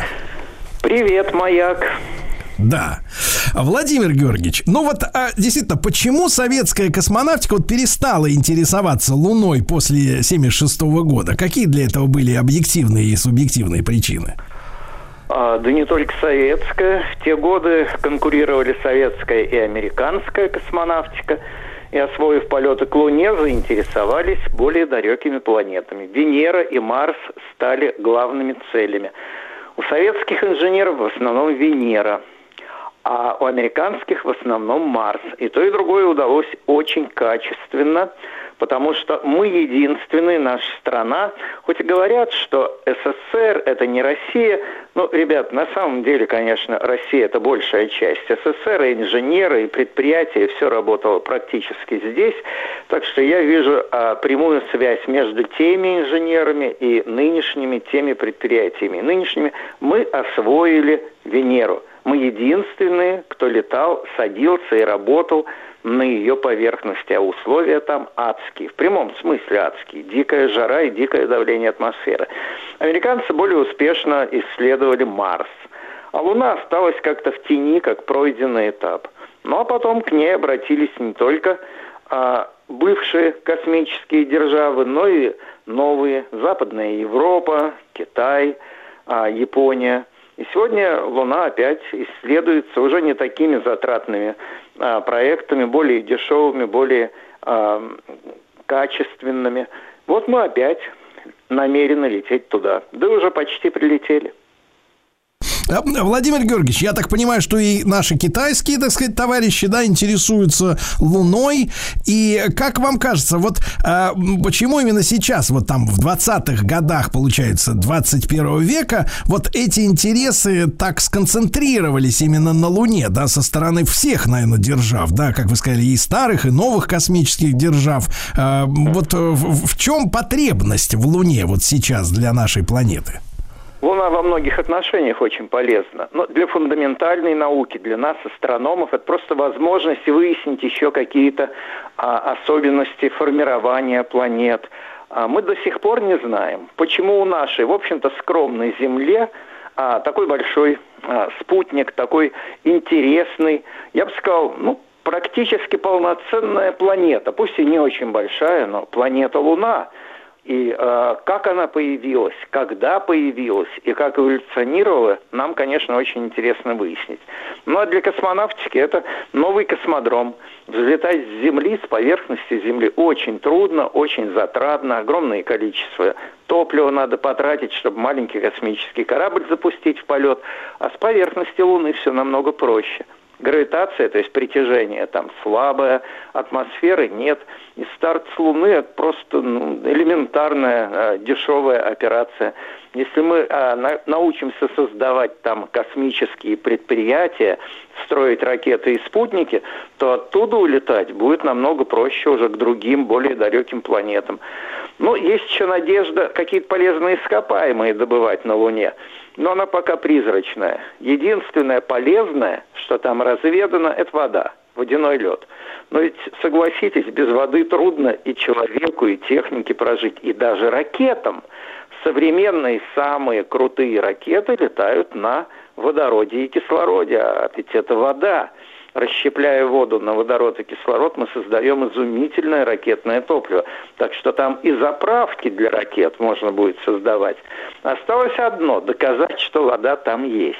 Привет, маяк. Да. Владимир Георгиевич, ну вот а, действительно, почему советская космонавтика вот перестала интересоваться Луной после 76 года? Какие для этого были объективные и субъективные причины? А, да не только советская. В те годы конкурировали советская и американская космонавтика. И освоив полеты к Луне, заинтересовались более далекими планетами. Венера и Марс стали главными целями. У советских инженеров в основном Венера, а у американских в основном Марс. И то, и другое удалось очень качественно, потому что мы единственная наша страна, хоть и говорят, что СССР это не Россия, ну, ребят, на самом деле, конечно, Россия это большая часть. СССР и инженеры, и предприятия, все работало практически здесь. Так что я вижу а, прямую связь между теми инженерами и нынешними теми предприятиями. Нынешними мы освоили Венеру. Мы единственные, кто летал, садился и работал на ее поверхности, а условия там адские, в прямом смысле адские, дикая жара и дикое давление атмосферы. Американцы более успешно исследовали Марс, а Луна осталась как-то в тени, как пройденный этап. Ну а потом к ней обратились не только а, бывшие космические державы, но и новые, Западная Европа, Китай, а, Япония. И сегодня Луна опять исследуется уже не такими затратными а, проектами, более дешевыми, более а, качественными. Вот мы опять намерены лететь туда. Да уже почти прилетели. А, Владимир Георгиевич, я так понимаю, что и наши китайские, так сказать, товарищи, да, интересуются Луной. И как вам кажется, вот а, почему именно сейчас, вот там в 20-х годах, получается, 21 века, вот эти интересы так сконцентрировались именно на Луне, да, со стороны всех, наверное, держав, да, как вы сказали, и старых, и новых космических держав. А, вот в чем потребность в Луне вот сейчас для нашей планеты? Луна во многих отношениях очень полезна. Но для фундаментальной науки, для нас, астрономов, это просто возможность выяснить еще какие-то а, особенности формирования планет. А, мы до сих пор не знаем, почему у нашей, в общем-то, скромной Земле а, такой большой а, спутник, такой интересный, я бы сказал, ну, практически полноценная планета, пусть и не очень большая, но планета Луна – и э, как она появилась, когда появилась и как эволюционировала, нам, конечно, очень интересно выяснить. Ну а для космонавтики это новый космодром. Взлетать с Земли, с поверхности Земли очень трудно, очень затратно, огромное количество топлива надо потратить, чтобы маленький космический корабль запустить в полет, а с поверхности Луны все намного проще. Гравитация, то есть притяжение там слабое, атмосферы нет. И старт с Луны это просто ну, элементарная э, дешевая операция. Если мы э, на, научимся создавать там космические предприятия, строить ракеты и спутники, то оттуда улетать будет намного проще уже к другим, более далеким планетам. Ну, есть еще надежда какие-то полезные ископаемые добывать на Луне но она пока призрачная. Единственное полезное, что там разведано, это вода, водяной лед. Но ведь, согласитесь, без воды трудно и человеку, и технике прожить, и даже ракетам. Современные самые крутые ракеты летают на водороде и кислороде, а ведь это вода. Расщепляя воду на водород и кислород, мы создаем изумительное ракетное топливо. Так что там и заправки для ракет можно будет создавать. Осталось одно – доказать, что вода там есть.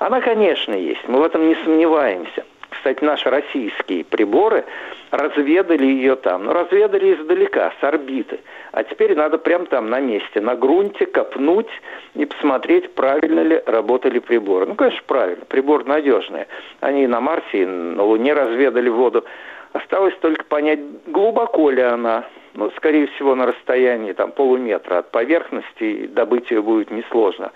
Она, конечно, есть, мы в этом не сомневаемся. Кстати, наши российские приборы разведали ее там. Но разведали издалека, с орбиты. А теперь надо прямо там на месте, на грунте копнуть и посмотреть, правильно ли работали приборы. Ну, конечно, правильно. Прибор надежный. Они и на Марсе, и на Луне разведали воду. Осталось только понять, глубоко ли она. Ну, скорее всего, на расстоянии там, полуметра от поверхности, добыть ее будет несложно.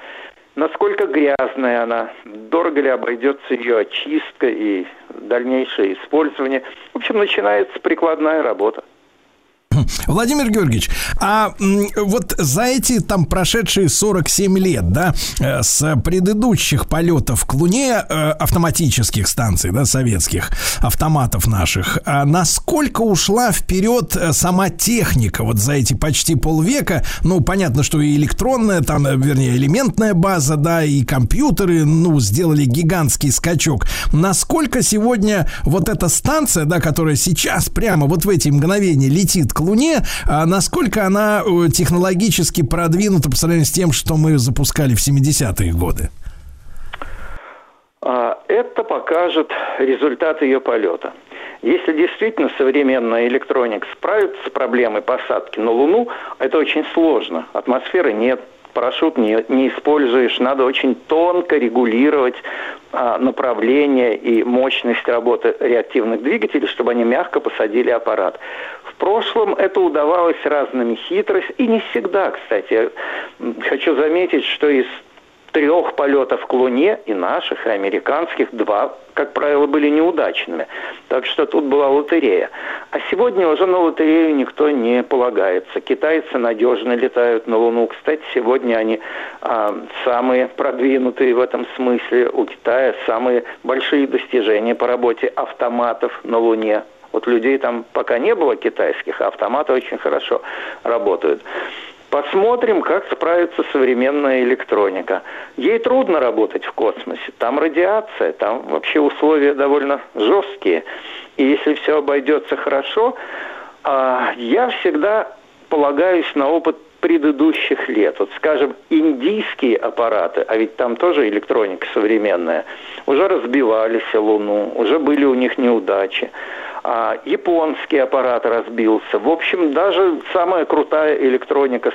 Насколько грязная она, дорого ли обойдется ее очистка и дальнейшее использование. В общем, начинается прикладная работа. Владимир Георгиевич, а вот за эти там прошедшие 47 лет, да, э, с предыдущих полетов к Луне э, автоматических станций, да, советских автоматов наших, а насколько ушла вперед э, сама техника вот за эти почти полвека? Ну, понятно, что и электронная, там, вернее, элементная база, да, и компьютеры, ну, сделали гигантский скачок. Насколько сегодня вот эта станция, да, которая сейчас прямо вот в эти мгновения летит к Луне, а насколько она э, технологически продвинута по сравнению с тем, что мы запускали в 70-е годы? А, это покажет результат ее полета. Если действительно современная электроника справится с проблемой посадки на Луну, это очень сложно. Атмосферы нет, парашют не, не используешь, надо очень тонко регулировать а, направление и мощность работы реактивных двигателей, чтобы они мягко посадили аппарат. Прошлом это удавалось разными хитростями, и не всегда, кстати. Хочу заметить, что из трех полетов к Луне, и наших, и американских, два, как правило, были неудачными. Так что тут была лотерея. А сегодня уже на лотерею никто не полагается. Китайцы надежно летают на Луну. Кстати, сегодня они а, самые продвинутые в этом смысле. У Китая самые большие достижения по работе автоматов на Луне. Вот людей там пока не было китайских, а автоматы очень хорошо работают. Посмотрим, как справится современная электроника. Ей трудно работать в космосе. Там радиация, там вообще условия довольно жесткие. И если все обойдется хорошо, а, я всегда полагаюсь на опыт предыдущих лет. Вот, скажем, индийские аппараты, а ведь там тоже электроника современная, уже разбивались Луну, уже были у них неудачи а, японский аппарат разбился. В общем, даже самая крутая электроника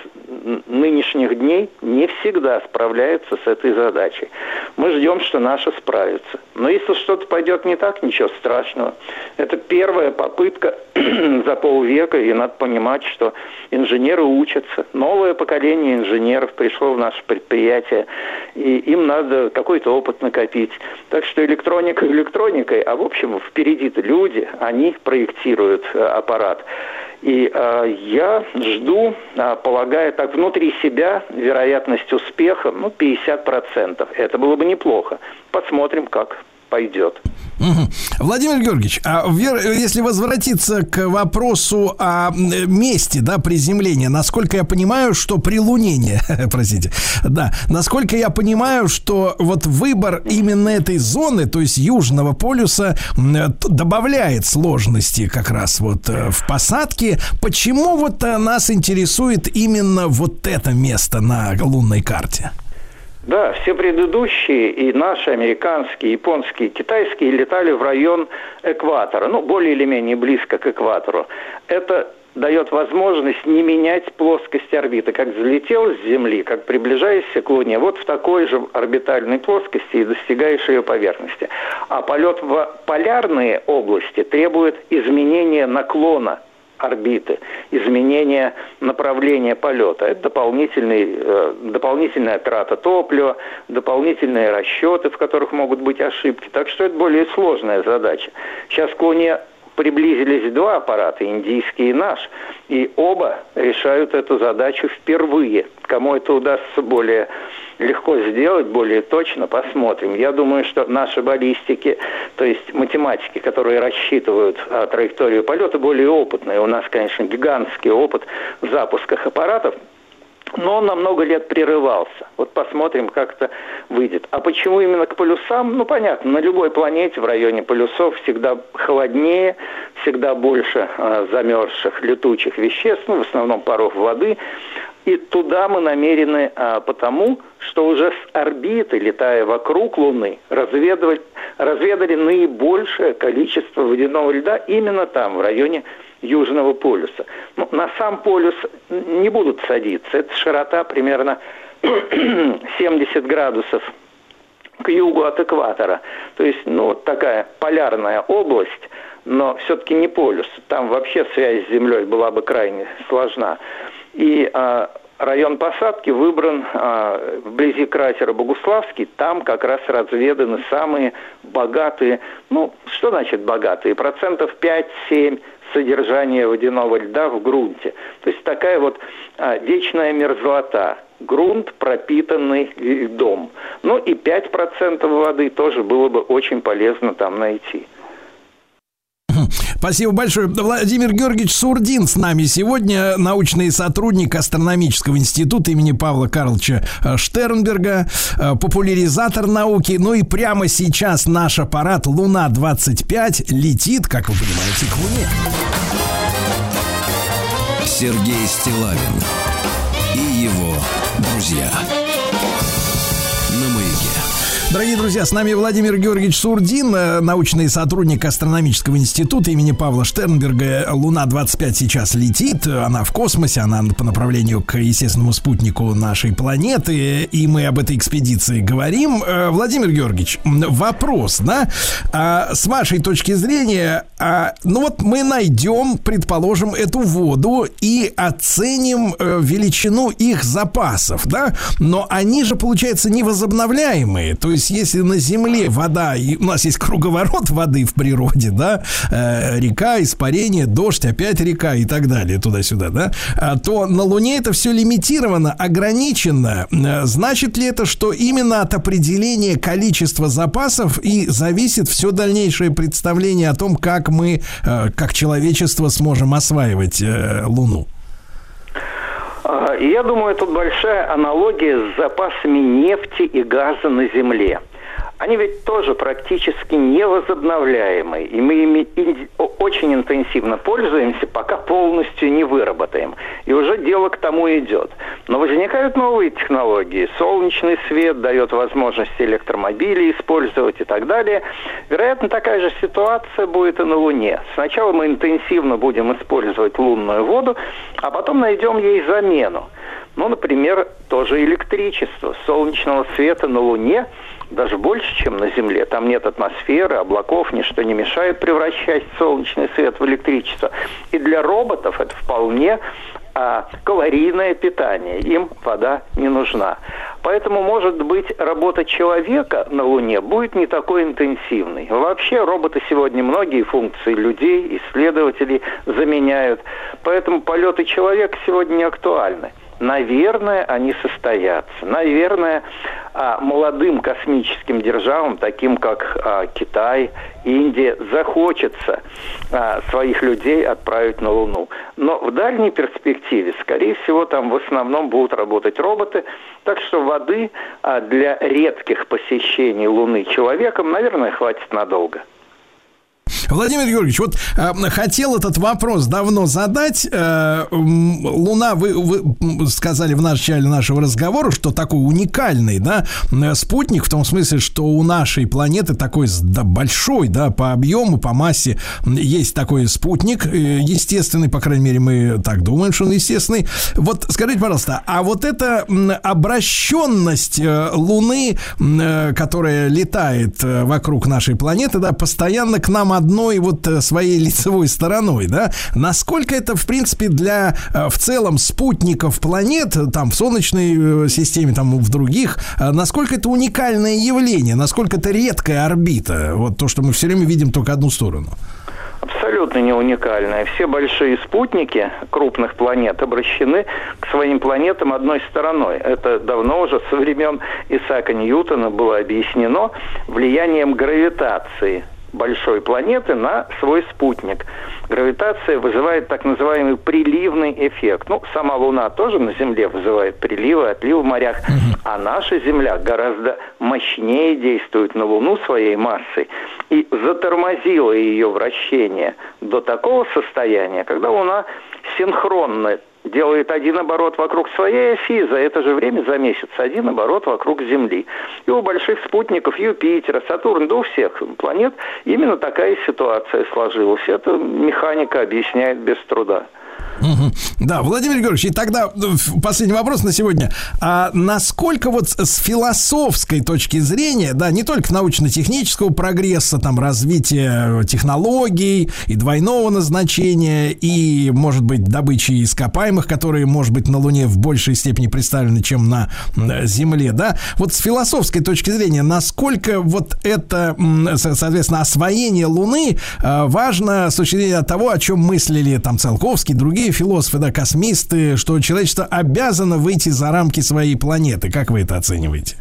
нынешних дней не всегда справляется с этой задачей. Мы ждем, что наша справится. Но если что-то пойдет не так, ничего страшного. Это первая попытка за полвека, и надо понимать, что инженеры учатся. Новое поколение инженеров пришло в наше предприятие, и им надо какой-то опыт накопить. Так что электроника электроникой, а в общем впереди-то люди, они они проектируют э, аппарат. И э, я жду, э, полагая так, внутри себя вероятность успеха, ну, 50%. Это было бы неплохо. Посмотрим, как пойдет. Владимир Георгиевич, а если возвратиться к вопросу о месте да, приземления, насколько я понимаю, что при Лунении, простите, да, насколько я понимаю, что вот выбор именно этой зоны, то есть Южного полюса, добавляет сложности как раз вот э, в посадке. Почему вот э, нас интересует именно вот это место на лунной карте? Да, все предыдущие, и наши, американские, японские, китайские, летали в район экватора, ну, более или менее близко к экватору. Это дает возможность не менять плоскость орбиты, как залетел с Земли, как приближаешься к Луне, вот в такой же орбитальной плоскости и достигаешь ее поверхности. А полет в полярные области требует изменения наклона орбиты, изменение направления полета. Это дополнительный, э, дополнительная трата топлива, дополнительные расчеты, в которых могут быть ошибки. Так что это более сложная задача. Сейчас к Луне приблизились два аппарата, индийский и наш, и оба решают эту задачу впервые. Кому это удастся более легко сделать, более точно, посмотрим. Я думаю, что наши баллистики, то есть математики, которые рассчитывают а, траекторию полета, более опытные. У нас, конечно, гигантский опыт в запусках аппаратов, но он на много лет прерывался. Вот посмотрим, как это выйдет. А почему именно к полюсам? Ну, понятно, на любой планете в районе полюсов всегда холоднее, всегда больше э, замерзших летучих веществ, ну, в основном паров воды. И туда мы намерены а, потому, что уже с орбиты, летая вокруг Луны, разведывать, разведали наибольшее количество водяного льда именно там, в районе Южного полюса. Ну, на сам полюс не будут садиться. Это широта примерно 70 градусов к югу от экватора. То есть, ну, такая полярная область, но все-таки не полюс. Там вообще связь с Землей была бы крайне сложна. И а, район посадки выбран а, вблизи кратера Богуславский. Там как раз разведаны самые богатые, ну, что значит богатые? Процентов 5-7 содержания водяного льда в грунте. То есть такая вот а, вечная мерзлота. Грунт, пропитанный льдом. Ну и 5% воды тоже было бы очень полезно там найти. Спасибо большое. Владимир Георгиевич Сурдин с нами сегодня, научный сотрудник Астрономического института имени Павла Карловича э, Штернберга, э, популяризатор науки. Ну и прямо сейчас наш аппарат Луна-25 летит, как вы понимаете, к Луне. Сергей Стилавин и его друзья. Дорогие друзья, с нами Владимир Георгиевич Сурдин, э, научный сотрудник Астрономического института имени Павла Штернберга. Луна-25 сейчас летит, она в космосе, она по направлению к естественному спутнику нашей планеты, и мы об этой экспедиции говорим. Э, Владимир Георгиевич, вопрос, да? А, с вашей точки зрения, а, ну вот мы найдем, предположим, эту воду и оценим э, величину их запасов, да? Но они же, получается, невозобновляемые, то есть есть, если на Земле вода, и у нас есть круговорот воды в природе, да, э, река, испарение, дождь, опять река и так далее, туда-сюда, да, а, то на Луне это все лимитировано, ограничено. Э, значит ли это, что именно от определения количества запасов и зависит все дальнейшее представление о том, как мы, э, как человечество сможем осваивать э, Луну? А, я думаю, тут большая аналогия с запасами нефти и газа на Земле они ведь тоже практически невозобновляемые, и мы ими очень интенсивно пользуемся, пока полностью не выработаем. И уже дело к тому идет. Но возникают новые технологии. Солнечный свет дает возможность электромобили использовать и так далее. Вероятно, такая же ситуация будет и на Луне. Сначала мы интенсивно будем использовать лунную воду, а потом найдем ей замену. Ну, например, тоже электричество. Солнечного света на Луне – даже больше, чем на Земле. Там нет атмосферы, облаков, ничто не мешает превращать солнечный свет в электричество. И для роботов это вполне а, калорийное питание. Им вода не нужна. Поэтому, может быть, работа человека на Луне будет не такой интенсивной. Вообще, роботы сегодня многие функции людей, исследователей заменяют. Поэтому полеты человека сегодня не актуальны наверное, они состоятся. Наверное, а, молодым космическим державам, таким как а, Китай, Индия, захочется а, своих людей отправить на Луну. Но в дальней перспективе, скорее всего, там в основном будут работать роботы, так что воды для редких посещений Луны человеком, наверное, хватит надолго. Владимир Георгиевич, вот э, хотел этот вопрос давно задать. Э, Луна, вы, вы сказали в начале нашего разговора, что такой уникальный, да, спутник, в том смысле, что у нашей планеты такой да, большой, да, по объему, по массе есть такой спутник, э, естественный, по крайней мере, мы так думаем, что он естественный. Вот скажите, пожалуйста, а вот эта обращенность э, Луны, э, которая летает вокруг нашей планеты, да, постоянно к нам одной вот э, своей лицевой стороной, да, насколько это, в принципе, для э, в целом спутников планет, там, в Солнечной э, системе, там, в других, насколько это уникальное явление, насколько это редкая орбита, вот то, что мы все время видим только одну сторону? абсолютно не уникальная. Все большие спутники крупных планет обращены к своим планетам одной стороной. Это давно уже со времен Исаака Ньютона было объяснено влиянием гравитации большой планеты на свой спутник. Гравитация вызывает так называемый приливный эффект. Ну, сама Луна тоже на Земле вызывает приливы, отливы в морях, а наша Земля гораздо мощнее действует на Луну своей массой и затормозила ее вращение до такого состояния, когда Луна синхронно делает один оборот вокруг своей оси, за это же время за месяц один оборот вокруг Земли. И у больших спутников Юпитера, Сатурна, да у всех планет именно такая ситуация сложилась. Это механика объясняет без труда. Да, Владимир Георгиевич, и тогда ну, последний вопрос на сегодня. А насколько вот с философской точки зрения, да, не только научно-технического прогресса, там, развития технологий и двойного назначения, и, может быть, добычи ископаемых, которые, может быть, на Луне в большей степени представлены, чем на Земле, да, вот с философской точки зрения, насколько вот это, соответственно, освоение Луны э, важно с точки зрения того, о чем мыслили там Циолковский, другие философы, да, космисты, что человечество обязано выйти за рамки своей планеты. Как вы это оцениваете?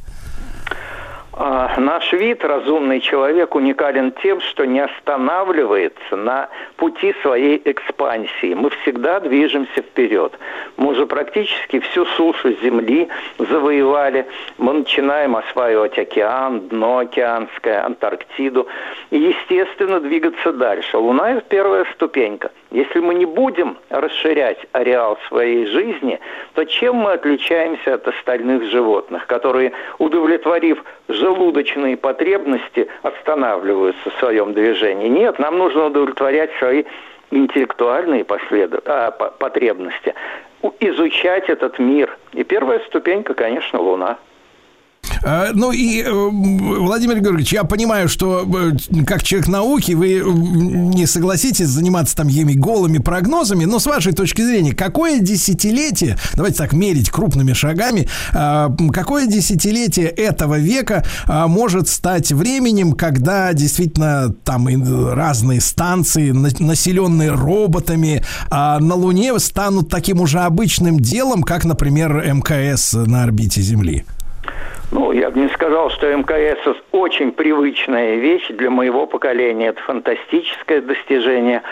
А, Наш вид, разумный человек, уникален тем, что не останавливается на пути своей экспансии. Мы всегда движемся вперед. Мы уже практически всю сушу Земли завоевали. Мы начинаем осваивать океан, дно океанское, Антарктиду. И, естественно, двигаться дальше. Луна – это первая ступенька. Если мы не будем расширять ареал своей жизни, то чем мы отличаемся от остальных животных, которые, удовлетворив желудочные потребности, останавливаются в своем движении? Нет, нам нужно удовлетворять свои интеллектуальные последу- а, по- потребности, изучать этот мир. И первая ступенька, конечно, Луна. Э, Ну и, э, Владимир Георгиевич, я понимаю, что э, как человек науки вы не согласитесь заниматься там еми голыми прогнозами, но с вашей точки зрения, какое десятилетие, давайте так мерить крупными шагами, какое десятилетие этого века может стать временем, когда действительно там разные станции, на- населенные роботами, на Луне станут таким уже обычным делом, как, например, МКС на орбите Земли? Ну, я бы не сказал, что МКС очень привычная вещь для моего поколения. Это фантастическое достижение.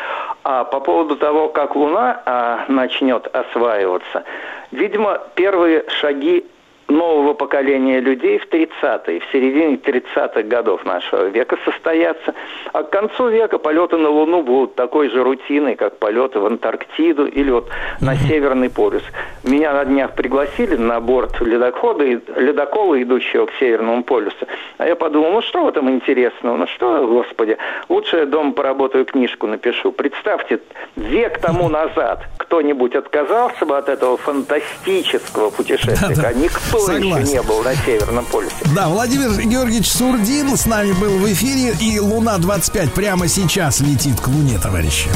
А по поводу того, как Луна а, начнет осваиваться, видимо, первые шаги нового поколения людей в 30-е, в середине 30-х годов нашего века состоятся. А к концу века полеты на Луну будут такой же рутиной, как полеты в Антарктиду или вот на Северный полюс. Меня на днях пригласили на борт ледохода, ледокола, идущего к Северному полюсу. А я подумал, ну что в этом интересного? Ну что, господи, лучше я дома поработаю, книжку напишу. Представьте, век тому назад кто-нибудь отказался бы от этого фантастического путешествия, а никто Согласен. еще не был на Северном полюсе. Да, Владимир Георгиевич Сурдин с нами был в эфире, и Луна-25 прямо сейчас летит к Луне, товарищи.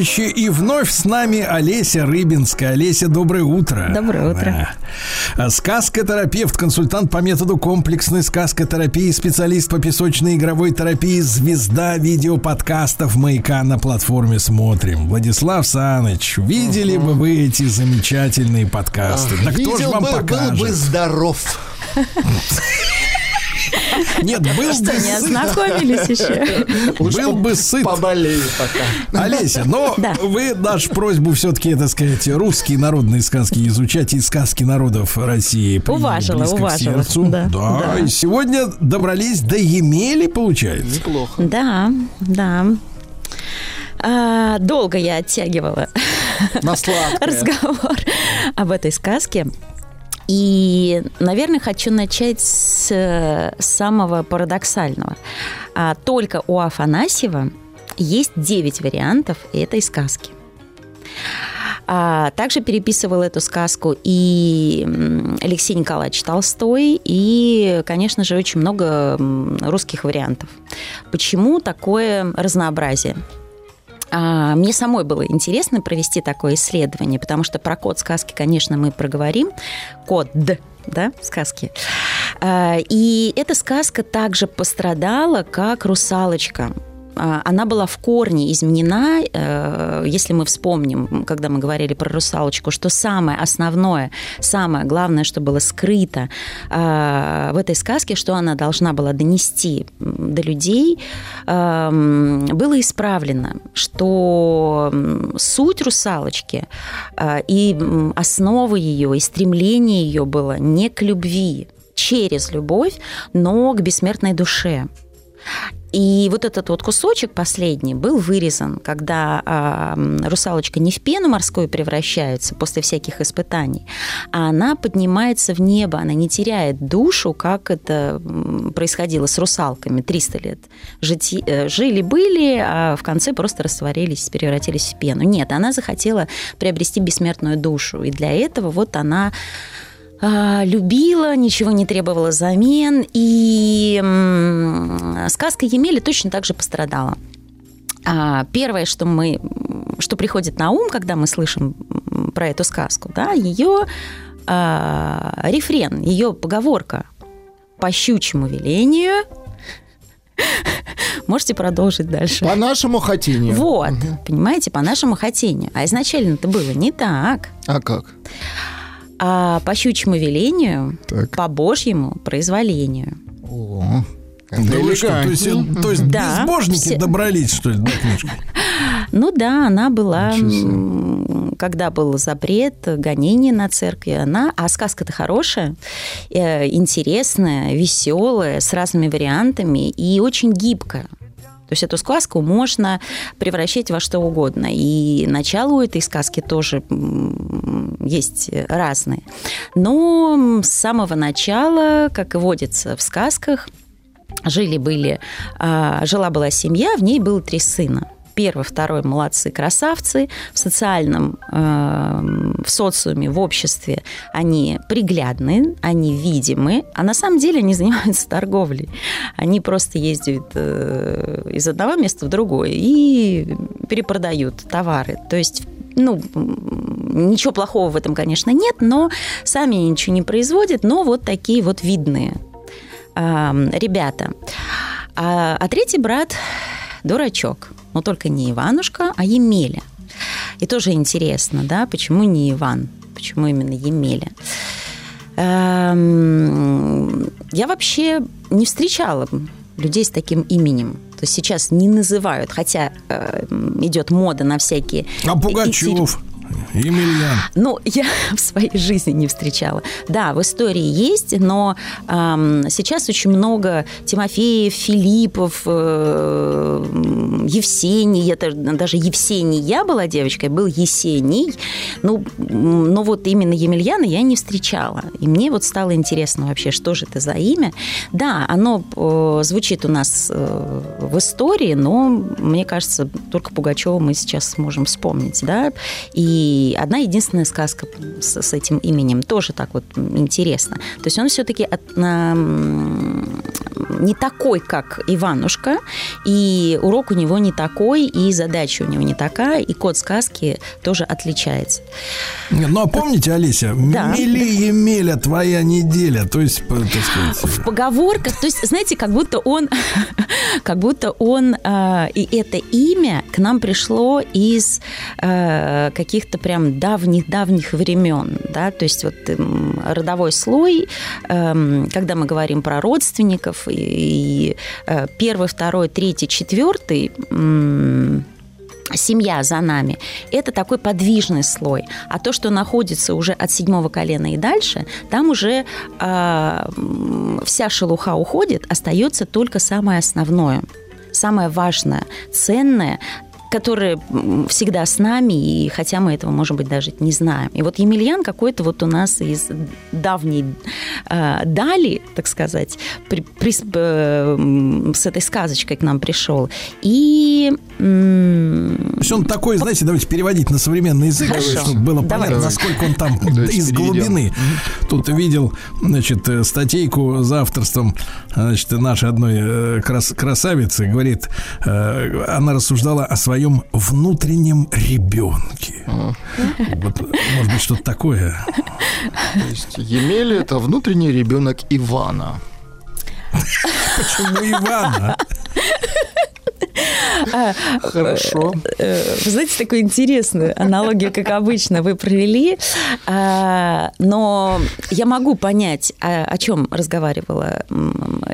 Товарищи, и вновь с нами Олеся Рыбинская. Олеся, доброе утро. Доброе утро. Да. Сказкотерапевт, консультант по методу комплексной сказкотерапии, специалист по песочной игровой терапии, звезда видеоподкастов «Маяка» на платформе «Смотрим». Владислав Саныч, видели бы вы эти замечательные подкасты? Да кто же вам бы, был бы покажет? здоров. Нет, был Что, бы не сыт. ознакомились еще? Был бы сыт. Поболею пока. Олеся, но Да. вы нашу просьбу все-таки, так сказать, русские народные сказки изучать и сказки народов России. Уважила, уважила. сердцу. Да, Да, да. и сегодня добрались до Емели, получается. Неплохо. Да, да. А, долго я оттягивала разговор об этой сказке. И, наверное, хочу начать с э, самого парадоксального. А, только у Афанасьева есть 9 вариантов этой сказки. А также переписывал эту сказку и Алексей Николаевич Толстой, и, конечно же, очень много русских вариантов. Почему такое разнообразие? А, Мне самой было интересно провести такое исследование, потому что про код сказки, конечно, мы проговорим. Код, да, сказки. А, И эта сказка также пострадала, как «Русалочка». А, Она была в корне изменена, э, если мы вспомним, когда мы говорили про русалочку, что самое основное, самое главное, что было скрыто в этой сказке, что она должна была донести до людей, эм, было исправлено, что суть русалочки и основа ее, и стремление ее было не к любви, через любовь, но к бессмертной душе. И вот этот вот кусочек последний был вырезан, когда м, русалочка не в пену морскую превращается после всяких испытаний, а она поднимается в небо, она не теряет душу, как это происходило с русалками 300 лет. Жити- э, Жили-были, а в конце просто растворились, превратились в пену. Нет, она захотела приобрести бессмертную душу, и для этого вот она любила, ничего не требовала взамен, и сказка Емели точно так же пострадала. А, Первое, что мы, что приходит на ум, когда мы слышим про эту сказку, да, ее а, рефрен, ее поговорка по щучьему велению. Можете продолжить дальше. По нашему хотению. Вот, понимаете, по нашему хотению. А изначально это было не так. А как? А по щучьему велению, Так. по божьему произволению. О, Да вы что, то есть, э, то есть Да, безбожники все- добрались, что ли, до книжки? Ну да, она была, когда был запрет, гонение на церкви, она, а сказка-то хорошая, э, интересная, веселая, с разными вариантами и очень гибкая. То есть эту сказку можно превращать во что угодно. И начало у этой сказки тоже есть разные. Но с самого начала, как и водится в сказках, жили-были, а, жила-была семья, в ней было три сына. Первый, второй молодцы, красавцы. В социальном, э, в социуме, в обществе они приглядны, они видимы, а на самом деле они занимаются торговлей. Они просто ездят э, из одного места в другое и перепродают товары. То есть ну, ничего плохого в этом, конечно, нет, но сами ничего не производят, но вот такие вот видные э, ребята. А, а третий брат дурачок, но только не Иванушка, а Емеля. И тоже интересно, да, почему не Иван, почему именно Емеля. Эм, Я вообще не встречала людей с таким именем. То есть сейчас не называют, хотя э, идет мода на всякие... А Пугачев? Емельян. Ну, я в своей жизни не встречала. Да, в истории есть, но эм, сейчас очень много Тимофеев, Филиппов, э, Евсений, это даже Евсений я была девочкой, был Есений. Ну, но вот именно Емельяна я не встречала. И мне вот стало интересно вообще, что же это за имя. Да, оно э, звучит у нас э, в истории, но мне кажется, только Пугачева мы сейчас сможем вспомнить, да. И одна единственная сказка с, с этим именем тоже так вот интересно. То есть он все-таки не такой, как Иванушка, и урок у него не такой, и задача у него не такая, и код сказки тоже отличается. Ну, а помните, Олеся, Да. мели Емеля, твоя неделя. То есть, так сказать, в поговорках, то есть, знаете, как будто он, как будто он, э, и это имя к нам пришло из э, каких-то прям давних-давних времен, да, то есть вот эм, родовой слой, эм, когда мы говорим про родственников, и, э, первый, второй, третий, четвертый, семья за нами, это такой подвижный слой. А то, что находится уже от седьмого колена и дальше, там уже м, вся шелуха уходит, остается только самое основное, самое важное, ценное, которое м, всегда с нами, и хотя мы этого, может быть, даже не знаем. И вот Емельян какой-то вот у нас из давней э, дали, так сказать, при- прис- э, с этой сказочкой к нам пришел. И м, То есть он такой, знаете, давайте переводить на современный язык, Хорошо. чтобы было Давайте. понятно, насколько он там из глубины. Тут видел, значит, э, статейку за авторством, значит, нашей одной э, крас- красавицы, говорит, э, она рассуждала о своем внутреннем ребенке. Вот, может быть, что-то такое. То есть Емеля – это внутренний ребенок Ивана. Почему Ивана? Хорошо. э, вы знаете, такую интересную аналогию, как обычно, вы провели. А, Но я могу понять, о о чем разговаривала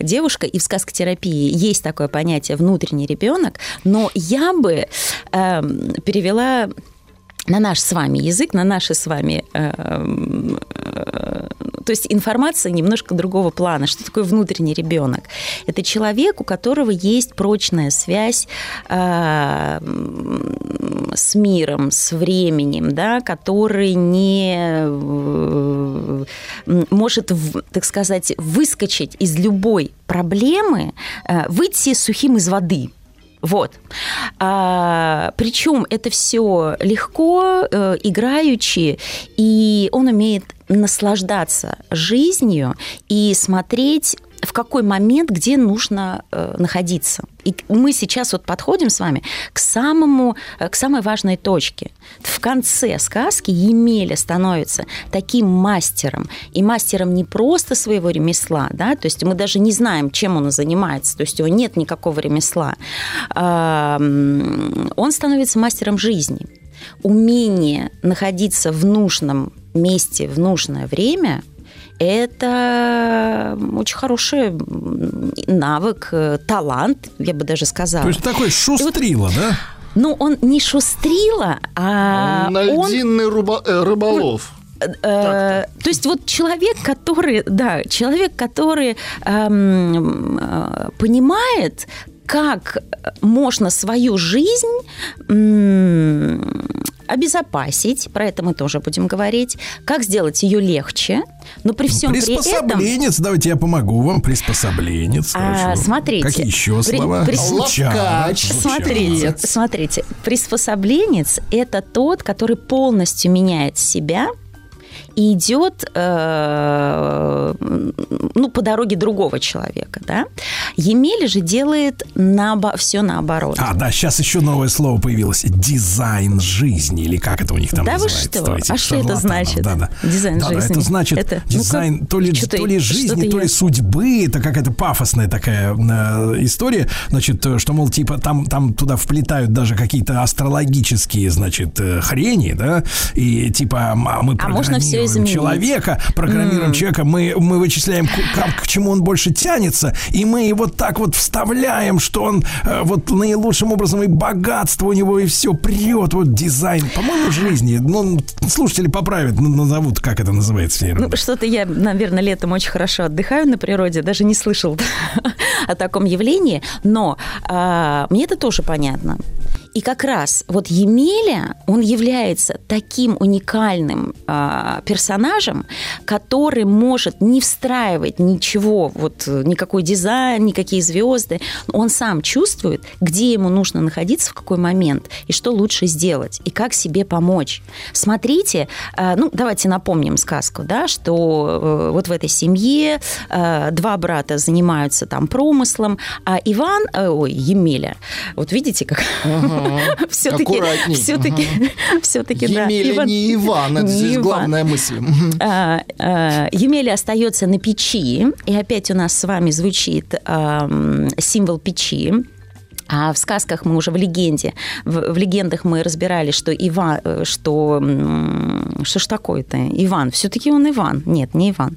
девушка. И в сказкотерапии есть такое понятие внутренний ребенок, но я бы эм, перевела на наш с вами язык, на наши с вами эм, э, то есть информация немножко другого плана. Что такое внутренний ребенок? Это человек, у которого есть прочная связь э, с миром, с временем, да, который не э, может, так сказать, выскочить из любой проблемы, э, выйти сухим из воды. Вот. А, причем это все легко, э, играючи, и он умеет наслаждаться жизнью и смотреть в какой момент, где нужно э, находиться. И мы сейчас вот подходим с вами к самому, э, к самой важной точке. В конце сказки Емеля становится таким мастером. И мастером не просто своего ремесла, да, то есть мы даже не знаем, чем он занимается, то есть у него нет никакого ремесла. Он становится мастером жизни. Умение находиться в нужном месте в нужное время – это очень хороший навык, э, талант, я бы даже сказала. То есть такой шустрила, да? Ну, он не шустрила, а Он он... Руба- э, рыболов. Э, то есть вот человек, который, да, человек, который эм, э, понимает, как можно свою жизнь м, обезопасить, про это мы тоже будем говорить, как сделать ее легче, но при всем при этом... Приспособленец, давайте я помогу вам. Приспособленец. А, хорошо. смотрите. Какие еще При- слова? при- Ловкач. Смотрите, смотрите, приспособленец – это тот, который полностью меняет себя и идет э, ну, по дороге другого человека. Да? Емеля же делает наобо- все наоборот. А, да, сейчас еще новое слово появилось. Дизайн жизни, или как это у них там Да вы называется? что? у этих А что это значит? Да, да. Дизайн Да, да, жизни. это значит Это- ну-ка, дизайн то ли, то ли жизни, то ли я- судьбы. Это какая-то пафосная такая э, история. Значит, э, что, мол, типа там, там туда вплетают даже какие-то астрологические, значит, э, хрени, да, и типа а мы А можно все изменить. человека, программируем М. человека, мы, мы вычисляем, как- к чему он больше тянется, и мы его так вот вставляем, что он э, вот наилучшим образом и богатство у него, и все прет, вот дизайн, по-моему, жизни. Ну, слушатели поправят, назовут, как это называется. Ну, что-то я, наверное, летом очень хорошо отдыхаю на природе, даже не слышал о таком явлении, но а, мне это тоже понятно. И как раз вот Емеля, он является таким уникальным а, персонажем, который может не встраивать ничего, вот э, никакой дизайн, никакие звезды. Он сам чувствует, где ему нужно находиться, в какой момент, и что лучше сделать, и как себе помочь. Смотрите, а, ну, давайте напомним сказку, да, что э, вот в этой семье э, два брата занимаются там промыслом, а Иван, э, ой, Емеля, вот видите, как все-таки, все-таки, все-таки, да. Емеля не Иван, это здесь главная мысль. А, а, Емеля остается на печи, и опять у нас с вами звучит символ печи. А в сказках мы уже в легенде, в, в легендах мы разбирали, что Иван, э, что что ж такое-то, Иван, все-таки он Иван, нет, не Иван,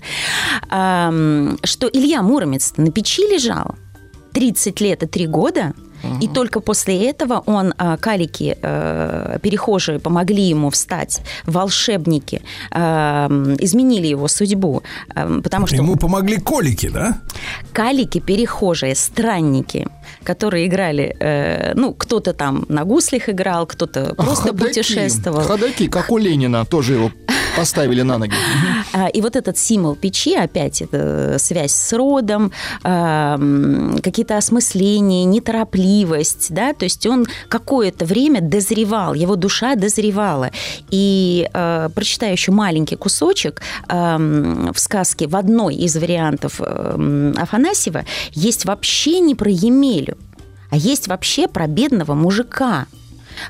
Ам, что Илья Муромец на печи лежал 30 лет и 3 года, и только после этого он, а, калики, э, перехожие, помогли ему встать, волшебники, эм, изменили его судьбу, эм, потому что Ему помогли колики, да? калики, перехожие, странники, которые играли, э, ну, кто-то там на гуслях играл, кто-то просто Ходаки. путешествовал. Ходаки, как у Ленина, тоже его поставили на ноги. А, И вот этот символ печи, опять это связь с родом, какие-то осмысления, неторопливость, да, то есть он какое-то время дозревал, его душа дозревала. И а, прочитаю еще маленький кусочек в сказке, в одной из вариантов Афанасьева есть вообще не про Емелю, а есть вообще про бедного мужика,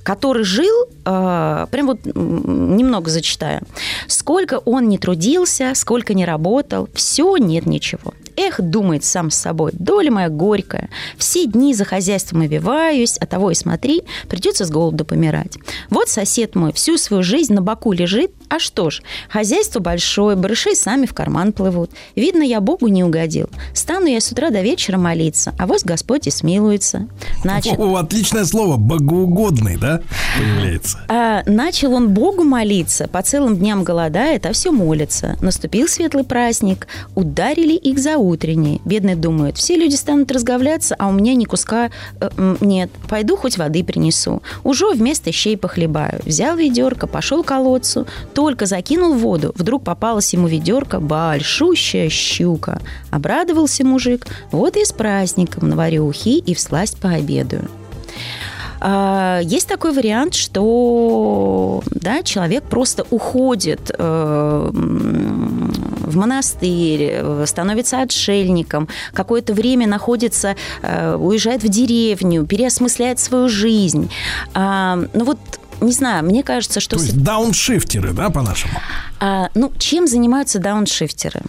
который жил, э, прям вот немного зачитаю, сколько он не трудился, сколько не работал, все нет ничего. Эх, думает сам с собой, доля моя горькая, все дни за хозяйством обиваюсь, а того и смотри, придется с голоду помирать. Вот сосед мой всю свою жизнь на боку лежит, а что ж, хозяйство большое, барыши сами в карман плывут. Видно, я Богу не угодил. Стану я с утра до вечера молиться, а вот Господь и смилуется. Значит, О, отличное слово, богоугодный, да, появляется. а, начал он Богу молиться, по целым дням голодает, а все молится. Наступил светлый праздник, ударили их за утренние. Бедные думают, все люди станут разговляться, а у меня ни куска э, нет. Пойду хоть воды принесу. Уже вместо щей похлебаю. Взял ведерко, пошел к колодцу, только закинул воду, вдруг попалась ему ведерко большущая щука. Обрадовался мужик, вот и с праздником наварю ухи и всласть пообедаю. А, Есть такой вариант, что да, человек просто уходит э, в монастырь, э, становится отшельником, какое-то время находится, э, уезжает в деревню, переосмысляет свою жизнь. А, Ну вот, не знаю, мне кажется, что... То есть дауншифтеры, да, по-нашему? а, ну, чем занимаются дауншифтеры?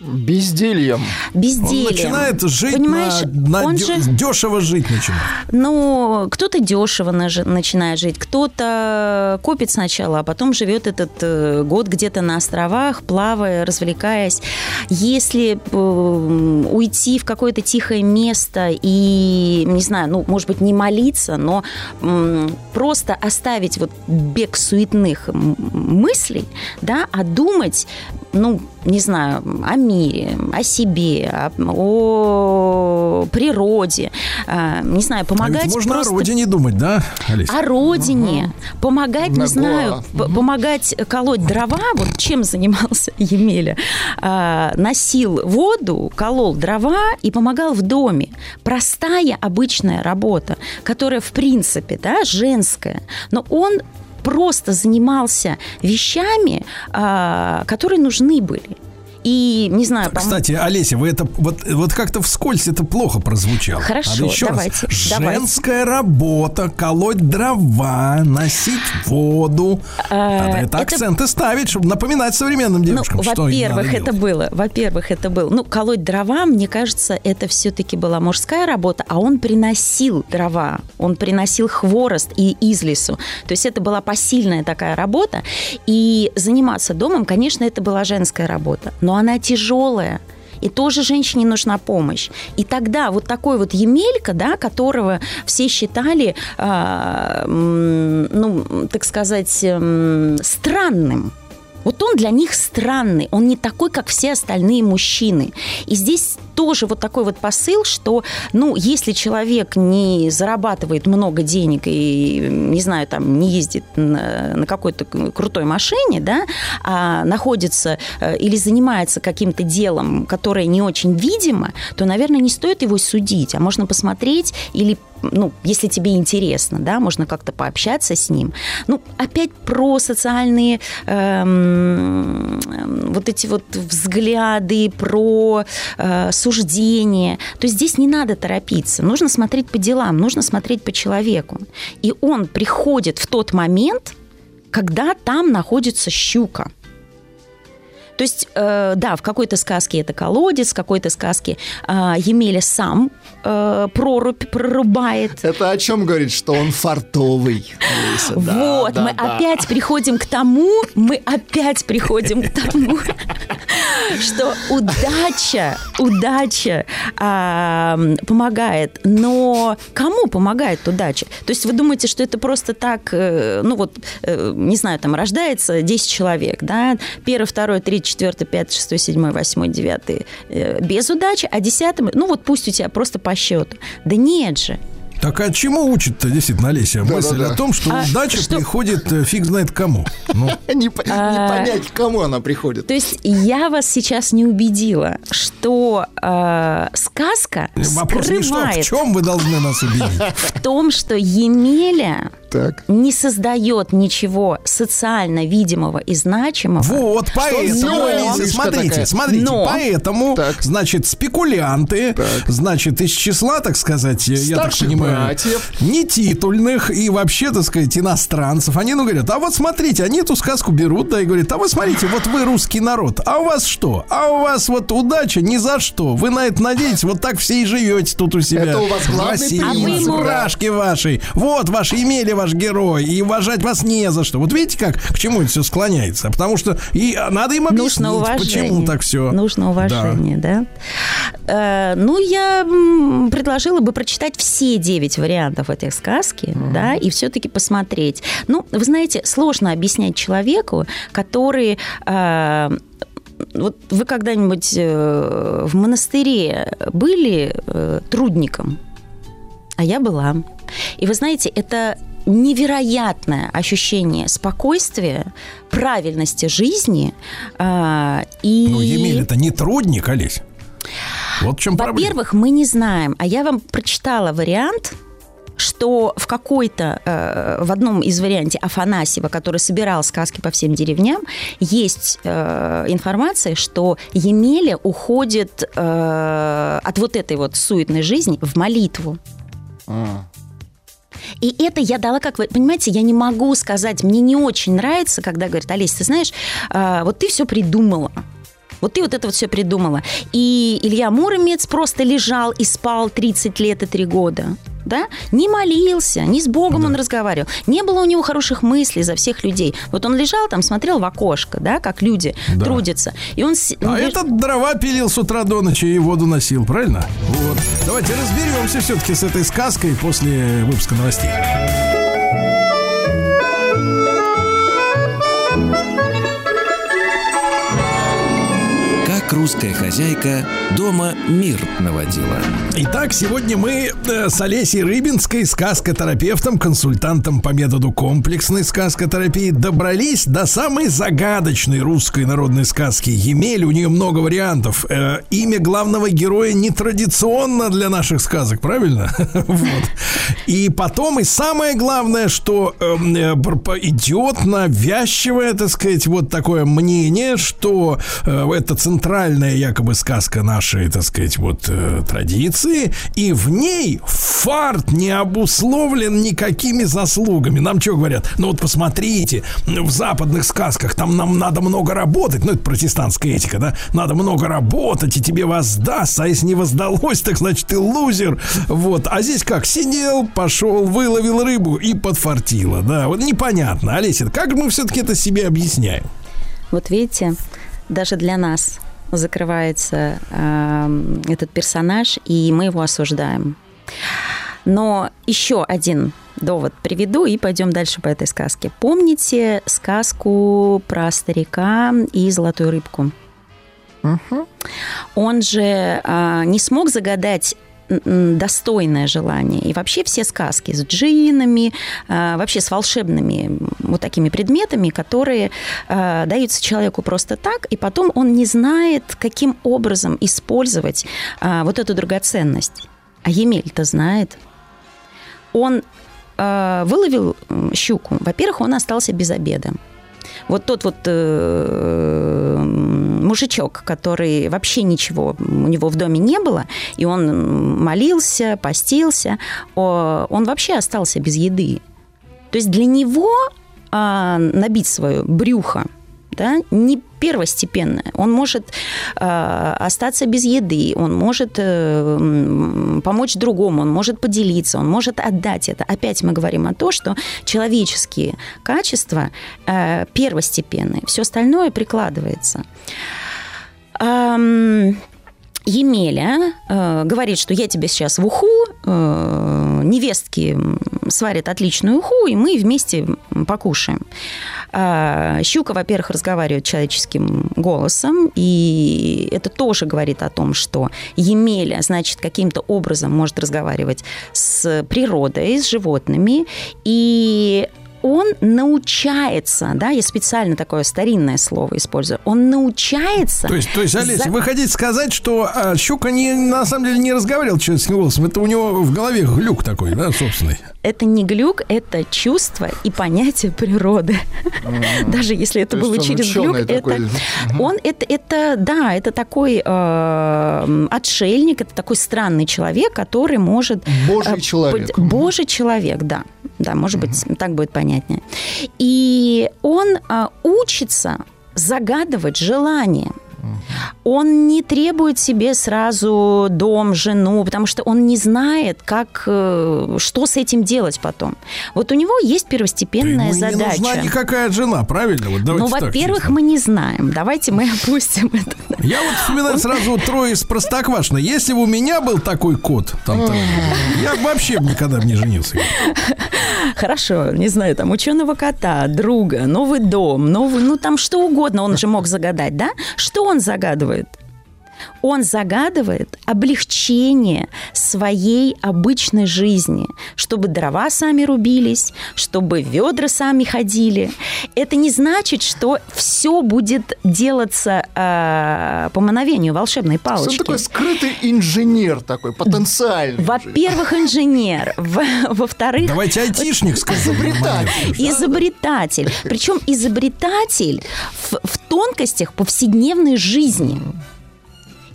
Бездельем. Бездельем. Он начинает жить Понимаешь, на, на он дё- же- дешево жить начинает. Ну, кто-то дешево наж- начинает жить, кто-то копит сначала, а потом живет этот э, год где-то на островах, плавая, развлекаясь. Если э, уйти в какое-то тихое место и, не знаю, ну, может быть, не молиться, но м, просто оставить вот бег суетных мыслей, да, а думать, ну, не знаю, о мире, о себе, о, о природе, а, не знаю, А помогать ведь можно просто... о родине думать, да, Олеся? О родине, помогать, не Наго. знаю, п- помогать колоть дрова, вот чем занимался Емеля. А, носил воду, колол дрова и помогал в доме. Простая, обычная работа, которая, в принципе, да, женская, но он просто занимался вещами, а, которые нужны были. И, не знаю, по-моему- Кстати, Олеся, вы это вот, вот как-то вскользь это плохо прозвучало. Хорошо, Надо еще давайте, раз. давайте. Женская работа, колоть дрова, носить воду. Надо это, Э, это- акценты ставить, чтобы напоминать современным девушкам, ну, что во-первых, это было. Во-первых, это было. Ну, колоть дрова, мне кажется, это все-таки была мужская работа, а он приносил дрова, он приносил хворост и из лесу. То есть это была посильная такая работа. И заниматься домом, конечно, это была женская работа, но она тяжелая. И тоже женщине нужна помощь. И тогда вот такой вот Емелька, да, которого все считали, м, ну, так сказать, м, странным. Вот он для них странный, он не такой, как все остальные мужчины. И здесь тоже вот такой вот посыл, что, ну, если человек не зарабатывает много денег и, не знаю, там, не ездит на, на какой-то крутой машине, да, а находится э, или занимается каким-то делом, которое не очень видимо, то, наверное, не стоит его судить, а можно посмотреть или ну, если тебе интересно, да, можно как-то пообщаться с ним. Ну, опять про социальные эм, эм, вот эти вот взгляды, про э, суждения. То есть здесь не надо торопиться. Нужно смотреть по делам, нужно смотреть по человеку. И он приходит в тот момент, когда там находится щука. То есть, э, да, в какой-то сказке это колодец, в какой-то сказке э, Емеля сам э, прорубь прорубает. Это о чем говорит, что он фартовый? Да, вот, да, мы да. опять приходим к тому, мы опять приходим к тому, что удача, удача а, помогает, но кому помогает удача? То есть вы думаете, что это просто так, э, ну вот, э, не знаю, там рождается 10 человек, да, первый, второй, третий, четвертый, пятый, шестой, седьмой, восьмой, девятый э, без удачи, а десятым, ну вот пусть у тебя просто по счету. Да нет же. Так а чему учит-то действительно Олеся? Мысль да. о том, что А удача что- приходит э, фиг знает кому. Ну, Не, не А, понять, к кому она приходит. То есть я вас сейчас не убедила, что э, сказка вопрос не что, в скрывает чем вы должны нас убедить? в том, что Емеля Так. не создает ничего социально видимого и значимого. Вот, поэтому, Но- Мышка смотрите, такая. смотрите, Но- поэтому, Так. значит, спекулянты, значит, из числа, так сказать, я так Старших понимаю, братьев. нетитульных и вообще, так сказать, иностранцев, они, ну, говорят, а вот смотрите, они эту сказку берут, да, и говорят, а вот смотрите, вот вы русский народ, а у вас что? А у вас вот удача ни за что, вы на это надеетесь, вот так все и живете тут у себя. Это у вас главный России, А вы фуражке вашей, вот ваш имели ваш герой, и уважать вас не за что. Вот видите, как к чему это все склоняется? Потому что и надо им объяснить, Нужно уважение. почему так все. Нужно уважение, да. Э, ну, я предложила бы прочитать все девять вариантов этой сказки, да, и все-таки посмотреть. Ну, вы знаете, сложно объяснять человеку, который э, вот вы когда-нибудь э, в монастыре были э, трудником? А я была. И вы знаете, это невероятное ощущение спокойствия, правильности жизни. а, и... Ну, Емель, это не трудник, Олесь. Вот в чем проблема. Во-первых, мы не знаем, а я вам прочитала вариант, что в какой-то, э, в одном из вариантов Афанасьева, который собирал сказки по всем деревням, есть э, информация, что Емеля уходит э, от вот этой вот суетной жизни в молитву. И это я дала, как вы понимаете, я не могу сказать, мне не очень нравится, когда говорят, Олеся, ты знаешь, а, вот ты все придумала. Вот ты вот это вот все придумала. И Илья Муромец просто лежал и спал 30 лет и 3 года. Да? Не молился, не с Богом он разговаривал. Не было у него хороших мыслей за всех людей. Вот он лежал там, смотрел в окошко, да, как люди Да. трудятся. И он... А леж- этот дрова пилил с утра до ночи и воду носил, правильно? Вот. Давайте разберемся все-таки с этой сказкой после выпуска новостей. Русская хозяйка дома мир наводила. Итак, сегодня мы э, с Олесей Рыбинской, сказкотерапевтом, консультантом по методу комплексной сказкотерапии, добрались до самой загадочной русской народной сказки «Емель». У нее много вариантов. Э, имя главного героя нетрадиционно для наших сказок, правильно? Вот. И потом, и самое главное, что эм, э, идет навязчивое, так сказать, вот такое мнение, что это центральная якобы сказка нашей, так сказать, вот э, традиции, и в ней фарт не обусловлен никакими заслугами. Нам что говорят? Ну вот посмотрите, в западных сказках там нам надо много работать, ну это протестантская этика, да, надо много работать, и тебе воздастся, а если не воздалось, так значит ты лузер. Вот, а здесь как? Сидел, пошел, выловил рыбу и подфартило, да, вот непонятно. Олеся, как мы все-таки это себе объясняем? Вот видите, даже для нас закрывается эм, этот персонаж, и мы его осуждаем. Но еще один довод приведу и пойдем дальше по этой сказке. Помните сказку про старика и золотую рыбку? Он же а, не смог загадать достойное желание. И вообще все сказки с джинами, а, вообще с волшебными вот такими предметами, которые а, даются человеку просто так, и потом он не знает, каким образом использовать а, вот эту драгоценность. А Емель-то знает. Он выловил щуку. Во-первых, он остался без обеда. Вот тот вот э, мужичок, который вообще ничего у него в доме не было, и он молился, постился, он вообще остался без еды. То есть для него а, набить свое брюхо да, не первостепенное. Он может э, остаться без еды, он может э, помочь другому, он может поделиться, он может отдать это. Опять мы говорим о том, что человеческие качества э, первостепенные, все остальное прикладывается. Ам, Емеля э, говорит, что я тебе сейчас в уху, э, невестки сварят отличную уху, и мы вместе покушаем. А, щука, во-первых, разговаривает человеческим голосом, и это тоже говорит о том, что Емеля, значит, каким-то образом может разговаривать с природой, с животными, и он научается, да, я специально такое старинное слово использую, он научается... То есть, то есть Олеся, за- вы хотите сказать, что а, щука не, на самом деле не разговаривал человеческим голосом, это у него в голове глюк такой, да, собственный? Это не глюк, это чувство и понятие природы. Даже если это То было через глюк, это он это это да, это такой э, отшельник, это такой странный человек, который может Божий э, человек. Божий человек, да, да, может быть, так будет понятнее. И он э, учится загадывать желания. Он не требует себе сразу дом, жену, потому что он не знает, как, э, что с этим делать потом. Вот у него есть первостепенная не задача. нужна никакая жена, правильно? Вот Ну, во-первых, мы не знаем. Давайте мы опустим это. Я вот вспоминаю сразу трое из Простоквашино. Если бы у меня был такой кот, там, там, я бы вообще никогда не женился. Хорошо, не знаю, там ученого кота, друга, новый дом, новый, ну там что угодно он же мог загадать, да? Что он загадывает? Он загадывает облегчение своей обычной жизни, чтобы дрова сами рубились, чтобы ведра сами ходили. Это не значит, что все будет делаться э, по мановению волшебной Он палочки. такой скрытый инженер такой, потенциальный. Во-первых, инженер. Во- Во-вторых, Давайте айтишник скажем. Изобретатель. изобретатель. Причем изобретатель в, в тонкостях повседневной жизни.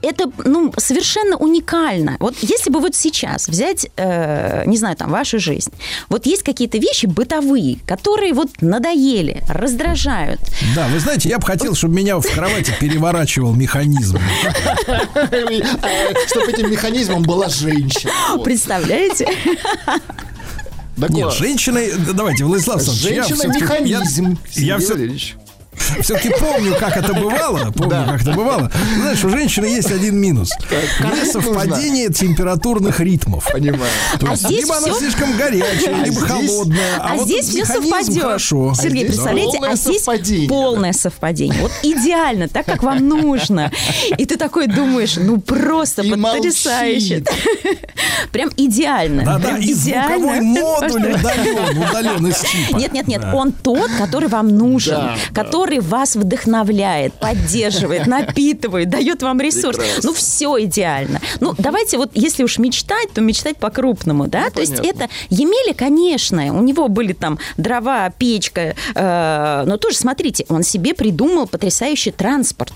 Это ну, совершенно уникально. Вот если бы вот сейчас взять, э, не знаю, там, вашу жизнь, вот есть какие-то вещи бытовые, которые вот надоели, раздражают. Да, вы знаете, я бы хотел, чтобы меня в кровати переворачивал механизм. Чтобы этим механизмом была женщина. Представляете? Да Нет, да Давайте, Владислав Александрович, я Женщина всё-таки- механизм. Я, я все. Все-таки помню, как это бывало. Помню, как это бывало. Знаешь, у женщины есть один минус. Несовпадение температурных ритмов. Понимаю. То А есть, здесь либо она всё- слишком горячая, либо здесь- холодная. А, вот здесь все совпадет. Хорошо. Сергей, А здесь представляете, полное а здесь совпадение. полное совпадение. Вот идеально, так, как вам нужно. И ты такой думаешь, ну просто И потрясающе. Прям идеально. Да-да, и звуковой идеально. модуль удален, удален из чипа. Нет, нет, нет, Да. он тот, который вам нужен, Да, который вас вдохновляет, поддерживает, напитывает, дает вам ресурс. Ну, все идеально. Ну, давайте вот, если уж мечтать, то мечтать по-крупному, да? то есть понятно. это Емеля, конечно, у него были там дрова, печка, э, но тоже, смотрите, он себе придумал потрясающий транспорт.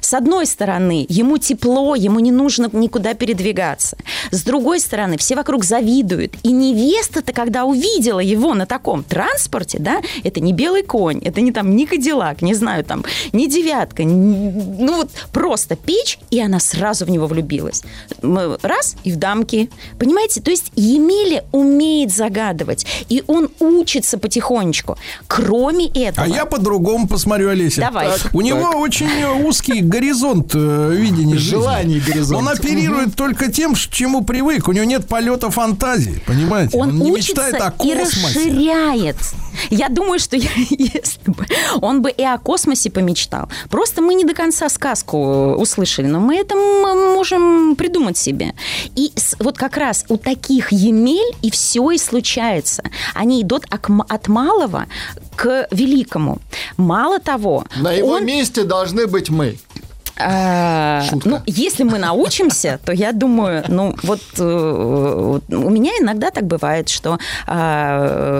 С одной стороны, ему тепло, ему не нужно никуда передвигаться. С другой стороны, все вокруг завидуют. И невеста-то, когда увидела его на таком транспорте, да, это не белый конь, это не там, не кадиллак, не знаю, там, не девятка, н- ну вот просто печь, и она сразу в него влюбилась. Раз, и в дамки. Понимаете? То есть Емеля умеет загадывать, и он учится потихонечку. Кроме этого... А я по-другому посмотрю, Олеся. Давай. Так, У него очень э, узкий горизонт э, видения. Желаний горизонт. Он оперирует только тем, к чему привык. У него нет полета фантазии, понимаете? Он, не мечтает о и космосе. расширяет. Я думаю, что я, если бы он бы и о космосе помечтал. Просто мы не до конца сказку э, услышали, но мы это можем придумать себе. И вот как раз у таких Емель и все и случается. Они идут от малого к великому. Мало того, На его он- месте должны быть мы. А, ну, если мы научимся, то я думаю, ну, вот э, у меня иногда так бывает, что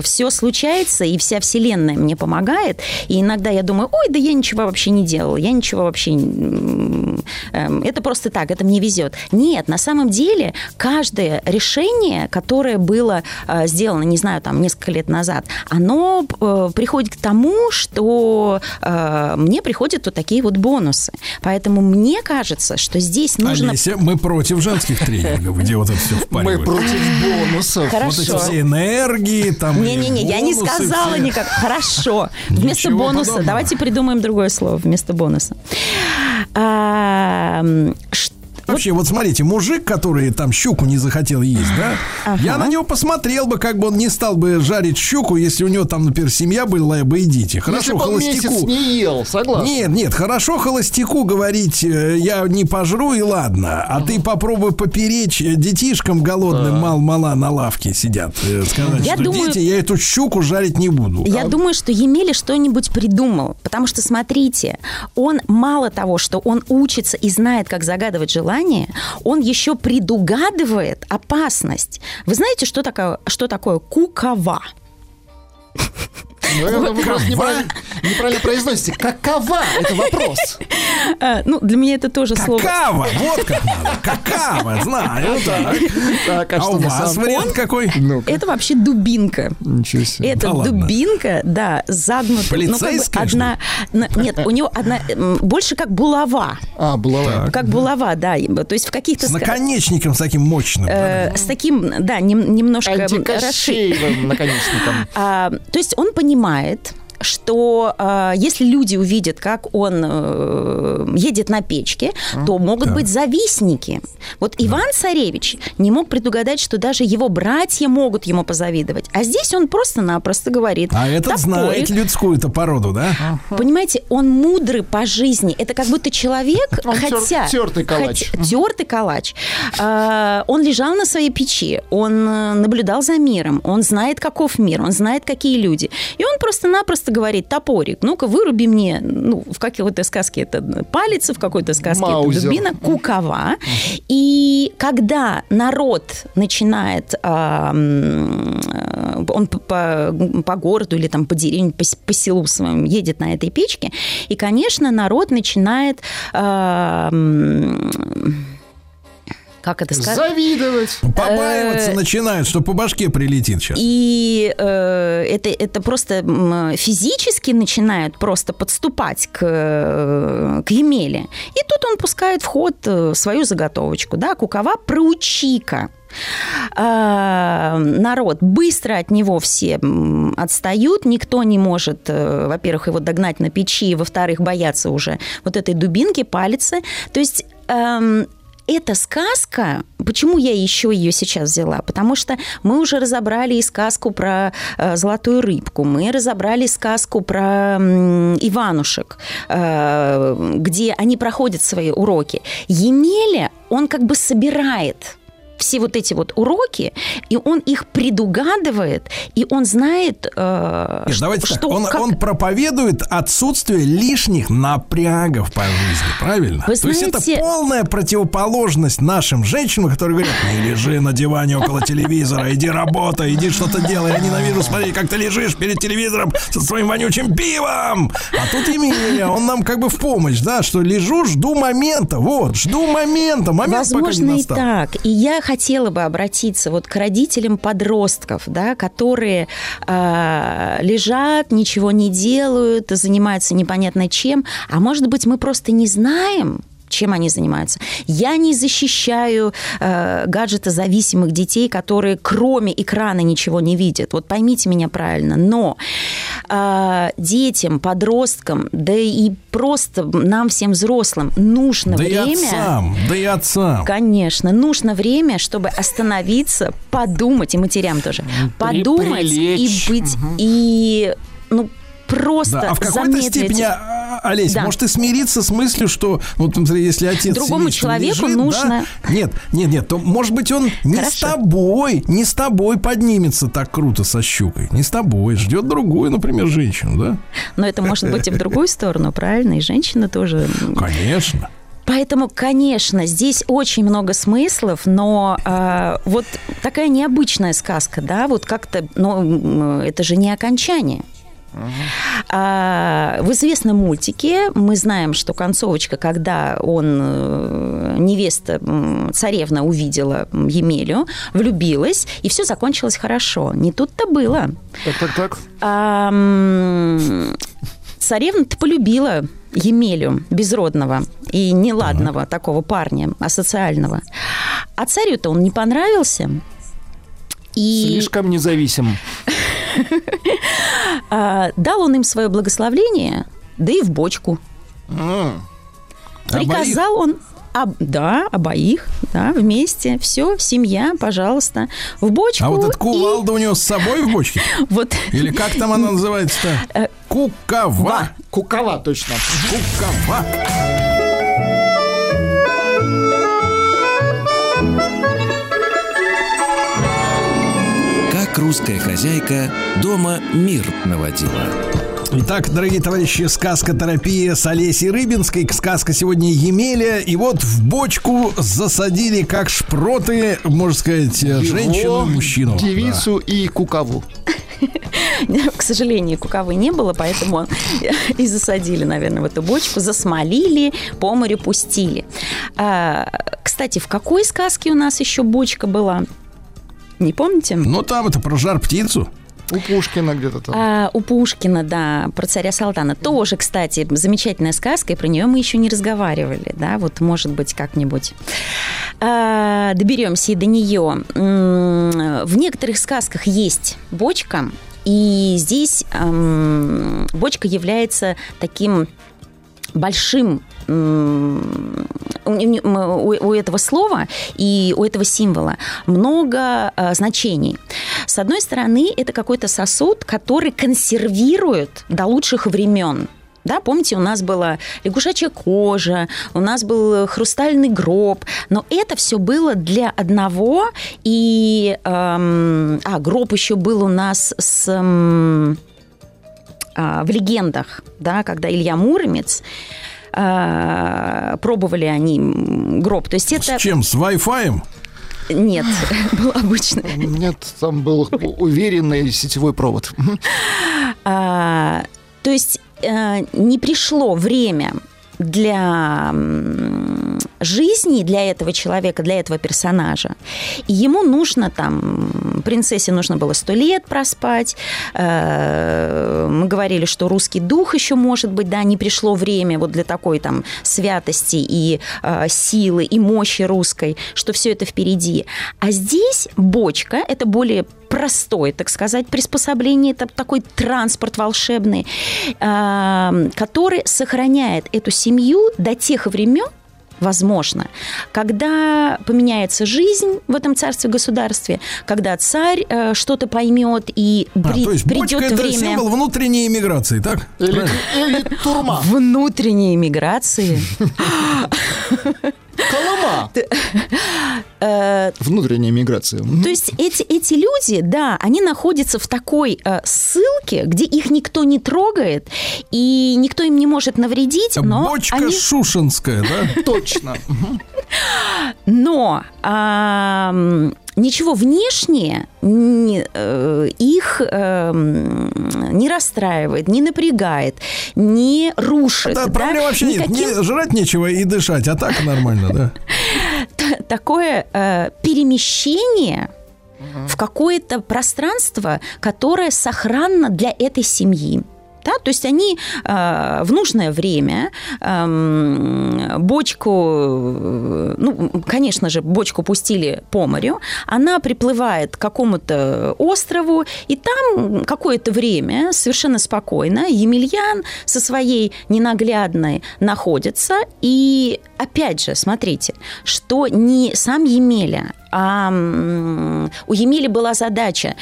все случается, и вся вселенная мне помогает, и иногда я думаю, ой, да я ничего вообще не делала, я ничего вообще... эм, Это просто так, это мне везет. Нет, на самом деле каждое решение, которое было э, сделано, не знаю, там, несколько лет назад, оно э, приходит к тому, что э, мне приходят вот такие вот бонусы. Поэтому мне кажется, что здесь нужно... Олеся, мы против женских тренингов, где вот это все Мы впаривают. против бонусов. Хорошо. Вот эти все энергии, там. Не-не-не, я не сказала все. никак. Хорошо. Вместо Ничего бонуса подобного. давайте придумаем другое слово вместо бонуса. А, м, ш- Вообще, вот смотрите, мужик, который там щуку не захотел есть, да? Ага. Я на него посмотрел бы, как бы он не стал бы жарить щуку, если у него там, например, семья была бы идите. Хорошо, холостяку. не ел, согласен. Нет, нет, хорошо холостяку говорить, э, я не пожру и ладно. А ты попробуй поперечь э, детишкам голодным, мал-мала на лавке сидят. э, Сказать, Я что думаю- дети, я эту щуку жарить не буду. Я думаю, что Емеля что-нибудь придумал. Потому что, смотрите, он мало того, что он учится и знает, как загадывать желание, он еще предугадывает опасность. Вы знаете, что такое, что такое кукова? Наверное, вы просто неправильно, неправильно произносите. Какова? Это вопрос. А, ну, для меня это тоже слово. Какава, вот как надо. Какава, знаю. Так, Так, а А что у вас самом- вариант какой? Ну-ка, Это вообще дубинка. ничего себе. Это Да ладно. дубинка, да, загнутая. Полицейская, ну, как бы одна, на- Нет, у него одна, больше как булава. А, булава. Как булава, да. То есть в каких-то... С наконечником с таким мощным. э, с таким, да, нем- немножко расши- Антикощеевым наконечником. А, то есть он понимает, понимает, что а, если люди увидят, как он э, едет на печке, то могут быть завистники. Вот Иван Царевич не мог предугадать, что даже его братья могут ему позавидовать. А здесь он просто-напросто говорит. А этот «Топорик». знает людскую-то породу, да? Понимаете, он мудрый по жизни. Это как будто человек, Он тер- хотя... тертый калач. хотя- тертый калач. А, он лежал на своей печи, он э, наблюдал за миром, он знает, каков мир, он знает, какие люди. И он просто-напросто говорит, топорик, ну-ка выруби мне, ну, в какой-то сказке это палец, в какой-то сказке Маузер. это дубина, кукова. И когда народ начинает, а, э, он по, по- городу или там по деревне, по, по селу своему едет на этой печке, и, конечно, народ начинает... м, как это сказать? Завидовать. Побаиваться Э, начинают, что по башке прилетит сейчас. И э, это, это просто физически начинают просто подступать к, э, к Емеле. И тут он пускает в ход свою заготовочку, да, кукова проучика. А, народ быстро от него все отстают, никто не может, во-первых, его догнать на печи, во-вторых, боятся уже вот этой дубинки, палицы. То есть эм, эта сказка, почему я еще ее сейчас взяла? Потому что мы уже разобрали и сказку про э, золотую рыбку, мы разобрали сказку про Иванушек, э, где они проходят свои уроки. Емеля, он как бы собирает все вот эти вот уроки, и он их предугадывает, и он знает, э, что, давайте так, что- он, как- он проповедует отсутствие лишних напрягов по жизни, правильно? Вы То есть это знаете- полная противоположность нашим женщинам, которые говорят, не лежи на диване около телевизора, иди работай, иди что-то делай, я ненавижу смотреть, как ты лежишь перед телевизором со своим вонючим пивом. А тут Емеля, он нам как бы в помощь, да, что лежу, жду момента, вот, жду момента, момент пока не Возможно, и настал. так. И я хотела бы обратиться вот к родителям подростков, да, которые а, лежат, ничего не делают, занимаются непонятно чем. А может быть, мы просто не знаем, чем они занимаются. Я не защищаю э, гаджетозависимых детей, которые кроме экрана ничего не видят. Вот поймите меня правильно. Но э, детям, подросткам, да и просто нам всем взрослым нужно Да и время. отцам, да и отцам. Конечно, нужно время, чтобы остановиться, подумать, и матерям тоже, подумать прилечь. и быть, и, ну, просто Да, а в какой-то степени, а, а, Олесь, Да. может и смириться с мыслью, что, ну, вот, например, если отец Другому человеку лежит, нужно- да, нет, нет, нет, то, может быть, он не с Хорошо. тобой, не с тобой поднимется так круто со щукой, не с тобой, ждет другую, например, женщину, да? Но это может быть и в другую сторону, правильно? И женщина тоже. Конечно. Поэтому, конечно, здесь очень много смыслов, но а, вот такая необычная сказка, да, вот как-то, но м, это же не окончание. А, в известном мультике мы знаем, что концовочка, когда он, э, невеста, царевна увидела Емелю, влюбилась, и все закончилось хорошо. Не тут-то было. Так, так, так. А, царевна-то полюбила Емелю, безродного и неладного такого парня, асоциального. А царю-то он не понравился. И Слишком независим. А, дал он им свое благословление, да и в бочку. Приказал он об- да, обоих, да, вместе, все, семья, пожалуйста, в бочку. А вот этот и- кувалда у него с собой в бочке? Вот. Или как там она Э, называется-то? Кукава. Кукова, точно. Кукава. Русская хозяйка дома мир наводила. Итак, дорогие товарищи, сказка-терапия с Олесей Рыбинской. Сказка сегодня Емеля. И вот в бочку засадили, как шпроты, можно сказать, Его, женщину и мужчину. Девицу и кукову. К сожалению, куковы не было, поэтому и засадили, наверное, в эту бочку, засмолили, по морю пустили. А, кстати, в какой сказке у нас еще бочка была? Не помните? Ну, там это про жар-птицу. У Пушкина где-то там. А, у Пушкина, да, про царя Салтана. Тоже, кстати, замечательная сказка, и про нее мы еще не разговаривали, да, вот, может быть, как-нибудь а, доберемся и до нее. В некоторых сказках есть бочка, и здесь ам, бочка является таким большим у, этого слова и у этого символа много а, значений. С одной стороны, это какой-то сосуд, который консервирует до лучших времен. Да, помните, у нас была лягушачья кожа, у нас был хрустальный гроб, но это все было для одного, и эм, а гроб еще был у нас с эм, в легендах, да, когда Илья Муромец а, пробовали они гроб. То есть это С чем? С Wi-Fi? нет, был обычно. Нет, там был уверенный сетевой провод. А, то есть э, не пришло время для жизни для этого человека, для этого персонажа. И ему нужно там, принцессе нужно было сто лет проспать. Э, Мы говорили, что русский дух еще может быть, да, не пришло время вот для такой там святости и э, силы, и мощи русской, что все это впереди. А здесь бочка – это более простое, так сказать, приспособление, это такой транспорт волшебный, э, который сохраняет эту семью до тех времен, возможно, когда поменяется жизнь в этом царстве-государстве, когда царь э, что-то поймет и А, при- то есть бочка придет это время... символ внутренней иммиграции, так? Или, или турма. Внутренней иммиграции. Колыма. Э, Внутренняя миграция. То есть эти, эти люди, да, они находятся в такой э, ссылке, где их никто не трогает, и никто им не может навредить, но Бочка они... шушенская, да? Точно. Но ничего внешнее не- э, их эм, не расстраивает, не напрягает, не рушит. Да, да, проблем вообще нет. никаким- Не жрать нечего и дышать, а так нормально, да? такое э, перемещение в какое-то пространство, которое сохранно для этой семьи. Да, то есть они э, в нужное время эм, бочку, э, ну, конечно же, бочку пустили по морю, она приплывает к какому-то острову, и там какое-то время совершенно спокойно Емельян со своей ненаглядной находится, и опять же, смотрите, что не сам Емеля, а у Емели была задача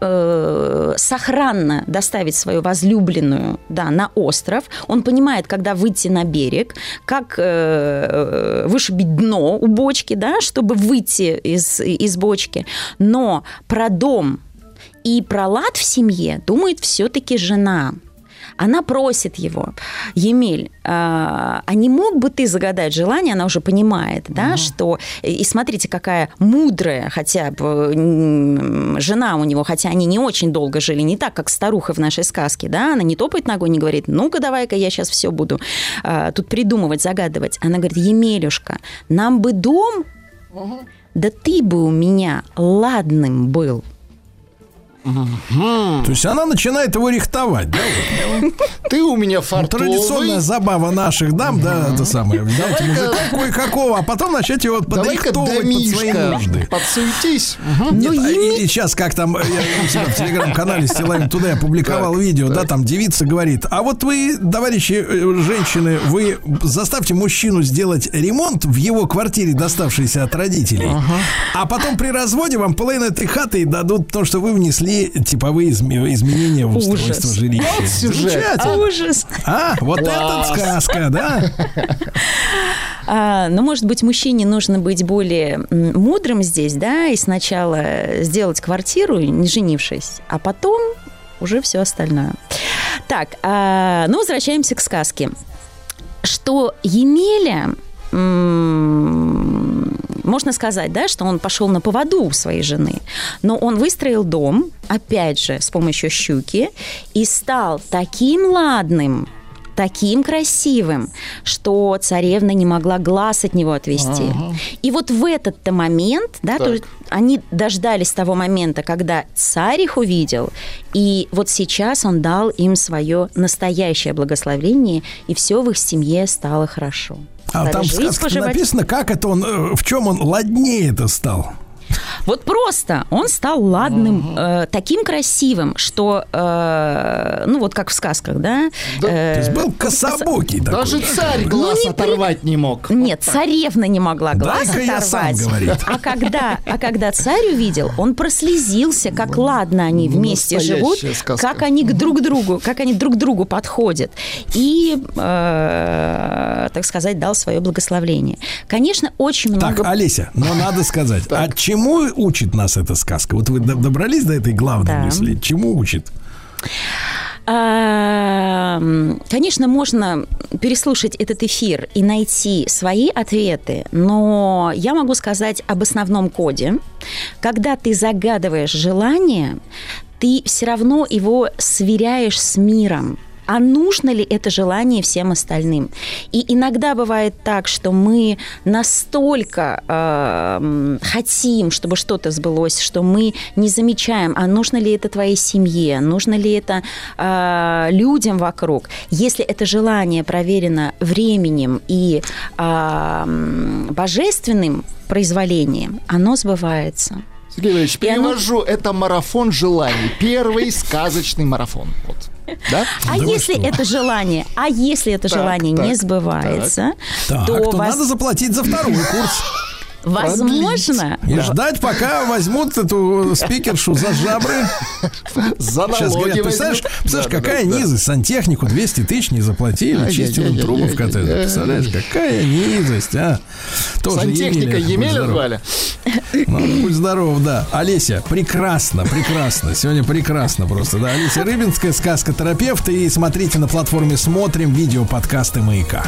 э, сохранно доставить свою возлюбленную да, на остров. Он понимает, когда выйти на берег, как э, вышибить дно у бочки, да, чтобы выйти из, из бочки. Но про дом и про лад в семье думает все-таки жена. Она просит его, Емель, а а не мог бы ты загадать желание? Она уже понимает, да, что... И смотрите, какая мудрая хотя бы жена у него, хотя они не очень долго жили, не так, как старуха в нашей сказке, да, она не топает ногой, не говорит, ну-ка, давай-ка я сейчас все буду а, тут придумывать, загадывать. Она говорит, Емелюшка, нам бы дом, да ты бы у меня ладным был. То есть она начинает его рихтовать, да? Ты у меня Ну, фартовый. Традиционная забава наших дам, да, это самое. Взять мужика кое-какого, а потом начать его подрихтовывать под свои нужды. подсуетись. Нет, а и, сейчас, как там, я у себя в телеграм-канале Стилавин туда я публиковал видео, да, там девица говорит, а вот вы, товарищи э, женщины, вы заставьте мужчину сделать ремонт в его квартире, доставшейся от родителей, а потом при разводе вам половину этой хаты дадут, потому что вы внесли типовые изме- изменения в устройство Ужас. жилища. Вот сюжет. Замечательно. Ужас. А, вот это сказка, да? А, ну, может быть, мужчине нужно быть более мудрым здесь, да, и сначала сделать квартиру, не женившись, а потом уже все остальное. Так, а, ну, возвращаемся к сказке. Что Емеля, м, можно сказать, да, что он пошел на поводу у своей жены, но он выстроил дом, опять же, с помощью щуки, и стал таким ладным, таким красивым, что царевна не могла глаз от него отвести. И вот в этот-то момент, да, то есть они дождались того момента, когда царь их увидел, и вот сейчас он дал им свое настоящее благословение, и все в их семье стало хорошо. А там в жить, поживать. написано, как это он, э, в чем он ладнее это стал. Вот просто он стал ладным, э, таким красивым, что, э, ну вот как в сказках, да? э, То есть был кособокий такой. Даже царь Ну, глаз не при- оторвать не мог. Нет, царевна не могла глаз Дай-ка я оторвать. А когда, а когда царь увидел, он прослезился, как ладно они вместе Настоящая живут, сказка. как они к друг другу, как они друг к другу подходят. И, э, так сказать, дал свое благословление. Конечно, очень много... Так, Олеся, но надо сказать, а чему учит нас эта сказка? Вот вы до- добрались до этой главной Да. мысли? Чему учит? А, м, Конечно, можно переслушать этот эфир и найти свои ответы, но я могу сказать об основном коде. Когда ты загадываешь желание, ты все равно его сверяешь с миром. А нужно ли это желание всем остальным. И иногда бывает так, что мы настолько э, хотим, чтобы что-то сбылось, что мы не замечаем, а нужно ли это твоей семье, нужно ли это э, людям вокруг. Если это желание проверено временем и э, божественным произволением, оно сбывается. Сергей Валерьевич, И оно- перевожу, это марафон желаний. Первый сказочный марафон. Вот. Да? А если это желание, а если это Так, желание так, не сбывается, Так, то, то вас- надо заплатить за второй курс. Возможно, И ждать, пока возьмут эту спикершу за жабры. За Сейчас говорят, представляешь, представляешь, Да, да, какая да, да. низость, сантехнику 200 тысяч не заплатили, чистил им трубы в коттедже. Представляешь, какая низость, а? Тоже Сантехника Емеля, звали? Ну, будь здоров, да. Олеся, прекрасно, прекрасно. Сегодня прекрасно просто, да. Олеся Рыбинская, сказка терапевт. И смотрите на платформе «Смотрим» видео подкасты «Маяка».